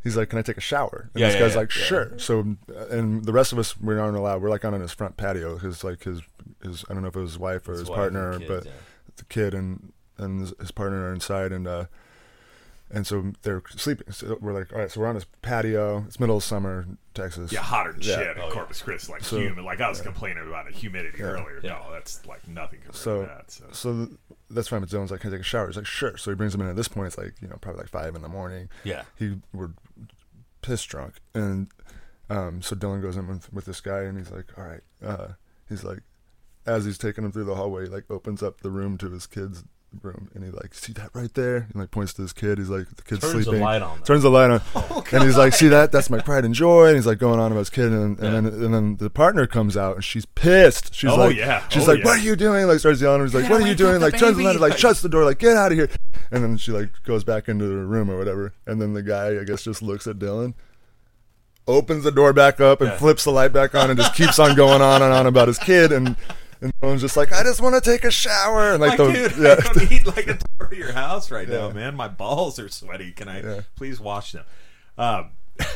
Speaker 3: he's like, "Can I take a shower?" And
Speaker 2: Yeah,
Speaker 3: this guy's
Speaker 2: yeah,
Speaker 3: like,
Speaker 2: yeah.
Speaker 3: "Sure." So uh, and the rest of us we aren't allowed. We're like on his front patio because like his his I don't know if it was his wife or his,
Speaker 2: His wife
Speaker 3: partner,
Speaker 2: and kids,
Speaker 3: but
Speaker 2: yeah.
Speaker 3: the kid and and his, his partner are inside and uh and so they're sleeping. So we're like, all right, so we're on this patio. It's middle of summer, Texas.
Speaker 1: Yeah, hotter than
Speaker 3: Yeah.
Speaker 1: shit in
Speaker 2: Oh, yeah.
Speaker 1: Corpus Christi, like
Speaker 3: So-
Speaker 1: humid. Like I was complaining about the humidity
Speaker 3: Yeah.
Speaker 1: earlier.
Speaker 2: Yeah.
Speaker 1: No, that's like nothing compared
Speaker 3: So-
Speaker 1: to that. So.
Speaker 3: So th- that's fine. But Dylan's like, "Can I take a shower?" He's like, "Sure." So he brings him in. At this point, it's like you know probably like five in the morning.
Speaker 2: Yeah.
Speaker 3: He we're piss drunk, and um, so Dylan goes in with, with this guy, and he's like, "All right." Uh, he's like, as he's taking him through the hallway, he like opens up the room to his kid's room, and he like, "See that right there?" And like points to his kid. He's like, "The kid's
Speaker 2: Turns the
Speaker 3: sleeping."
Speaker 2: light on.
Speaker 3: Turns the light on, [laughs] oh, and he's like, "See that? That's my pride and joy." And he's like going on about his kid, and, and
Speaker 2: Yeah.
Speaker 3: then and then the partner comes out, and she's pissed. She's
Speaker 1: Oh,
Speaker 3: like,
Speaker 1: yeah.
Speaker 3: she's
Speaker 1: Oh,
Speaker 3: like,
Speaker 1: yeah.
Speaker 3: "What are you doing?" Like starts yelling. He's like,
Speaker 1: Yeah,
Speaker 3: "What are you doing?"
Speaker 1: the
Speaker 3: Like turns the light,
Speaker 1: baby.
Speaker 3: like shuts the door, like get out of here. And then she like goes back into the room or whatever, and then the guy I guess just looks at Dylan. Opens the door back up and
Speaker 2: Yeah.
Speaker 3: flips the light back on and just keeps on going on and on about his kid and and Dylan's just like I just want to take a shower and like
Speaker 1: Like,
Speaker 3: the
Speaker 1: dude, [laughs]
Speaker 3: yeah,
Speaker 1: I don't need like a tour of your house right now, man. My balls are sweaty. Can I
Speaker 3: Yeah.
Speaker 1: please wash them? Um, [laughs]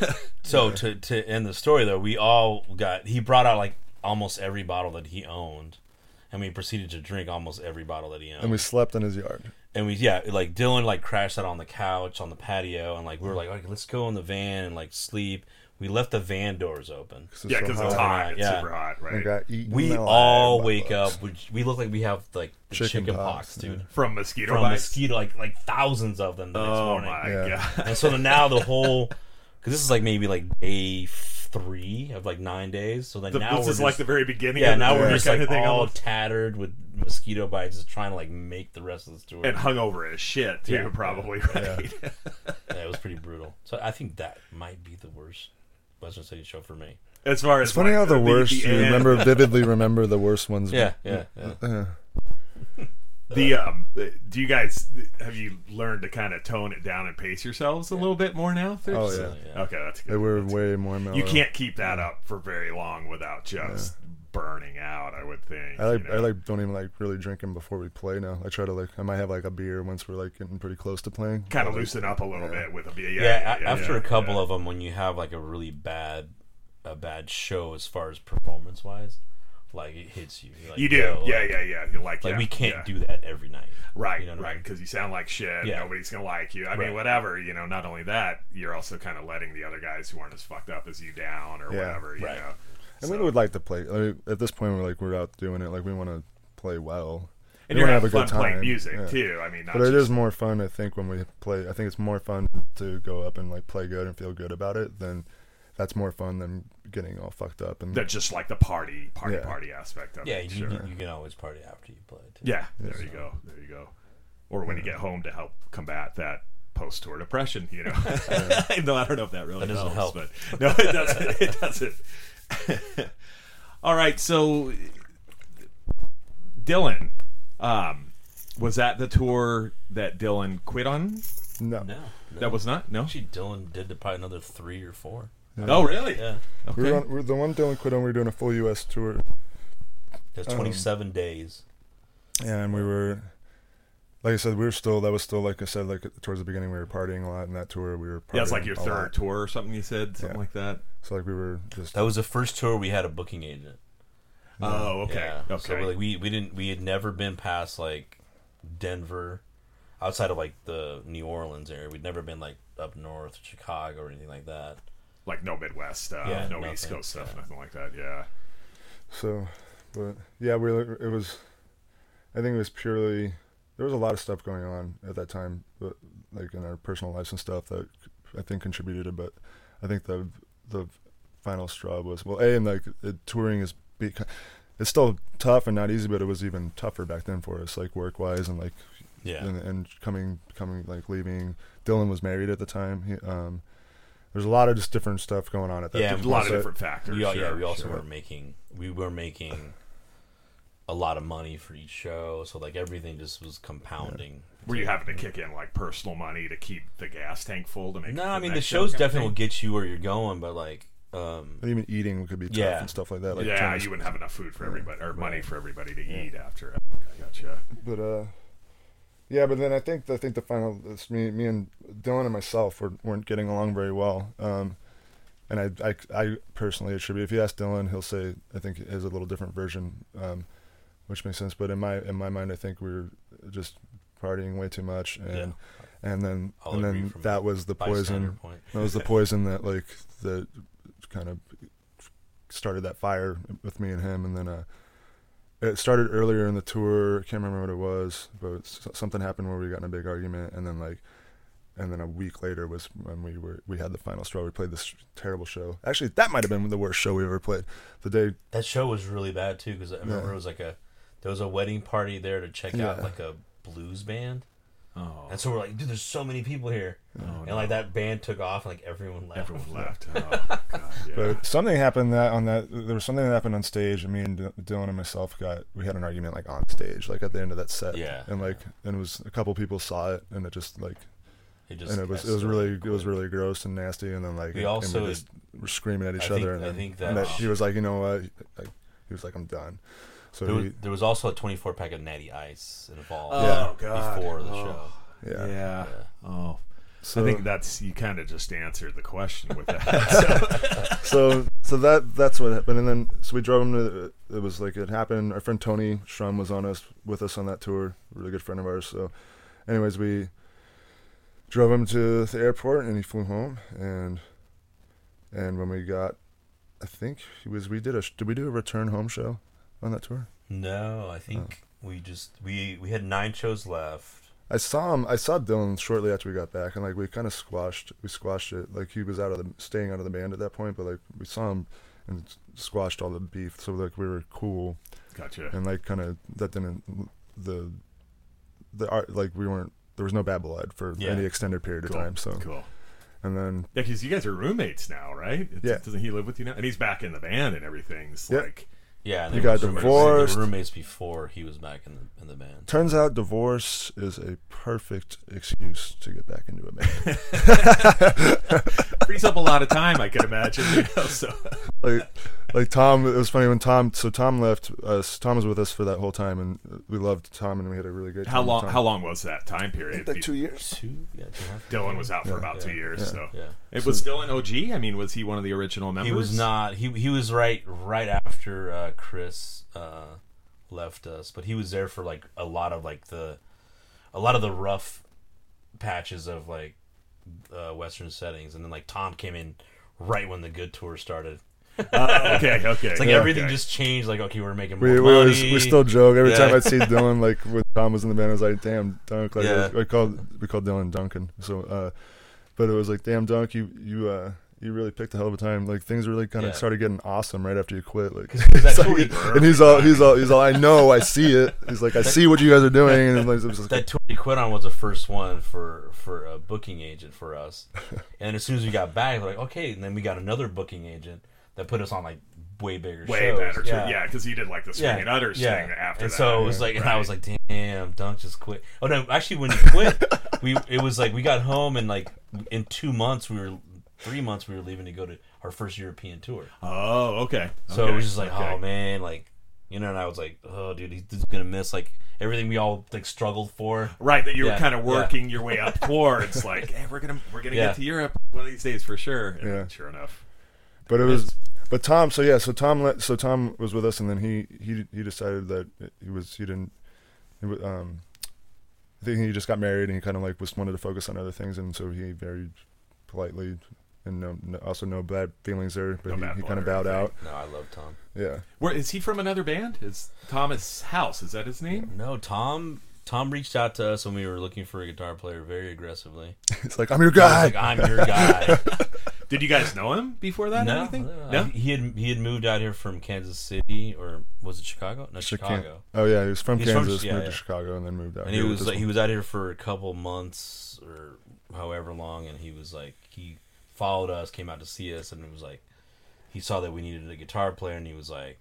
Speaker 2: So to to end the story though, we all got he brought out like almost every bottle that he owned, and we proceeded to drink almost every bottle that he owned.
Speaker 3: and we slept in his yard.
Speaker 2: and we yeah like Dylan like crashed out on the couch on the patio, and like we were like, okay, let's go in the van and like sleep. We left the van doors open.
Speaker 3: it's
Speaker 1: yeah,
Speaker 3: so
Speaker 1: because it's
Speaker 3: hot.
Speaker 1: hot. It's
Speaker 2: Yeah.
Speaker 1: super hot, right?
Speaker 3: got
Speaker 2: We all wake
Speaker 3: bugs.
Speaker 2: up. We, we look like we have like the
Speaker 3: Chicken
Speaker 2: chicken,
Speaker 3: pox,
Speaker 2: pox, dude.
Speaker 1: From mosquito
Speaker 2: From
Speaker 1: bites.
Speaker 2: mosquito, like like thousands of them the next
Speaker 1: oh
Speaker 2: morning.
Speaker 1: my
Speaker 3: Yeah.
Speaker 1: god!
Speaker 2: And so now the [laughs] whole, because this is like maybe like day three of like nine days. So then
Speaker 1: The-
Speaker 2: now
Speaker 1: this
Speaker 2: we're
Speaker 1: is like the very beginning.
Speaker 2: yeah.
Speaker 1: of
Speaker 2: Now we're just
Speaker 1: kind
Speaker 2: like
Speaker 1: of thing,
Speaker 2: all
Speaker 1: almost.
Speaker 2: tattered with mosquito bites, just trying to like make the rest of the tour.
Speaker 1: and hungover as shit too,
Speaker 2: Yeah.
Speaker 1: probably right.
Speaker 2: yeah, it was pretty brutal. So I think that might be the worst Western Settings show for me.
Speaker 1: As far as
Speaker 3: It's funny
Speaker 1: like,
Speaker 3: how the, worst you
Speaker 1: end-
Speaker 3: remember [laughs] vividly remember the worst ones.
Speaker 2: Yeah, yeah, yeah. [laughs]
Speaker 3: Uh,
Speaker 1: The um, do you guys have you learned to kind of tone it down and pace yourselves a little bit more now? Thurs?
Speaker 3: Oh, yeah.
Speaker 2: Yeah.
Speaker 1: Okay, that's
Speaker 3: they
Speaker 1: good.
Speaker 3: were
Speaker 1: That's
Speaker 3: way more mellow.
Speaker 1: You can't keep that up for very long without just burning out. I would think.
Speaker 3: I like
Speaker 1: you know?
Speaker 3: I like don't even like really drinking before we play now. I try to like I might have like a beer once we're like getting pretty close to playing.
Speaker 1: kind of loosen up a little
Speaker 3: Yeah.
Speaker 1: bit with a beer. Yeah,
Speaker 2: Yeah,
Speaker 1: yeah,
Speaker 2: a- after
Speaker 1: yeah,
Speaker 2: a couple
Speaker 1: yeah.
Speaker 2: of them, when you have like a really bad, a bad show as far as performance wise, like it hits you. You're like,
Speaker 1: you do.
Speaker 2: yo,
Speaker 1: yeah,
Speaker 2: like,
Speaker 1: yeah, yeah. You're like,
Speaker 2: Like
Speaker 1: yeah,
Speaker 2: we can't
Speaker 1: yeah.
Speaker 2: do that every night.
Speaker 1: Right,
Speaker 2: You know what I
Speaker 1: right,
Speaker 2: mean?
Speaker 1: because you sound like shit.
Speaker 2: Yeah.
Speaker 1: Nobody's gonna like you. I mean, whatever. You know, not only that, you're also kind of letting the other guys who aren't as fucked up as you down or
Speaker 3: Yeah.
Speaker 1: whatever. You
Speaker 2: Right.
Speaker 1: know.
Speaker 3: And
Speaker 1: So-
Speaker 3: we would like to play. Like, at this point, we're like we're out doing it. Like we want to play well.
Speaker 1: and
Speaker 3: we
Speaker 1: you're
Speaker 3: wanna
Speaker 1: having fun playing music
Speaker 3: yeah.
Speaker 1: too. I mean, not
Speaker 3: But it
Speaker 1: just,
Speaker 3: is more fun, I think, when we play. I think it's more fun to go up and like play good and feel good about it. Than that's more fun than getting all fucked up and
Speaker 1: That's just like the party, party,
Speaker 3: Yeah.
Speaker 1: party aspect of
Speaker 2: Yeah,
Speaker 1: it.
Speaker 2: you,
Speaker 1: sure.
Speaker 2: you can always party after you play. Too.
Speaker 1: Yeah, there you go. There you go. Or when you get home to help combat that post tour depression, you know. [laughs] [laughs] no, I don't know if that really
Speaker 2: That doesn't
Speaker 1: helps,
Speaker 2: help.
Speaker 1: but [laughs] no, it doesn't. It doesn't. [laughs] All right, so Dylan, um, was that the tour that Dylan quit on?
Speaker 3: no.
Speaker 2: No, no.
Speaker 1: That was not. No.
Speaker 2: actually Dylan did the probably another three or four.
Speaker 1: Oh, really?
Speaker 2: Yeah,
Speaker 3: We
Speaker 1: Okay.
Speaker 3: were, on, we were the one Dylan quit on. We were doing a full U.S. tour,
Speaker 2: there's
Speaker 3: Um,
Speaker 2: 27 days.
Speaker 3: and we were, like I said, we were still. That was still like I said, like towards the beginning, we were partying a lot. In that tour, we were. Partying
Speaker 1: Yeah, it's like your third
Speaker 3: lot.
Speaker 1: tour or something. You said something
Speaker 3: Yeah.
Speaker 1: like that.
Speaker 3: So like we were just.
Speaker 2: That was the first tour we had a booking agent.
Speaker 1: Oh, okay.
Speaker 2: Yeah.
Speaker 1: Okay.
Speaker 2: So like we we didn't we had never been past like Denver, outside of like the New Orleans area. We'd never been like up north, Chicago, or anything like that.
Speaker 1: like no Midwest stuff,
Speaker 2: Yeah,
Speaker 1: no
Speaker 2: nothing,
Speaker 1: East Coast stuff,
Speaker 2: yeah.
Speaker 1: nothing like that. Yeah.
Speaker 3: So, but yeah, we were, it was. I think it was purely. There was a lot of stuff going on at that time, but like in our personal lives and stuff that I think contributed. But I think the the final straw was well, a and like it, touring is be, it's still tough and not easy, but it was even tougher back then for us, like work wise and like
Speaker 2: Yeah.
Speaker 3: and, and coming coming like leaving. Dylan was married at the time. He, um, there's a lot of just different stuff going on at that.
Speaker 2: Yeah,
Speaker 1: a lot of different factors.
Speaker 2: We all, yeah, we also
Speaker 1: sure.
Speaker 2: were making we were making a lot of money for each show, so like everything just was compounding.
Speaker 1: Were you having to kick in like personal money to keep the gas tank full to make?
Speaker 2: No, I mean the shows
Speaker 1: show kind of
Speaker 2: definitely will get you where you're going, but like um,
Speaker 3: And even eating could be tough
Speaker 2: Yeah.
Speaker 3: and stuff like that. Like
Speaker 1: yeah, you wouldn't have enough food for everybody or money for everybody to eat after. I gotcha.
Speaker 3: but uh, yeah. But then I think I think the final it's me me and Dylan and myself were, weren't getting along very well. Um, and I, I I personally attribute if you ask Dylan, he'll say I think it has a little different version, um, which makes sense. But in my in my mind, I think we were just partying way too much, and
Speaker 2: Yeah.
Speaker 3: and then
Speaker 2: I'll
Speaker 3: and then that was the poison.
Speaker 2: point.
Speaker 3: That was the [laughs] poison that like that kind of started that fire with me and him, and then uh, it started earlier in the tour. I can't remember what it was, but something happened where we got in a big argument, and then like, and then a week later was when we were we had the final straw. We played this terrible show. Actually, that might have been the worst show we ever played. The day,
Speaker 2: That show was really bad too because I remember
Speaker 3: Yeah.
Speaker 2: it was like a there was a wedding party there to check out like a blues band,
Speaker 1: Oh,
Speaker 2: and so we're like, dude, there's so many people here,
Speaker 1: oh,
Speaker 2: and like that band took off, and like everyone left.
Speaker 1: everyone [laughs] left. Oh, [laughs] God, yeah.
Speaker 3: but something happened that on that there was something that happened on stage. and Me and D- Dylan and myself got we had an argument like on stage, like at the end of that set.
Speaker 2: Yeah.
Speaker 3: and like and it was a couple people saw it, and it just like
Speaker 2: It just
Speaker 3: and it was it was
Speaker 2: escalated
Speaker 3: really it was really gross and nasty and then like
Speaker 2: We
Speaker 3: and
Speaker 2: also-
Speaker 3: we just were screaming at each
Speaker 2: I think-
Speaker 3: other and,
Speaker 2: I
Speaker 3: then,
Speaker 2: think
Speaker 3: and
Speaker 2: that-
Speaker 3: he was like you know what like, he was like I'm done so
Speaker 2: There was, there was also a 24 pack of Natty Ice involved
Speaker 1: Oh,
Speaker 3: Yeah.
Speaker 1: God.
Speaker 2: before the
Speaker 1: Oh.
Speaker 2: show.
Speaker 3: yeah,
Speaker 1: yeah. Oh,
Speaker 3: So,
Speaker 1: I think that's you kind of just answered the question with that. [laughs]
Speaker 3: so so that that's what happened and then so we drove him to it was like it happened our friend Tony Strum was on us with us on that tour really good friend of ours so anyways we drove him to the airport and he flew home and and when we got I think he was we did a did we do a return home show on that tour
Speaker 2: No, I think oh. we just we we had nine shows left.
Speaker 3: I saw him. I saw Dylan shortly after we got back, and like we kind of squashed. We squashed it. Like he was out of the staying out of the band at that point, but like we saw him and squashed all the beef. So like we were cool,
Speaker 1: gotcha.
Speaker 3: and like kind of that didn't the the art like we weren't. There was no bad blood for
Speaker 2: Yeah.
Speaker 3: any extended period
Speaker 1: Cool.
Speaker 3: of time. So
Speaker 1: Cool.
Speaker 3: and then
Speaker 1: Yeah, because you guys are roommates now, right? It's,
Speaker 3: Yeah.
Speaker 1: Doesn't he live with you now? And he's back in the band and everything. It's
Speaker 3: Yeah.
Speaker 1: like,
Speaker 2: Yeah, and
Speaker 3: You
Speaker 2: they were
Speaker 3: got
Speaker 2: roommates-
Speaker 3: divorced.
Speaker 2: they roommates before he was back in the in the band.
Speaker 3: turns out divorce is a perfect excuse to get back into a band. [laughs]
Speaker 1: frees up a lot of time, I can imagine. You know, so
Speaker 3: like like Tom. It was funny when Tom. So Tom left us. Tom was with us for that whole time, and we loved Tom, and we had a really good.
Speaker 1: how
Speaker 3: time with
Speaker 1: long?
Speaker 3: Tom.
Speaker 1: How long was that time period?
Speaker 3: Like two years.
Speaker 2: Two, yeah, two and a half.
Speaker 1: Dylan was out for
Speaker 3: Yeah.
Speaker 1: about two years.
Speaker 3: Yeah.
Speaker 1: So
Speaker 2: Yeah,
Speaker 1: it was Dylan OG. I mean, was he one of the original members?
Speaker 2: he was not. He he was right right after uh, Chris uh, left us, but he was there for like a lot of like the a lot of the rough patches of like uh, Western settings, and then like Tom came in right when the good tour started. [laughs]
Speaker 1: Uh, okay, okay.
Speaker 2: It's like
Speaker 1: Yeah,
Speaker 2: everything
Speaker 1: okay.
Speaker 2: just changed. Like okay, we're making more
Speaker 3: We, we,
Speaker 2: money.
Speaker 3: was, we still joke every
Speaker 2: Yeah.
Speaker 3: time I see [laughs] Dylan like when Tom was in the band. I was like, "Damn, Dunk!" Like
Speaker 2: Yeah.
Speaker 3: we called we called Dylan Duncan. So, uh, but it was like, "Damn, Dunk, you you uh, you really picked a hell of a time. Like things really kind of
Speaker 2: Yeah.
Speaker 3: started getting awesome right after you quit. Like, [laughs]
Speaker 2: 'Cause- 'cause that
Speaker 3: like- and he's all he's all he's all I know, I see it. He's like, I see what you guys are doing, and like, it was just
Speaker 2: that tour he quit on was the first one for for a booking agent for us. and as soon as we got back, we're like, okay, and then we got another booking agent that put us on like way bigger
Speaker 1: way
Speaker 2: shows.
Speaker 1: better. Yeah, yeah, because he did like the
Speaker 2: Yeah,
Speaker 1: and udders
Speaker 2: yeah.
Speaker 1: thing after
Speaker 2: and
Speaker 1: that.
Speaker 2: so it was like, and I was like, damn, Dunk just quit. Oh no, actually, when he quit, we it was like we got home and like in two months we were three months we were leaving to go to our first European tour.
Speaker 1: oh, okay.
Speaker 2: So
Speaker 1: okay.
Speaker 2: it was just like,
Speaker 1: okay.
Speaker 2: oh man, like you know, and I was like, oh dude, he's he's gonna miss like everything we all like struggled for.
Speaker 1: Right, that you were kind of
Speaker 2: yeah.
Speaker 1: working your way up towards, like, hey, we're gonna we're gonna
Speaker 2: Yeah.
Speaker 1: get to Europe one of these days for sure. And
Speaker 3: Yeah.
Speaker 1: sure enough.
Speaker 3: But it was, but Tom. So yeah, so Tom let, so Tom was with us, and then he he he decided that he was he didn't, he, wa- um, I think he just got married and he kind of like was wanted to focus on other things, and so he very politely and no, no also no bad feelings there, but
Speaker 1: No bad
Speaker 3: he, he kind of bowed out.
Speaker 2: No, I love Tom.
Speaker 3: Yeah,
Speaker 1: Where is he from? Another band? Is Thomas House? Is that his name?
Speaker 2: No, Tom. Tom reached out to us when we were looking for a guitar player very aggressively. [laughs]
Speaker 3: it's like I'm your guy.
Speaker 2: like, I'm your guy. [laughs] [laughs]
Speaker 1: Did you guys know him before that? or
Speaker 2: no,
Speaker 1: anything?
Speaker 2: no,
Speaker 1: No.
Speaker 2: He had he had moved out here from Kansas City or was it Chicago? No,
Speaker 3: Chica-
Speaker 2: Chicago.
Speaker 3: Oh yeah, he was from
Speaker 2: He's from-
Speaker 3: Kansas,
Speaker 2: yeah,
Speaker 3: moved
Speaker 2: yeah.
Speaker 3: to Chicago, and then moved out.
Speaker 2: And he
Speaker 3: here with
Speaker 2: was like, he was out here for a couple months or however long, and he was like he followed us, came out to see us, and it was like he saw that we needed a guitar player, and he was like.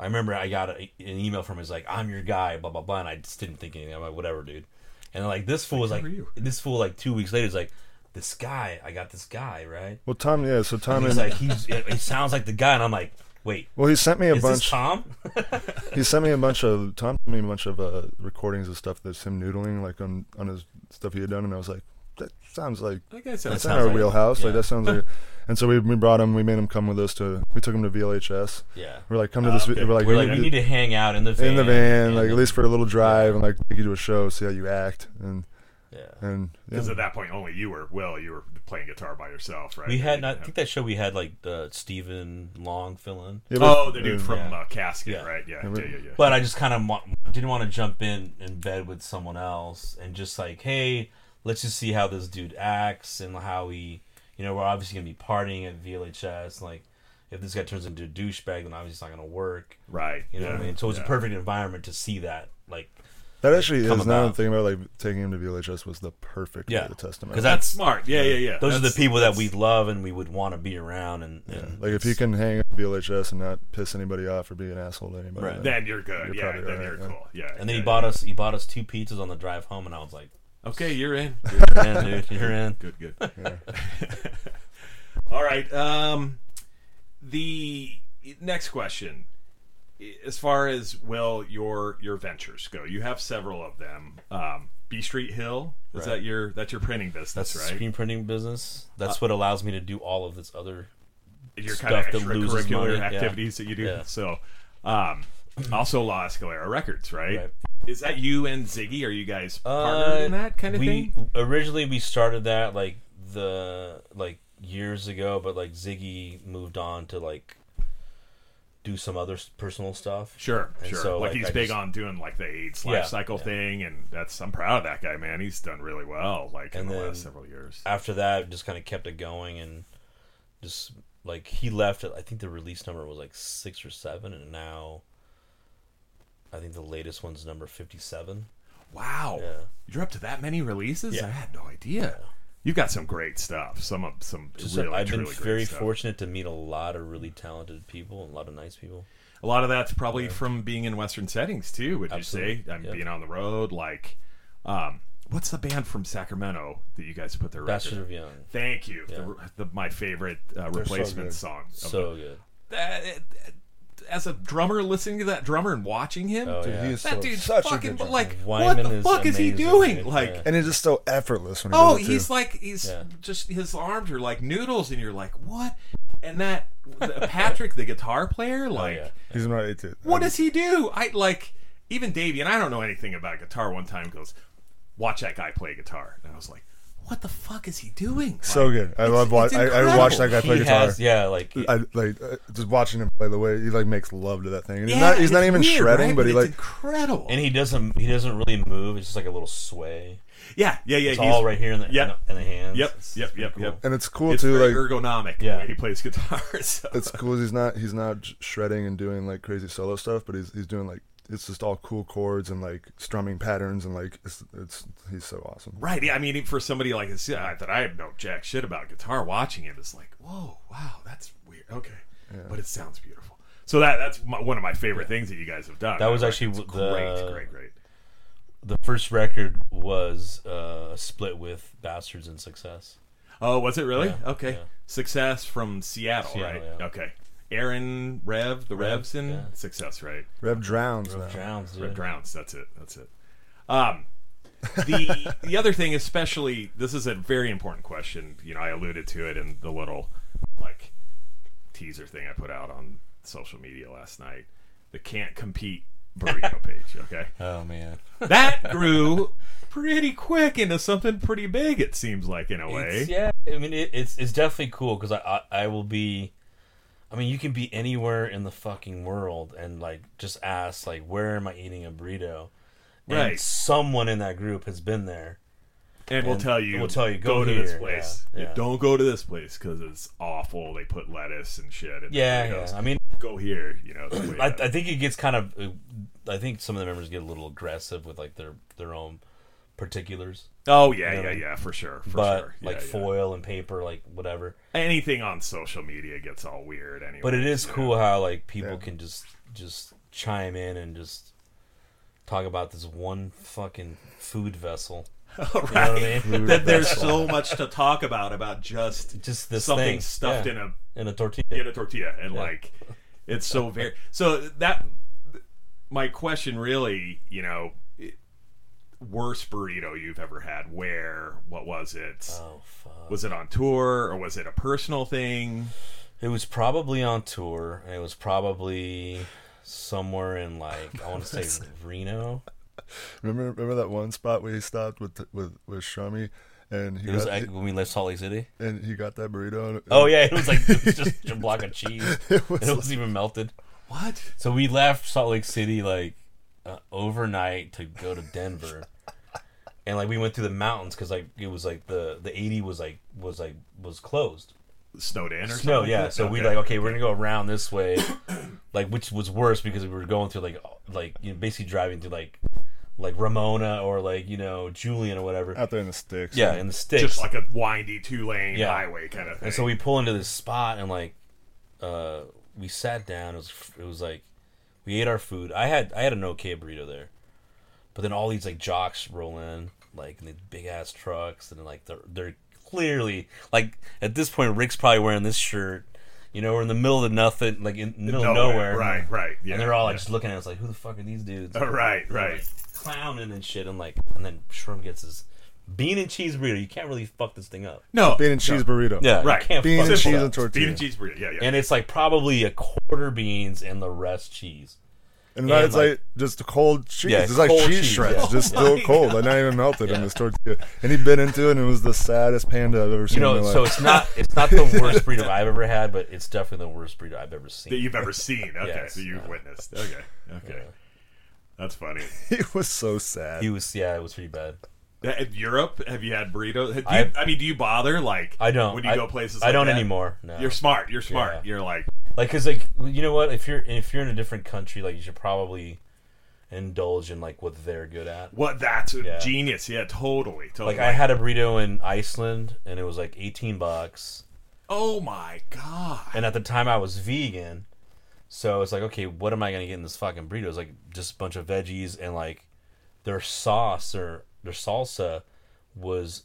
Speaker 2: I remember I got a, an email from him. He's like, "I'm your guy," blah blah blah, and I just didn't think anything. I'm like, "Whatever, dude." And like this fool was
Speaker 1: Like,
Speaker 2: like,
Speaker 1: who are you?
Speaker 2: this fool like two weeks later is like, this guy, I got this guy, right?
Speaker 3: Well, Tom, yeah. So Tom,
Speaker 2: And he's
Speaker 3: and,
Speaker 2: like, he's he sounds like the guy, and I'm like, wait,
Speaker 3: well, he sent me a
Speaker 2: is
Speaker 3: bunch.
Speaker 2: Tom? [laughs]
Speaker 3: He sent me a bunch of Tom sent me a bunch of uh, recordings of stuff that's him noodling like on on his stuff he had done, and I was like, that sounds like
Speaker 1: I guess
Speaker 3: that's in
Speaker 2: sounds
Speaker 3: our
Speaker 2: like-
Speaker 3: wheelhouse. Like that sounds like. And so we we brought him. We made him come with us to. We took him to VLHS.
Speaker 2: yeah.
Speaker 3: We're like, come to
Speaker 1: Oh,
Speaker 3: this.
Speaker 1: okay.
Speaker 3: We're like,
Speaker 2: We're
Speaker 3: we
Speaker 2: like,
Speaker 3: need
Speaker 2: need to hang out in the van,
Speaker 3: in the van, like at least for a little drive, and like take you to a show, see how you act, and
Speaker 2: yeah.
Speaker 3: and yeah.
Speaker 1: because at that point only you were well, You were playing guitar by yourself, right?
Speaker 2: We had,
Speaker 1: You
Speaker 2: I think that show we had like uh, Stephen Long fill in,
Speaker 3: Yeah, but-
Speaker 1: oh, the dude from
Speaker 2: Yeah.
Speaker 1: uh, Casket,
Speaker 2: Yeah.
Speaker 1: right? Yeah,
Speaker 3: Yeah,
Speaker 1: yeah, yeah, yeah.
Speaker 2: but I just kind of wa- didn't want to jump in in bed with someone else and just like, hey, let's just see how this dude acts and how he, you know, we're obviously gonna be partying at VLHS. Like, if this guy turns into a douchebag, then obviously it's not gonna work.
Speaker 1: right.
Speaker 2: You know
Speaker 1: yeah,
Speaker 2: what I mean? So it's
Speaker 1: yeah.
Speaker 2: a perfect environment to see that, like,
Speaker 3: that actually is now I'm
Speaker 2: about.
Speaker 3: thinking about like taking him to VLHS was the perfect
Speaker 2: Yeah.
Speaker 3: way to test him. out.
Speaker 2: because
Speaker 1: That's
Speaker 2: that's
Speaker 1: smart. Yeah, yeah, yeah.
Speaker 2: those are the people that we love and we would want to be around. And,
Speaker 3: Yeah,
Speaker 2: and
Speaker 3: like if you can hang at VLHS and not piss anybody off or be an asshole to anybody,
Speaker 2: Right.
Speaker 1: Then you're good.
Speaker 3: You're
Speaker 1: yeah, then
Speaker 3: right,
Speaker 1: you're
Speaker 3: yeah.
Speaker 1: cool. Yeah.
Speaker 2: and then
Speaker 1: yeah,
Speaker 2: he bought
Speaker 1: yeah.
Speaker 2: us he bought us two pizzas on the drive home, and I was like,
Speaker 1: Okay, you're in. [laughs]
Speaker 2: "You're in, dude. [laughs] You're in."
Speaker 1: Good, good. [laughs] All right. Um, the next question, as far as well, your your ventures go, you have several of them. Um, B Street Hill is
Speaker 2: Right.
Speaker 1: that your that's your printing business,
Speaker 2: That's
Speaker 1: right? Uh,
Speaker 2: screen printing business. That's what allows me to do all of this other.
Speaker 1: your
Speaker 2: stuff
Speaker 1: kind
Speaker 2: that
Speaker 1: of extracurricular
Speaker 2: money, yeah.
Speaker 1: activities that you do.
Speaker 2: Yeah.
Speaker 1: So, um, also La Escalera Records, right?
Speaker 2: Right.
Speaker 1: Is that you and Ziggy? Are you guys partnered
Speaker 2: Uh,
Speaker 1: in that kind of
Speaker 2: we
Speaker 1: thing?
Speaker 2: originally we started that like the like years ago, but like Ziggy moved on to like do some other personal stuff.
Speaker 1: Sure,
Speaker 2: And
Speaker 1: sure.
Speaker 2: so,
Speaker 1: like,
Speaker 2: like,
Speaker 1: he's
Speaker 2: I
Speaker 1: big
Speaker 2: just-
Speaker 1: on doing like the AIDS
Speaker 2: Yeah,
Speaker 1: cycle
Speaker 2: yeah.
Speaker 1: thing, and that's I'm proud of that guy, man. He's done really well, like in the last several years.
Speaker 2: After that, just kind of kept it going and just like he left. I think the release number was like six or seven, and now I think the latest one's number fifty-seven.
Speaker 1: Wow,
Speaker 2: Yeah.
Speaker 1: you're up to that many releases? I had no idea. You've got some great stuff. Some of some
Speaker 2: Just
Speaker 1: really,
Speaker 2: I've been
Speaker 1: great
Speaker 2: very fortunate to meet a lot of really talented people, and a lot of nice people.
Speaker 1: A lot of that's probably from being in Western Settings too. Would
Speaker 2: Absolutely.
Speaker 1: you say? I'm
Speaker 2: Yeah.
Speaker 1: being on the road, like, um, what's the band from Sacramento that you guys put their
Speaker 2: Bastard
Speaker 1: record?
Speaker 2: of Young,
Speaker 1: Thank you.
Speaker 2: Yeah.
Speaker 1: The, the, my favorite uh, replacement
Speaker 3: good.
Speaker 1: song.
Speaker 2: so good.
Speaker 1: that, as a drummer, listening to that drummer and watching him,
Speaker 2: Oh
Speaker 3: Dude,
Speaker 2: yeah.
Speaker 3: he is
Speaker 1: that
Speaker 3: so,
Speaker 1: dude's
Speaker 3: such a
Speaker 1: fucking
Speaker 3: good
Speaker 1: like,
Speaker 2: Wyman
Speaker 1: what the
Speaker 2: is
Speaker 1: fuck is he doing?
Speaker 2: dude.
Speaker 1: Like,
Speaker 2: Yeah.
Speaker 3: and he's just so effortless when he
Speaker 1: oh,
Speaker 3: does too.
Speaker 1: he's like, he's
Speaker 2: Yeah.
Speaker 1: just his arms are like noodles, and you're like, what? And that [laughs] Patrick, the guitar player, oh, like,
Speaker 2: oh, yeah.
Speaker 3: he's not it too.
Speaker 1: what does he do? I like even Davey, and I don't know anything about guitar. One time goes, watch that guy play guitar, and I was like, what the fuck is he doing?
Speaker 3: so
Speaker 1: Like,
Speaker 3: good? I love watch.
Speaker 1: it's
Speaker 3: I, I watched that guy play
Speaker 2: he
Speaker 3: guitar.
Speaker 2: has yeah, like
Speaker 3: I like uh, just watching him play the way he like makes love to that thing. And he's
Speaker 1: Yeah,
Speaker 3: not he's not
Speaker 1: it's
Speaker 3: even
Speaker 1: weird,
Speaker 3: shredding,
Speaker 1: right?
Speaker 3: but he like
Speaker 1: incredible.
Speaker 2: and he doesn't he doesn't really move. It's just like a little sway.
Speaker 1: yeah, yeah, yeah.
Speaker 2: It's
Speaker 1: he's-
Speaker 2: all right here in the
Speaker 1: Yep.
Speaker 2: in, the, in the hands.
Speaker 1: Yep,
Speaker 2: It's-
Speaker 1: yep,
Speaker 2: it's
Speaker 1: yep,
Speaker 2: cool.
Speaker 1: yep.
Speaker 3: and it's cool
Speaker 1: It's
Speaker 3: too.
Speaker 1: very
Speaker 3: Like
Speaker 1: ergonomic
Speaker 2: Yeah.
Speaker 1: the way he plays guitar. [laughs] So.
Speaker 3: it's cool. He's not he's not sh- shredding and doing like crazy solo stuff, but he's he's doing like it's just all cool chords and like strumming patterns and like it's it's he's so awesome.
Speaker 1: Right. Yeah. I mean, for somebody like this, yeah, that I have no jack shit about guitar, watching it is like, whoa, wow, that's weird. Okay, yeah. but it sounds beautiful. So that that's my, one of my favorite things that you guys have done.
Speaker 2: That was
Speaker 1: That
Speaker 2: actually
Speaker 1: record's
Speaker 2: the-
Speaker 1: great, great, great.
Speaker 2: The first record was uh, a split with Bastards and Success.
Speaker 1: Oh, was it really?
Speaker 2: Yeah,
Speaker 1: okay.
Speaker 2: yeah.
Speaker 1: Success from Seattle,
Speaker 2: Seattle,
Speaker 1: right?
Speaker 2: yeah.
Speaker 1: Okay. Aaron Rev, the
Speaker 2: Rev,
Speaker 1: Revs in
Speaker 2: yeah.
Speaker 1: Success, right?
Speaker 3: Rev drowns
Speaker 2: Rev
Speaker 3: now.
Speaker 2: Drowns, dude.
Speaker 1: Red Drowns. That's it. That's it. Um, the [laughs] the other thing, especially, this is a very important question. You know, I alluded to it in the little like teaser thing I put out on social media last night. The can't compete burrito [laughs] page. Okay,
Speaker 2: Oh man,
Speaker 1: that [laughs] grew pretty quick into something pretty big. It seems like in a way.
Speaker 2: It's- yeah. I mean, it, it's it's definitely cool because I, I I will be. I mean, you can be anywhere in the fucking world and like just ask like, where am I eating a burrito? And
Speaker 1: Right.
Speaker 2: someone in that group has been there.
Speaker 1: And we'll tell you,
Speaker 2: we'll tell you,
Speaker 1: go,
Speaker 2: go
Speaker 1: to this place.
Speaker 2: Yeah, yeah.
Speaker 1: Don't go to this place because it's awful. They put lettuce and shit. In
Speaker 2: Yeah, yeah. I mean,
Speaker 1: Go here. You know.
Speaker 2: I, I think it gets kind of. Uh, I think some of the members get a little aggressive with like their their own particulars,
Speaker 1: oh yeah,
Speaker 2: you know,
Speaker 1: yeah, yeah, for sure, for
Speaker 2: but
Speaker 1: sure.
Speaker 2: like
Speaker 1: Yeah, yeah.
Speaker 2: foil and paper, like whatever.
Speaker 1: anything on social media gets all weird anyway.
Speaker 2: But it is
Speaker 1: you know?
Speaker 2: cool how like people
Speaker 3: Yeah.
Speaker 2: can just just chime in and just talk about this one fucking food vessel.
Speaker 1: right. [laughs]
Speaker 2: You know what I mean?
Speaker 1: that there's so much to talk about about just
Speaker 2: Just this
Speaker 1: something
Speaker 2: thing,
Speaker 1: stuffed
Speaker 2: yeah.
Speaker 1: in a
Speaker 2: in a tortilla.
Speaker 1: in a tortilla and like it's so very so that my question really you know it- worst burrito you've ever had where what was it
Speaker 2: Oh fuck!
Speaker 1: was it on tour or was it a personal thing
Speaker 2: It was probably on tour, it was probably somewhere in like I want to say [laughs] Reno.
Speaker 3: Remember, remember that one spot where he stopped with with with Shami, and he
Speaker 2: It was
Speaker 3: got
Speaker 2: like when we left Salt Lake City.
Speaker 3: and he got that burrito. And,
Speaker 2: Oh yeah, it was like it was just a [laughs] block of cheese.
Speaker 3: it was,
Speaker 2: it wasn't even melted.
Speaker 1: what
Speaker 2: So we left Salt Lake City like uh, overnight to go to Denver, and like we went through the mountains because like it was like the the eighty was like was like was closed.
Speaker 1: snowed in or something
Speaker 2: yeah. So we like okay, we're gonna go around this way, [coughs] like which was worse because we were going through like like you know, basically driving through like like Ramona or like you know Julian or whatever.
Speaker 3: out there in the sticks.
Speaker 2: Yeah, in the sticks.
Speaker 1: just like a windy two lane
Speaker 2: Yeah.
Speaker 1: highway kind of thing
Speaker 2: And so we pull into this spot and like uh we sat down. It was it was like we ate our food. I had I had an okay burrito there. But then all these like jocks roll in like in these big ass trucks and like they're they're clearly like at this point Rick's probably wearing this shirt. You know, we're in the middle of nothing, like in the middle of nowhere.
Speaker 1: right right yeah
Speaker 2: and they're all like
Speaker 1: yeah.
Speaker 2: just looking at us like, who the fuck are these dudes?
Speaker 1: Oh, [laughs] right right
Speaker 2: like, clowning and shit. And like, and then Shrum gets his bean and cheese burrito. You can't really fuck this thing up.
Speaker 1: no
Speaker 3: bean and cheese
Speaker 1: no.
Speaker 3: burrito.
Speaker 2: Yeah,
Speaker 1: Right.
Speaker 2: You can't
Speaker 3: Bean
Speaker 2: fuck
Speaker 3: and cheese
Speaker 2: up.
Speaker 3: and tortilla.
Speaker 1: bean and cheese burrito yeah yeah
Speaker 2: and it's like probably a quarter beans and the rest cheese.
Speaker 3: And then
Speaker 2: And,
Speaker 3: it's
Speaker 2: like-
Speaker 3: like, just cold cheese.
Speaker 2: Yeah,
Speaker 3: it's like cheese
Speaker 2: cheese,
Speaker 3: shreds,
Speaker 2: yeah.
Speaker 3: just still
Speaker 1: my [laughs]
Speaker 3: cold. Like not even melted in
Speaker 2: Yeah.
Speaker 3: this tortilla. And he bit into it, and it was the saddest panda I've ever seen.
Speaker 2: You know,
Speaker 3: in my
Speaker 2: so
Speaker 3: life.
Speaker 2: it's not it's not the [laughs] worst burrito I've ever had, but it's definitely the worst burrito I've ever seen.
Speaker 1: that you've ever seen [laughs] okay
Speaker 2: Yes,
Speaker 1: that you've
Speaker 2: yeah.
Speaker 1: witnessed okay okay that's funny
Speaker 3: he was so sad.
Speaker 2: He was yeah, it was pretty bad.
Speaker 1: In Europe, have you had burritos? Do you,
Speaker 2: I've-
Speaker 1: I mean, do you bother? Like,
Speaker 2: I don't.
Speaker 1: when you
Speaker 2: I,
Speaker 1: go places.
Speaker 2: I
Speaker 1: like
Speaker 2: don't
Speaker 1: that?
Speaker 2: anymore. No.
Speaker 1: You're smart. You're smart.
Speaker 2: Yeah.
Speaker 1: You're like,
Speaker 2: like because like you know what if you're if you're in a different country like you should probably indulge in like what they're good at.
Speaker 1: what? That's
Speaker 2: Yeah.
Speaker 1: genius. Yeah, totally. Totally.
Speaker 2: Like I had a burrito in Iceland and it was like 18 bucks.
Speaker 1: Oh my god.
Speaker 2: And at the time I was vegan. So it's like, okay, what am I gonna get in this fucking burrito? It's like just a bunch of veggies and like their sauce or their salsa was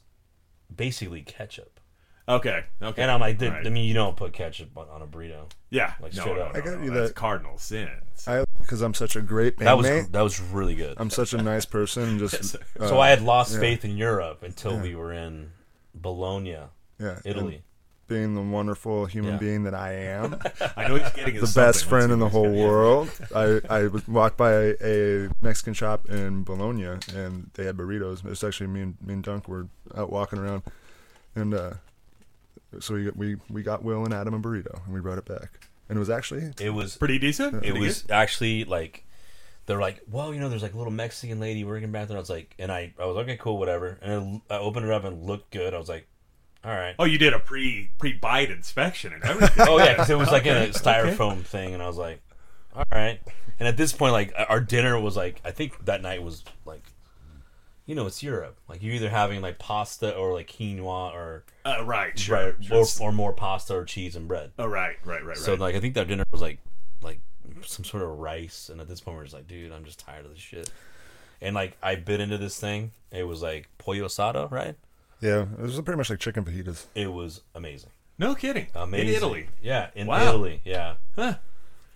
Speaker 2: basically ketchup.
Speaker 1: Okay. Okay.
Speaker 2: And I'm like, dude,
Speaker 1: Right.
Speaker 2: I mean, you don't put ketchup on, on a burrito.
Speaker 1: yeah.
Speaker 2: like,
Speaker 1: no,
Speaker 2: straight
Speaker 1: no,
Speaker 2: up.
Speaker 1: no,
Speaker 3: I got
Speaker 1: no,
Speaker 3: you
Speaker 1: that's
Speaker 3: that-
Speaker 1: cardinal sin.
Speaker 3: I because I'm such a great
Speaker 2: That was
Speaker 3: bandmate.
Speaker 2: that was really good.
Speaker 3: I'm such a nice person. [laughs] Just uh,
Speaker 2: so I had lost
Speaker 3: yeah.
Speaker 2: faith in Europe until
Speaker 3: Yeah.
Speaker 2: we were in Bologna,
Speaker 3: yeah,
Speaker 2: Italy.
Speaker 3: And being the wonderful human
Speaker 2: Yeah.
Speaker 3: being that I am, [laughs]
Speaker 1: I know he's getting
Speaker 3: the best friend in the whole
Speaker 1: what he's
Speaker 3: world. I [laughs] I was- walked by a, a Mexican shop in Bologna, and they had burritos. It's actually me and me and Dunk were out walking around, and uh, so we we we got Will and Adam a burrito, and we brought it back, and it was actually
Speaker 2: It was
Speaker 1: Pretty decent.
Speaker 2: it
Speaker 1: Pretty
Speaker 2: was
Speaker 1: good?
Speaker 2: actually like they're like, well, you know, there's like a little Mexican lady working back there. I was like, and I I was okay, cool, whatever. And I, I opened it up and it looked good. I was like, all right.
Speaker 1: Oh, you did a pre pre bite inspection and everything.
Speaker 2: Oh yeah, because it was like in a
Speaker 1: Okay,
Speaker 2: styrofoam thing, and I was like, all right. And at this point, like our dinner was like, I think that night was like, you know, it's Europe. Like you're either having like pasta or like quinoa or
Speaker 1: Uh, right. Sure.
Speaker 2: right, or, or more pasta or cheese and bread.
Speaker 1: oh, right. Right. Right. Right.
Speaker 2: So like I think that dinner was like like some sort of rice, and at this point we're just like, dude, I'm just tired of this shit. And like I bit into this thing. It was like pollo asado, right?
Speaker 3: Yeah, it was pretty much like chicken fajitas.
Speaker 2: It was amazing,
Speaker 1: no kidding.
Speaker 2: amazing.
Speaker 1: In Italy.
Speaker 2: yeah, in
Speaker 1: Wow.
Speaker 2: Italy, yeah.
Speaker 1: Huh.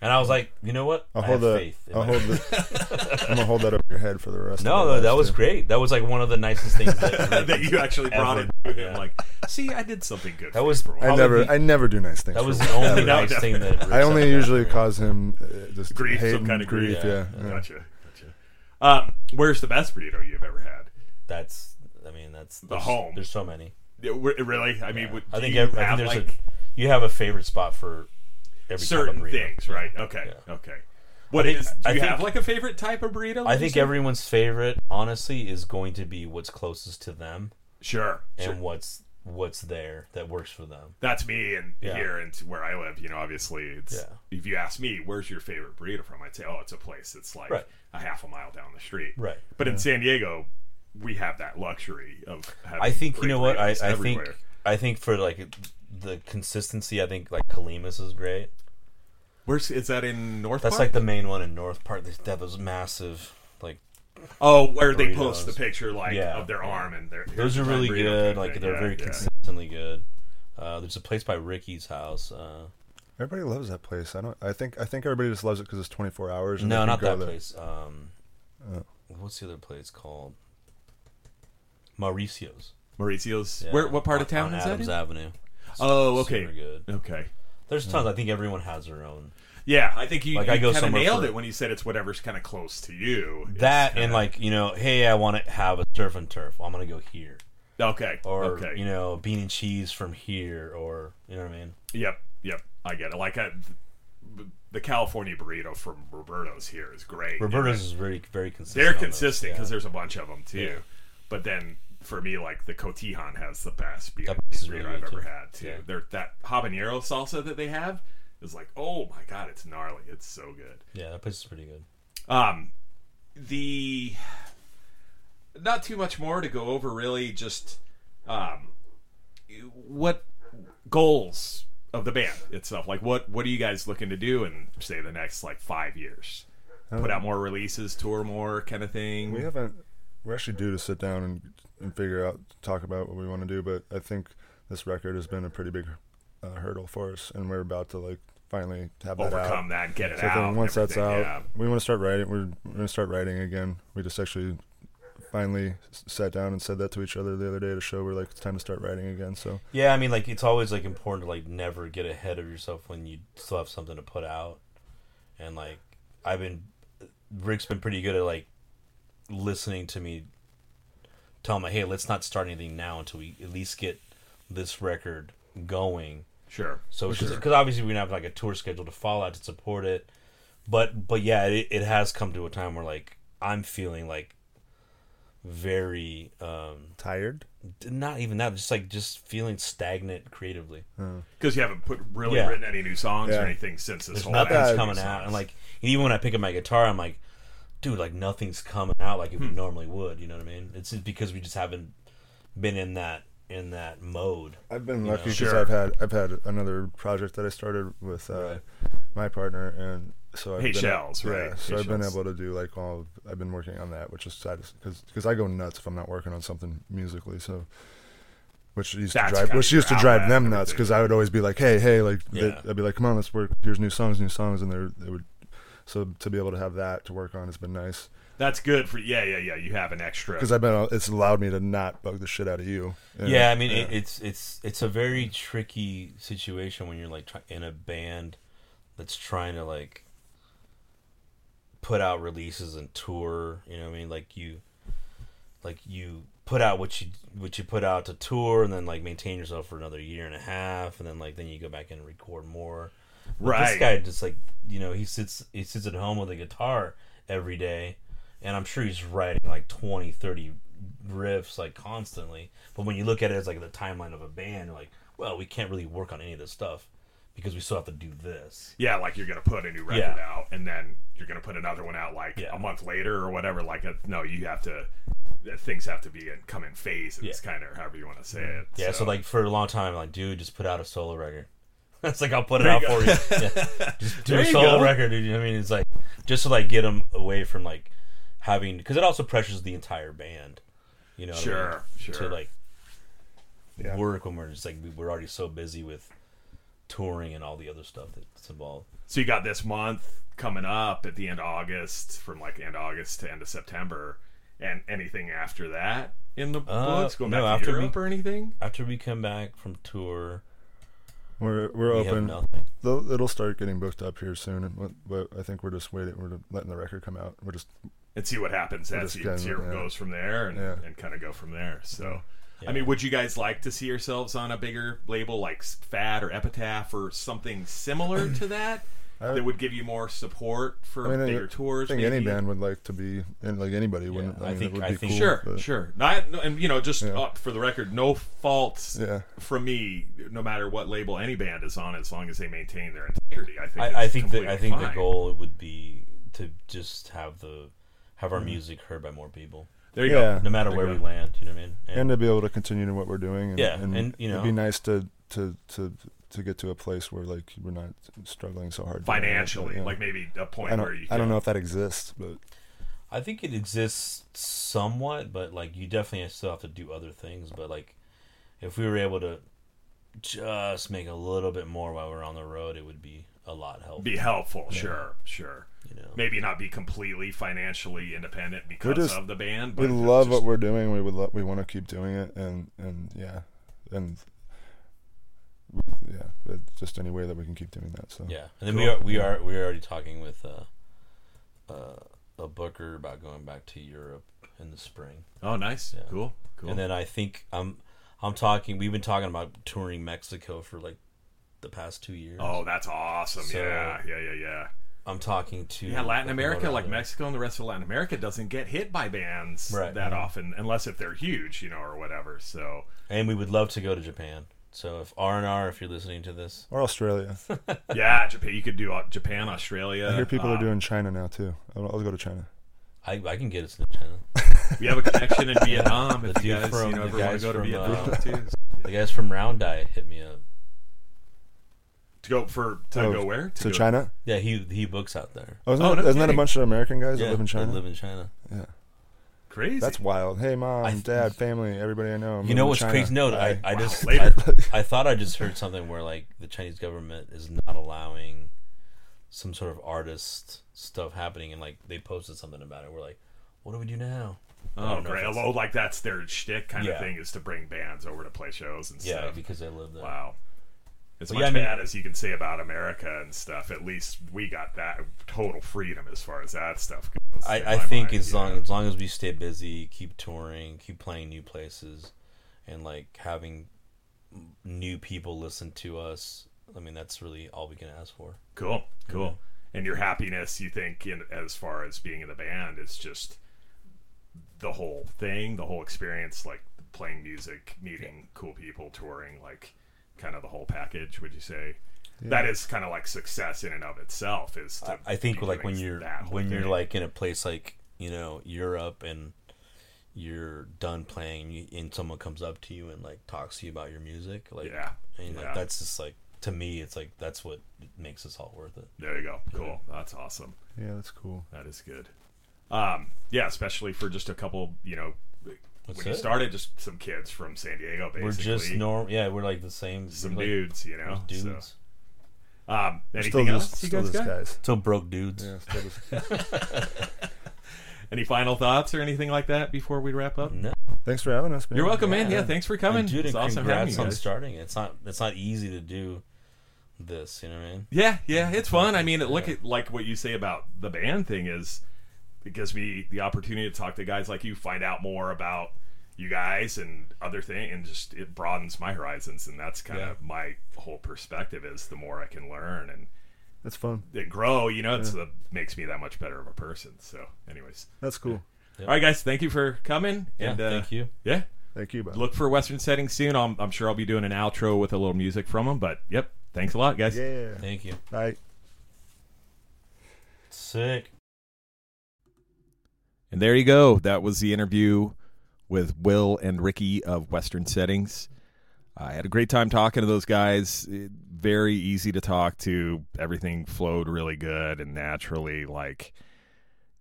Speaker 2: And I was like, you know what?
Speaker 3: I'll
Speaker 2: I
Speaker 3: hold
Speaker 2: have
Speaker 3: the,
Speaker 2: faith.
Speaker 3: I'll hold the, [laughs] I'm gonna hold that over your head for the rest.
Speaker 2: No,
Speaker 3: of
Speaker 2: no,
Speaker 3: our
Speaker 2: that was
Speaker 3: too.
Speaker 2: great. That was like one of the nicest things that, [laughs]
Speaker 1: that you actually brought it
Speaker 2: Ever.
Speaker 1: to him. Like, see, I did something good.
Speaker 2: That
Speaker 1: for
Speaker 2: was
Speaker 1: you for a
Speaker 3: I
Speaker 1: while.
Speaker 3: never.
Speaker 2: the-
Speaker 3: I never do nice things.
Speaker 2: that was the only
Speaker 1: No,
Speaker 2: nice thing that.
Speaker 3: I only usually
Speaker 2: about
Speaker 3: cause him uh, just
Speaker 1: grief,
Speaker 3: hate
Speaker 1: some kind of grief.
Speaker 3: Yeah,
Speaker 2: Yeah.
Speaker 3: yeah.
Speaker 1: Gotcha. Gotcha. Um, where's the best burrito you've ever had?
Speaker 2: That's. I mean, that's there's,
Speaker 1: home.
Speaker 2: There's so many.
Speaker 1: Yeah, Really? I mean, would,
Speaker 2: I think,
Speaker 1: you
Speaker 2: every, I
Speaker 1: have
Speaker 2: think there's
Speaker 1: like
Speaker 2: a. You have a favorite spot for every type of
Speaker 1: certain things, right? Okay.
Speaker 2: Yeah.
Speaker 1: Okay. What
Speaker 2: I think-
Speaker 1: is? Do
Speaker 2: I
Speaker 1: you
Speaker 2: think-
Speaker 1: have like a favorite type of burrito?
Speaker 2: I think everyone's favorite, honestly, is going to be what's closest to them
Speaker 1: Sure.
Speaker 2: and
Speaker 1: sure.
Speaker 2: what's what's there that works for them.
Speaker 1: That's me and
Speaker 2: Yeah.
Speaker 1: here and where I live. You know, obviously, it's
Speaker 2: Yeah.
Speaker 1: if you ask me, where's your favorite burrito from? I'd say, oh, it's a place that's like
Speaker 2: Right.
Speaker 1: a half a mile down the street.
Speaker 2: Right.
Speaker 1: But in San Diego, we have that luxury of. Having
Speaker 2: I think you know what I, I
Speaker 1: everywhere.
Speaker 2: think I think for like the consistency, I think like Kalimas is great.
Speaker 1: Where's is that in North?
Speaker 2: That's
Speaker 1: Park?
Speaker 2: like the main one in North Park. They have those massive like
Speaker 1: Oh, where they post the picture like
Speaker 2: Yeah.
Speaker 1: of their arm and their
Speaker 2: Those are really good. Like they're very consistently good. Uh, there's a place by Ricky's house. Uh,
Speaker 3: Everybody loves that place. I don't. I think. I think everybody just loves it because it's 24 hours. and
Speaker 2: no,
Speaker 3: they
Speaker 2: not that
Speaker 3: there.
Speaker 2: place. Um,
Speaker 3: Oh.
Speaker 2: what's the other place called? Mauricio's.
Speaker 1: Mauricio's.
Speaker 2: Yeah,
Speaker 1: Where? What part of town
Speaker 2: on
Speaker 1: is that?
Speaker 2: Adams? Avenue.
Speaker 1: Oh, okay.
Speaker 2: Super good.
Speaker 1: Okay.
Speaker 2: There's tons. I think everyone has their own.
Speaker 1: Yeah, I think you,
Speaker 2: Like,
Speaker 1: you
Speaker 2: I go
Speaker 1: kind of nailed
Speaker 2: for-
Speaker 1: it when you said it's whatever's kind of close to you.
Speaker 2: That
Speaker 1: kinda-
Speaker 2: and like you know, hey, I want to have a surf and turf. Well, I'm gonna go here,
Speaker 1: okay,
Speaker 2: or
Speaker 1: okay,
Speaker 2: you know, bean and cheese from here, or you know what I mean.
Speaker 1: yep, yep, I get it. Like I, the California burrito from Roberto's here is great.
Speaker 2: Roberto's
Speaker 1: And
Speaker 2: is very very consistent.
Speaker 1: they're consistent because
Speaker 2: yeah.
Speaker 1: there's a bunch of them too.
Speaker 2: Yeah.
Speaker 1: But then for me, like the Cotixan has the best beef
Speaker 2: That place is
Speaker 1: burrito
Speaker 2: really
Speaker 1: I've
Speaker 2: good,
Speaker 1: ever
Speaker 2: too.
Speaker 1: had too.
Speaker 2: Yeah.
Speaker 1: They're, that habanero salsa that they have is like, oh my god, it's gnarly. It's so good.
Speaker 2: yeah, that place is pretty good.
Speaker 1: Um, the not too much more to go over. Really, just um, what goals of the band itself. Like, what what are you guys looking to do in say the next like five years? Put out more releases, tour more, kind of thing.
Speaker 3: We haven't. We're actually due to sit down and, and figure out, talk about what we want to do. But I think this record has been a pretty big uh, hurdle for us, and we're about to like finally have that
Speaker 1: Overcome
Speaker 3: out.
Speaker 1: that, get it
Speaker 3: So I
Speaker 1: out.
Speaker 3: think once that's out,
Speaker 1: yeah.
Speaker 3: we want to start writing. We're, we're going to start writing again. We just actually finally sat down and said that to each other the other day at a show. We're like, it's time to start writing again. So
Speaker 2: Yeah, I mean, like it's always like important to like never get ahead of yourself when you still have something to put out, and like I've been, Rick's been pretty good at like listening to me. Tell him, hey, let's not start anything now until we at least get this record going.
Speaker 1: Sure.
Speaker 2: So because obviously we don't have like a tour schedule to follow out to support it, but but yeah, it, it has come to a time where like I'm feeling like very um
Speaker 3: tired.
Speaker 2: not even that just like just feeling stagnant creatively
Speaker 1: Because you haven't put really
Speaker 2: Yeah.
Speaker 1: written any new songs
Speaker 3: Yeah.
Speaker 1: or anything since this
Speaker 2: there's
Speaker 1: whole
Speaker 2: nothing's
Speaker 1: album
Speaker 2: coming out and like even when i pick up my guitar i'm like dude like nothing's coming out like it
Speaker 1: Hmm.
Speaker 2: would normally would you know what i mean it's just because we just haven't been in that in that mode
Speaker 3: I've been lucky because
Speaker 1: Sure.
Speaker 3: I've had I've had another project that I started with uh,
Speaker 2: Right.
Speaker 3: my partner, and so I've
Speaker 1: Hey
Speaker 3: been
Speaker 1: Shells,
Speaker 3: yeah,
Speaker 1: right?
Speaker 3: So
Speaker 1: Hey
Speaker 3: I've been able to do like all. I've been working on that, which is sad because because I go nuts if I'm not working on something musically. So. Which used
Speaker 1: That's
Speaker 3: to drive, which used to drive them nuts because I would always be like, "Hey, hey!" Like they- I'd be like, "Come on, let's work. Here's new songs, new songs," and they're they would. So to be able to have that to work on has been nice
Speaker 1: That's good for yeah, yeah, yeah. You have an extra.
Speaker 3: because I've been. It's allowed me to not bug the shit out of you. And-
Speaker 2: yeah i mean It, it's it's it's a very tricky situation when you're like try- in a band that's trying to like put out releases and tour you know what i mean like you like you put out what you what you put out to tour and then like maintain yourself for another year and a half and then like then you go back in and record more But
Speaker 1: Right.
Speaker 2: this guy just like you know he sits he sits at home with a guitar every day and i'm sure he's writing like 20 30 riffs like constantly but when you look at it as like the timeline of a band like well we can't really work on any of this stuff because we still have to do this
Speaker 1: yeah, like you're gonna put a new record
Speaker 2: Yeah.
Speaker 1: out, and then you're gonna put another one out like
Speaker 2: Yeah.
Speaker 1: a month later or whatever. Like, a, no, you have to. Uh, things have to be in come in phases,
Speaker 2: Yeah.
Speaker 1: kind of however you want to say it.
Speaker 2: yeah so, like for a long time like dude just put out a solo record [laughs] it's like i'll put it
Speaker 1: There
Speaker 2: out
Speaker 1: you
Speaker 2: for you [laughs] yeah. just do
Speaker 1: There
Speaker 2: a solo record dude you know what i mean it's like just to like get them away from like having because it also pressures the entire band you know what I
Speaker 1: Sure,
Speaker 2: mean?
Speaker 1: sure.
Speaker 2: to like
Speaker 3: Yeah.
Speaker 2: work when we're just like we- we're already so busy with touring and all the other stuff that's involved
Speaker 1: So you got this month coming up at the end of August, from like end of August to end of September, and anything after that in the
Speaker 2: Uh,
Speaker 1: books, going
Speaker 2: no,
Speaker 1: back to
Speaker 2: after
Speaker 1: Europe
Speaker 2: we-
Speaker 1: or anything.
Speaker 2: after we come back from tour
Speaker 3: We're we're
Speaker 2: we have
Speaker 3: open.
Speaker 2: nothing
Speaker 3: it'll start getting booked up here soon, and but I think we're just waiting. We're letting the record come out. We're just
Speaker 1: and see what happens
Speaker 3: We're
Speaker 1: as
Speaker 3: just
Speaker 1: you see where it
Speaker 3: yeah.
Speaker 1: goes from there, and,
Speaker 3: Yeah.
Speaker 1: and kind of go from there. So,
Speaker 2: Yeah.
Speaker 1: I mean, would you guys like to see yourselves on a bigger label like Fat or Epitaph or something similar to that?
Speaker 3: I-
Speaker 1: that would give you more support for
Speaker 3: I mean, I-
Speaker 1: bigger tours.
Speaker 3: I think any band would like to be, and like anybody wouldn't.
Speaker 2: I
Speaker 3: I, mean,
Speaker 2: think-
Speaker 3: it would
Speaker 2: I
Speaker 3: be
Speaker 2: think-
Speaker 3: cool.
Speaker 1: Sure,
Speaker 3: but-
Speaker 1: sure. Not, no, and you know, just
Speaker 3: Yeah.
Speaker 1: uh, for the record, no faults
Speaker 3: Yeah.
Speaker 1: from me. No matter what label any band is on, as long as they maintain their integrity, I think.
Speaker 2: I, I think that I think the goal would be to just have the have
Speaker 3: Mm-hmm.
Speaker 2: our music heard by more people,
Speaker 1: There you
Speaker 3: Yeah.
Speaker 1: go.
Speaker 2: no matter
Speaker 1: There
Speaker 2: where we land. You know what I mean?
Speaker 3: and to be able to continue to what we're doing. And,
Speaker 2: Yeah, and, you know-
Speaker 3: it'd be nice to to to to get to a place where like we're not struggling so hard
Speaker 1: financially,
Speaker 3: yeah.
Speaker 1: like maybe a point
Speaker 3: I
Speaker 1: where
Speaker 3: don't
Speaker 1: you.
Speaker 3: I don't know if that exists, but
Speaker 2: I think it exists somewhat, but like you definitely still have to do other things. But like, if we were able to just make a little bit more while we're on the road, it would be a lot helpful.
Speaker 1: Be helpful, sure, sure.
Speaker 2: you know,
Speaker 1: Maybe not be completely financially independent because
Speaker 3: just-
Speaker 1: of the band. But
Speaker 3: we love
Speaker 1: just-
Speaker 3: what we're doing. We would lo- we want to keep doing it, and and yeah, and yeah, but just any way that we can keep doing that. So
Speaker 2: yeah. And then
Speaker 1: Cool.
Speaker 2: we are we are we're already talking with uh, uh, a booker about going back to Europe in the spring.
Speaker 1: Oh, nice,
Speaker 2: Yeah.
Speaker 1: cool, cool.
Speaker 2: And then I think I'm I'm talking. We've been talking about touring Mexico for like the past two years.
Speaker 1: oh, that's awesome.
Speaker 2: So-
Speaker 1: yeah, yeah, yeah, yeah.
Speaker 2: I'm talking to
Speaker 1: Yeah, Latin America, like. Mexico and the rest of Latin America, doesn't get hit by bands
Speaker 2: Right.
Speaker 1: that
Speaker 2: Mhm.
Speaker 1: often, unless if they're huge, you know, or whatever. So
Speaker 2: and we would love to go to Japan. So if R and R, if you're listening to this,
Speaker 3: or Australia. [laughs]
Speaker 1: yeah, Japan. You could do uh, Japan, Australia.
Speaker 3: I hear people
Speaker 1: uh,
Speaker 3: are doing China now too. I'll, I'll go to China.
Speaker 2: I, I can get us to China.
Speaker 1: We have a connection in [laughs] Vietnam.
Speaker 2: The
Speaker 1: if you guys,
Speaker 2: from-
Speaker 1: you know,
Speaker 2: the guys
Speaker 1: to go to
Speaker 2: from,
Speaker 1: Vietnam
Speaker 2: uh,
Speaker 1: too,
Speaker 2: The guys from Round Eye hit me up.
Speaker 1: to go for to
Speaker 3: Oh,
Speaker 1: go where
Speaker 3: To
Speaker 1: go-
Speaker 3: China.
Speaker 2: Yeah, he he books out there.
Speaker 3: Oh, isn't,
Speaker 1: Oh,
Speaker 3: that,
Speaker 1: no
Speaker 3: isn't that a bunch of American guys
Speaker 2: yeah,
Speaker 3: that live in
Speaker 2: they
Speaker 3: China?
Speaker 2: live in China.
Speaker 3: yeah,
Speaker 1: Crazy.
Speaker 3: that's wild. Hey, mom,
Speaker 2: I-
Speaker 3: dad, family, everybody I know. I'm
Speaker 2: You know what's
Speaker 3: to China.
Speaker 2: crazy? No, I,
Speaker 3: Bye.
Speaker 2: I
Speaker 1: Wow,
Speaker 2: just [laughs]
Speaker 1: later.
Speaker 2: I, I thought I just heard something where like the Chinese government is not allowing some sort of artist stuff happening, and like they posted something about it. We're like, what do we do now?
Speaker 1: Oh,
Speaker 2: don't know
Speaker 1: great.
Speaker 2: it's-
Speaker 1: Oh, like that's their shtick kind of thing is to bring bands over to play shows and
Speaker 2: Yeah,
Speaker 1: stuff.
Speaker 2: Yeah, because they live there.
Speaker 1: Wow. As
Speaker 2: But
Speaker 1: much
Speaker 2: yeah, I mean-
Speaker 1: bad as you can say about America and stuff, at least we got that total freedom as far as that stuff goes.
Speaker 2: I, I think
Speaker 1: mind,
Speaker 2: as long
Speaker 1: know.
Speaker 2: as long as we stay busy, keep touring, keep playing new places, and like having new people listen to us. I mean, that's really all we can ask for.
Speaker 1: Cool, cool. And your happiness, you think, in as far as being in the band, is just the whole thing, the whole experience, like playing music, meeting cool people, touring, like kind of the whole package. Would you say that is kind of like success in and of itself? Is to
Speaker 2: I think like when you're
Speaker 1: that whole
Speaker 2: when you're
Speaker 1: thing.
Speaker 2: like in a place like you know Europe and you're done playing and someone comes up to you and like talks to you about your music like
Speaker 1: yeah,
Speaker 2: and like
Speaker 1: yeah.
Speaker 2: that's just like to me it's like that's what makes this all worth it
Speaker 1: there you go, cool. That's awesome.
Speaker 3: Yeah, that's cool.
Speaker 1: That is good. Um, yeah, especially for just a couple, you know,
Speaker 2: That's
Speaker 1: when you started, just some kids from San Diego, basically.
Speaker 2: we're just normal. yeah we're like the same
Speaker 1: some
Speaker 2: like,
Speaker 1: dudes, you know.
Speaker 2: dudes
Speaker 1: So, um, anything
Speaker 3: still
Speaker 1: else
Speaker 3: just,
Speaker 1: you
Speaker 3: still
Speaker 1: guys
Speaker 3: just
Speaker 1: got?
Speaker 3: guys.
Speaker 2: still broke dudes
Speaker 3: Yeah, still just, [laughs]
Speaker 1: Any final thoughts or anything like that before we wrap up?
Speaker 2: no
Speaker 3: thanks for having us. Man.
Speaker 1: You're welcome, man.
Speaker 2: Yeah.
Speaker 1: Yeah, thanks for coming.
Speaker 2: And dude
Speaker 1: it's awesome having
Speaker 2: congrats
Speaker 1: you
Speaker 2: on starting it's not it's not easy to do this you know what I mean
Speaker 1: Yeah, yeah, it's fun. I mean, look at like what you say about the band thing is it gives me the opportunity to talk to guys like you, find out more about you guys and other things, and just it broadens my horizons. And that's kind
Speaker 2: Yeah.
Speaker 1: of my whole perspective is the more I can learn and
Speaker 3: That's fun.
Speaker 1: and grow, you know, it's the makes me that much better of a person. So, anyways,
Speaker 3: That's cool.
Speaker 1: all right, guys, thank you for coming.
Speaker 2: yeah
Speaker 1: and uh,
Speaker 2: thank you
Speaker 1: Yeah,
Speaker 3: Thank you, Bob.
Speaker 1: look for Western Settings soon. I'm, I'm sure I'll be doing an outro with a little music from them. But yep, thanks a lot, guys.
Speaker 3: Yeah.
Speaker 2: thank you
Speaker 3: Bye.
Speaker 2: sick
Speaker 1: And there you go. That was the interview with Will and Ricky of Western Settings. I had a great time talking to those guys. Very easy to talk to. Everything flowed really good and naturally. Like,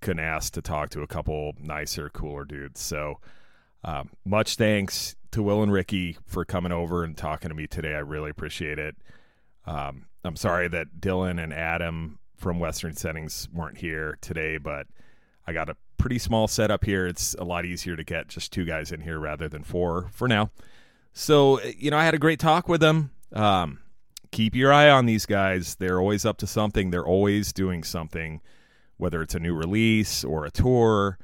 Speaker 1: couldn't ask to talk to a couple nicer, cooler dudes. So, um, much thanks to Will and Ricky for coming over and talking to me today. I really appreciate it. Um, I'm sorry that Dylan and Adam from Western Settings weren't here today, but I got a pretty small setup here. It's a lot easier to get just two guys in here rather than four for now. So, you know, I had a great talk with them. Um, keep your eye on these guys. They're always up to something, they're always doing something, whether it's a new release or a tour.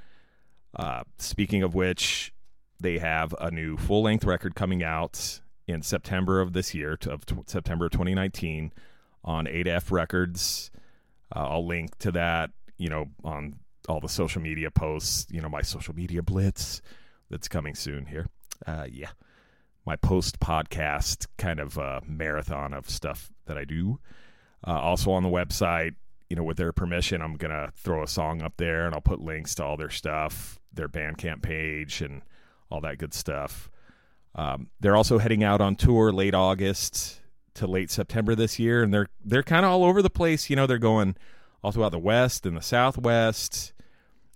Speaker 1: Uh, speaking of which, they have a new full length record coming out in September of this year, of t- September 2019, on 8F Records. Uh, I'll link to that, you know, on all the social media posts, you know, my social media blitz that's coming soon here. Uh, yeah. My post podcast kind of uh, marathon of stuff that I do. Uh, also on the website, you know, with their permission, I'm going to throw a song up there and I'll put links to all their stuff, their Bandcamp page, and all that good stuff. Um, they're also heading out on tour late August to late September this year, and they're they're kind of all over the place. You know, they're going all throughout the West and the Southwest.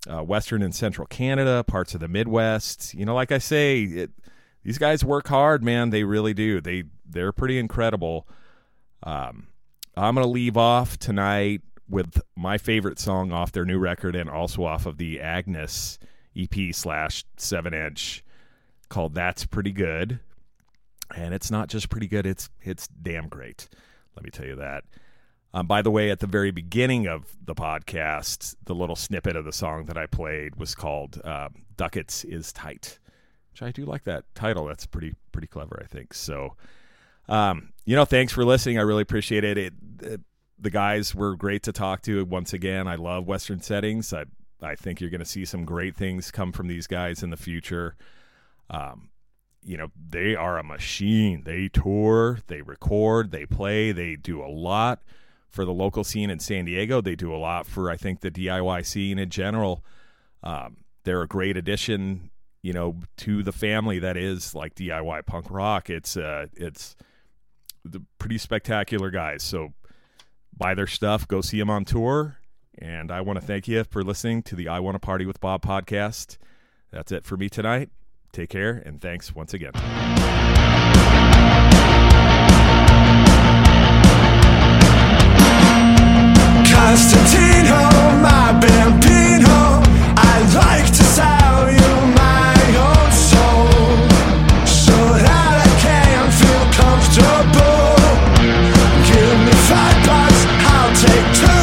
Speaker 1: Uh, Western and Central Canada, parts of the Midwest. You know, like I say, it, these guys work hard, man. They really do. They they're pretty incredible. Um, I'm gonna leave off tonight with my favorite song off their new record and also off of the Agnes EP slash seven inch called "That's Pretty Good." And it's not just pretty good; it's it's damn great. Let me tell you that. Um, by the way, at the very beginning of the podcast, the little snippet of the song that I played was called uh, "Ducats is Tight," which I do like that title. That's pretty pretty clever, I think. So, um, you know, thanks for listening. I really appreciate it. it, it the guys were great to talk to. Once again, I love Western Settings. I I think you're going to see some great things come from these guys in the future. Um, you know, they are a machine. They tour, they record, they play, they do a lot for the local scene in San Diego. They do a lot for, I think, the DIY scene in general. Um, they're a great addition, you know, to the family that is like DIY punk rock. It's uh, it's the pretty spectacular guys. So buy their stuff, go see them on tour. And I want to thank you for listening to the I Want to Party with Bob podcast. That's it for me tonight. Take care and thanks once again.
Speaker 5: Constantino, my bambino. I like to sell you my own soul so that I can feel comfortable. Give me five bucks, I'll take two